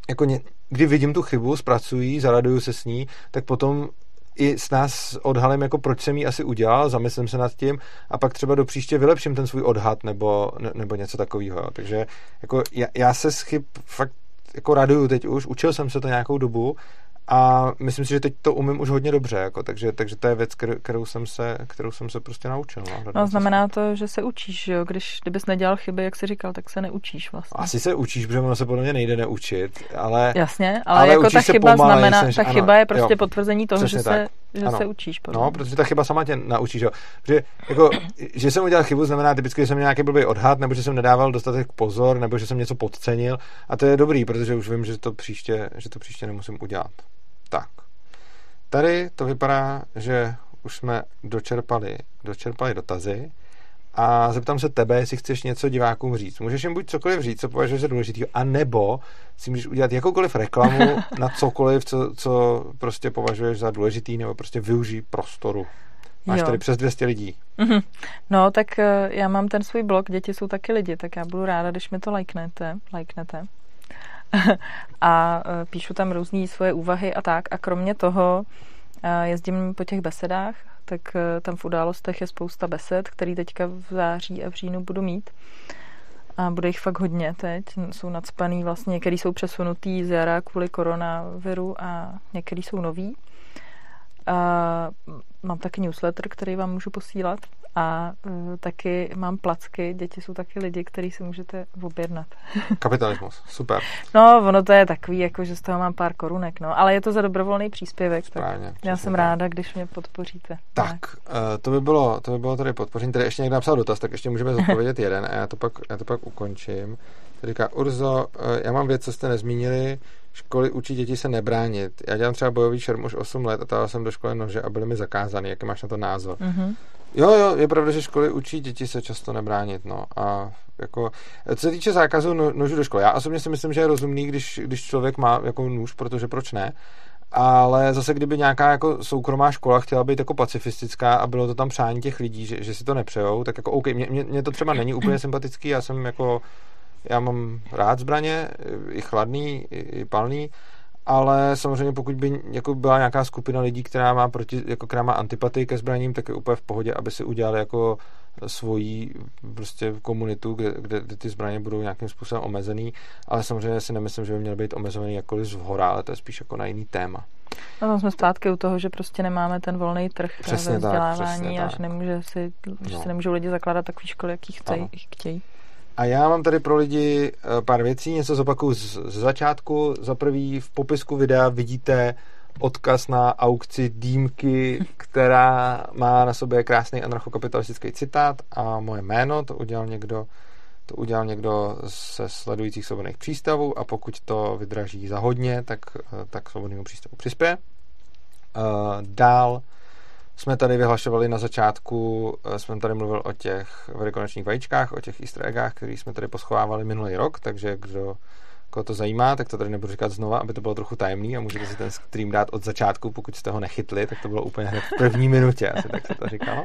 jako ně, kdy vidím tu chybu, zpracuji, zaraduju se s ní, tak potom i s nás odhalím, jako proč jsem ji asi udělal, zamyslím se nad tím a pak třeba do příště vylepším ten svůj odhad nebo, ne, nebo něco takového. Takže jako já, já se s chyb fakt jako raduju teď už, učil jsem se to nějakou dobu a myslím si, že teď to umím už hodně dobře, jako, takže, takže to je věc, kterou jsem se, kterou jsem se prostě naučil. No, no znamená to, že se učíš, jo? Když, kdybys nedělal chyby, jak jsi říkal, tak se neučíš vlastně. Asi se učíš, protože ono se podle mě nejde neučit, ale... Jasně, ale, ale jako ta chyba pomalej, znamená, než, ta chyba ano, je prostě jo, potvrzení toho, že, se, že Ano. se učíš. Podle No, protože ta chyba sama tě naučí, že jo. Protože, jako, že jsem udělal chybu, znamená typicky, že jsem měl nějaký blbý odhad, nebo že jsem nedával dostatek pozor, nebo že jsem něco podcenil. A to je dobrý, protože už vím, že to příště, že to příště nemusím udělat. Tady to vypadá, že už jsme dočerpali, dočerpali dotazy a zeptám se tebe, jestli chceš něco divákům říct. Můžeš jim buď cokoliv říct, co považuješ za důležitý, a nebo si můžeš udělat jakoukoliv reklamu na cokoliv, co, co prostě považuješ za důležitý, nebo prostě využij prostoru. Máš Jo. tady přes 200 lidí. Mhm. No, tak eh, já mám ten svůj blog, děti jsou taky lidi, tak já budu ráda, když mi to lajknete. lajknete. a eh, píšu tam různé svoje úvahy a tak. A kromě toho eh, jezdím po těch besedách, tak eh, tam v událostech je spousta besed, který teďka v září a v říjnu budu mít. A bude jich fakt hodně teď. Jsou nadspaný vlastně, některý jsou přesunutý z jara kvůli koronaviru a některý jsou nový. A mám taky newsletter, který vám můžu posílat a uh, taky mám placky. Děti jsou taky lidi, který si můžete objednat. Kapitalismus. Super. No, ono to je takový, jako že z toho mám pár korunek, no, ale je to za dobrovolný příspěvek, Správně, tak já jsem tak. ráda, když mě podpoříte. Tak, uh, to by bylo, to by bylo tady podpoření. Tady ještě někdo napsal dotaz, tak ještě můžeme zodpovědět jeden a já to pak, já to pak ukončím. Tady říká, Urzo, uh, já mám věc, co jste nezmínili, školy učí děti se nebránit. Já dělám třeba bojový šerm už 8 let a dával jsem do školy nože a byly mi zakázány. Jaký máš na to názor? Mhm. Jo, jo, je pravda, že školy učí děti se často nebránit, no. A jako, co se týče zákazu no, nožů do školy, já osobně si myslím, že je rozumný, když, když člověk má jako nůž, protože proč ne? Ale zase, kdyby nějaká jako soukromá škola chtěla být jako pacifistická a bylo to tam přání těch lidí, že, že si to nepřejou, tak jako OK, mě, mě, mě to třeba není úplně sympatický, já jsem jako, já mám rád zbraně, i chladný, i, palný, ale samozřejmě pokud by jako byla nějaká skupina lidí, která má, proti, jako, která má antipatii ke zbraním, tak je úplně v pohodě, aby si udělali jako svoji prostě komunitu, kde, kde, kde ty zbraně budou nějakým způsobem omezený, ale samozřejmě si nemyslím, že by měly být omezený jakkoliv z hora, ale to je spíš jako na jiný téma. No, tam jsme zpátky u toho, že prostě nemáme ten volný trh Přesně ve tak, vzdělávání přesně a tak. že, nemůže si, že No. si nemůžou lidi zakládat takový školy, jaký chtějí. Ano. chtějí. A já mám tady pro lidi eh, pár věcí, něco zopakuju z, z začátku. Za prvý v popisku videa vidíte odkaz na aukci Dýmky, která má na sobě krásný anarchokapitalistický citát a moje jméno, to udělal někdo to udělal někdo se sledujících svobodných přístavů a pokud to vydraží za hodně, tak, eh, tak svobodnému přístavu přispěje. Eh, Dál jsme tady vyhlašovali na začátku, eh, jsme tady mluvil o těch velikonočních vajíčkách, o těch easter eggách, který jsme tady poschovávali minulý rok, takže kdo koho to zajímá, tak to tady nebudu říkat znova, aby to bylo trochu tajemný a můžete si ten stream dát od začátku, pokud jste ho nechytli, tak to bylo úplně hned v první minutě, asi tak se to říkalo.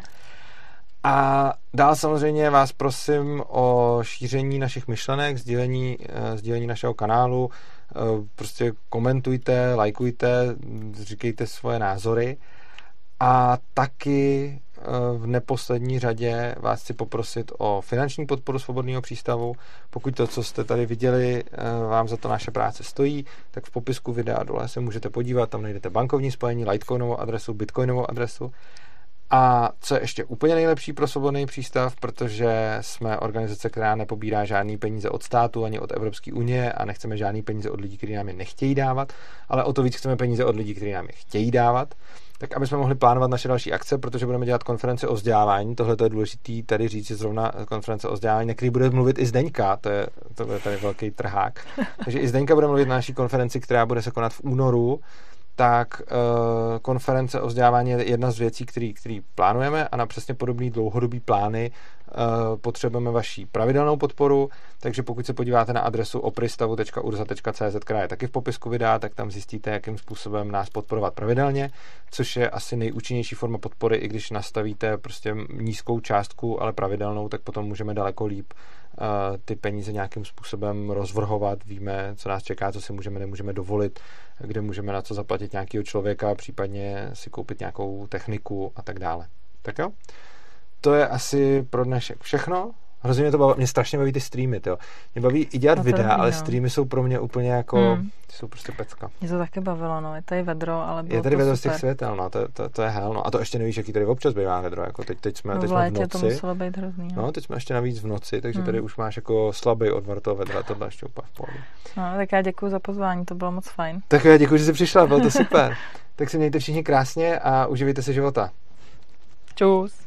A dál samozřejmě vás prosím o šíření našich myšlenek, sdílení, eh, sdílení našeho kanálu, eh, prostě komentujte, lajkujte, říkejte svoje názory a taky eh, v neposlední řadě vás chci poprosit o finanční podporu Svobodného přístavu. Pokud to, co jste tady viděli, eh, vám za to naše práce stojí, tak v popisku videa dole se můžete podívat, tam najdete bankovní spojení, Litecoinovou adresu, Bitcoinovou adresu. A co je ještě úplně nejlepší pro svobodný přístav, protože jsme organizace, která nepobírá žádný peníze od státu ani od Evropské unie a nechceme žádný peníze od lidí, kteří nám je nechtějí dávat, ale o to víc chceme peníze od lidí, kteří nám je chtějí dávat, tak aby jsme mohli plánovat naše další akce, protože budeme dělat konference o vzdělávání. Tohle to je důležitý tady říct, je zrovna konference o vzdělávání, na který bude mluvit i Zdeňka, to je, to je tady velký trhák. Takže i Zdeňka bude mluvit na naší konferenci, která bude se konat v únoru tak uh, konference o vzdělávání je jedna z věcí, který plánujeme a na přesně podobný dlouhodobý plány uh, potřebujeme vaší pravidelnou podporu, takže pokud se podíváte na adresu opristavu.urza.cz, která je taky v popisku videa, tak tam zjistíte, jakým způsobem nás podporovat pravidelně, což je asi nejúčinnější forma podpory, i když nastavíte prostě nízkou částku, ale pravidelnou, tak potom můžeme daleko líp uh, ty peníze nějakým způsobem rozvrhovat, víme, co nás čeká, co si můžeme, nemůžeme dovolit, kde můžeme na co zaplatit nějakého člověka, případně si koupit nějakou techniku a tak dále. Tak jo? To je asi pro dnešek všechno. Hrozně mě to baví, mě strašně baví ty streamy, jo. Mě baví i dělat No videa, dobrý, ale no. streamy jsou pro mě úplně jako, Hmm. jsou prostě pecka. Mě to taky bavilo, no. Je tady vedro, ale bylo Je tady vedro z těch super. světel, no, to, to, to, je hell, no. A to ještě nevíš, jaký tady občas bývá vedro, jako teď, teď jsme, No, teď jsme v létě to noci. muselo být hrozný. No. No, teď jsme ještě navíc v noci, takže Hmm. tady už máš jako slabý odvar toho vedra, tohle ještě úplně v pohodě. no, tak já děkuji za pozvání, to bylo moc fajn. Tak já děkuji, že jsi přišla, bylo to super. Tak se mějte všichni krásně a uživejte se života. Čus.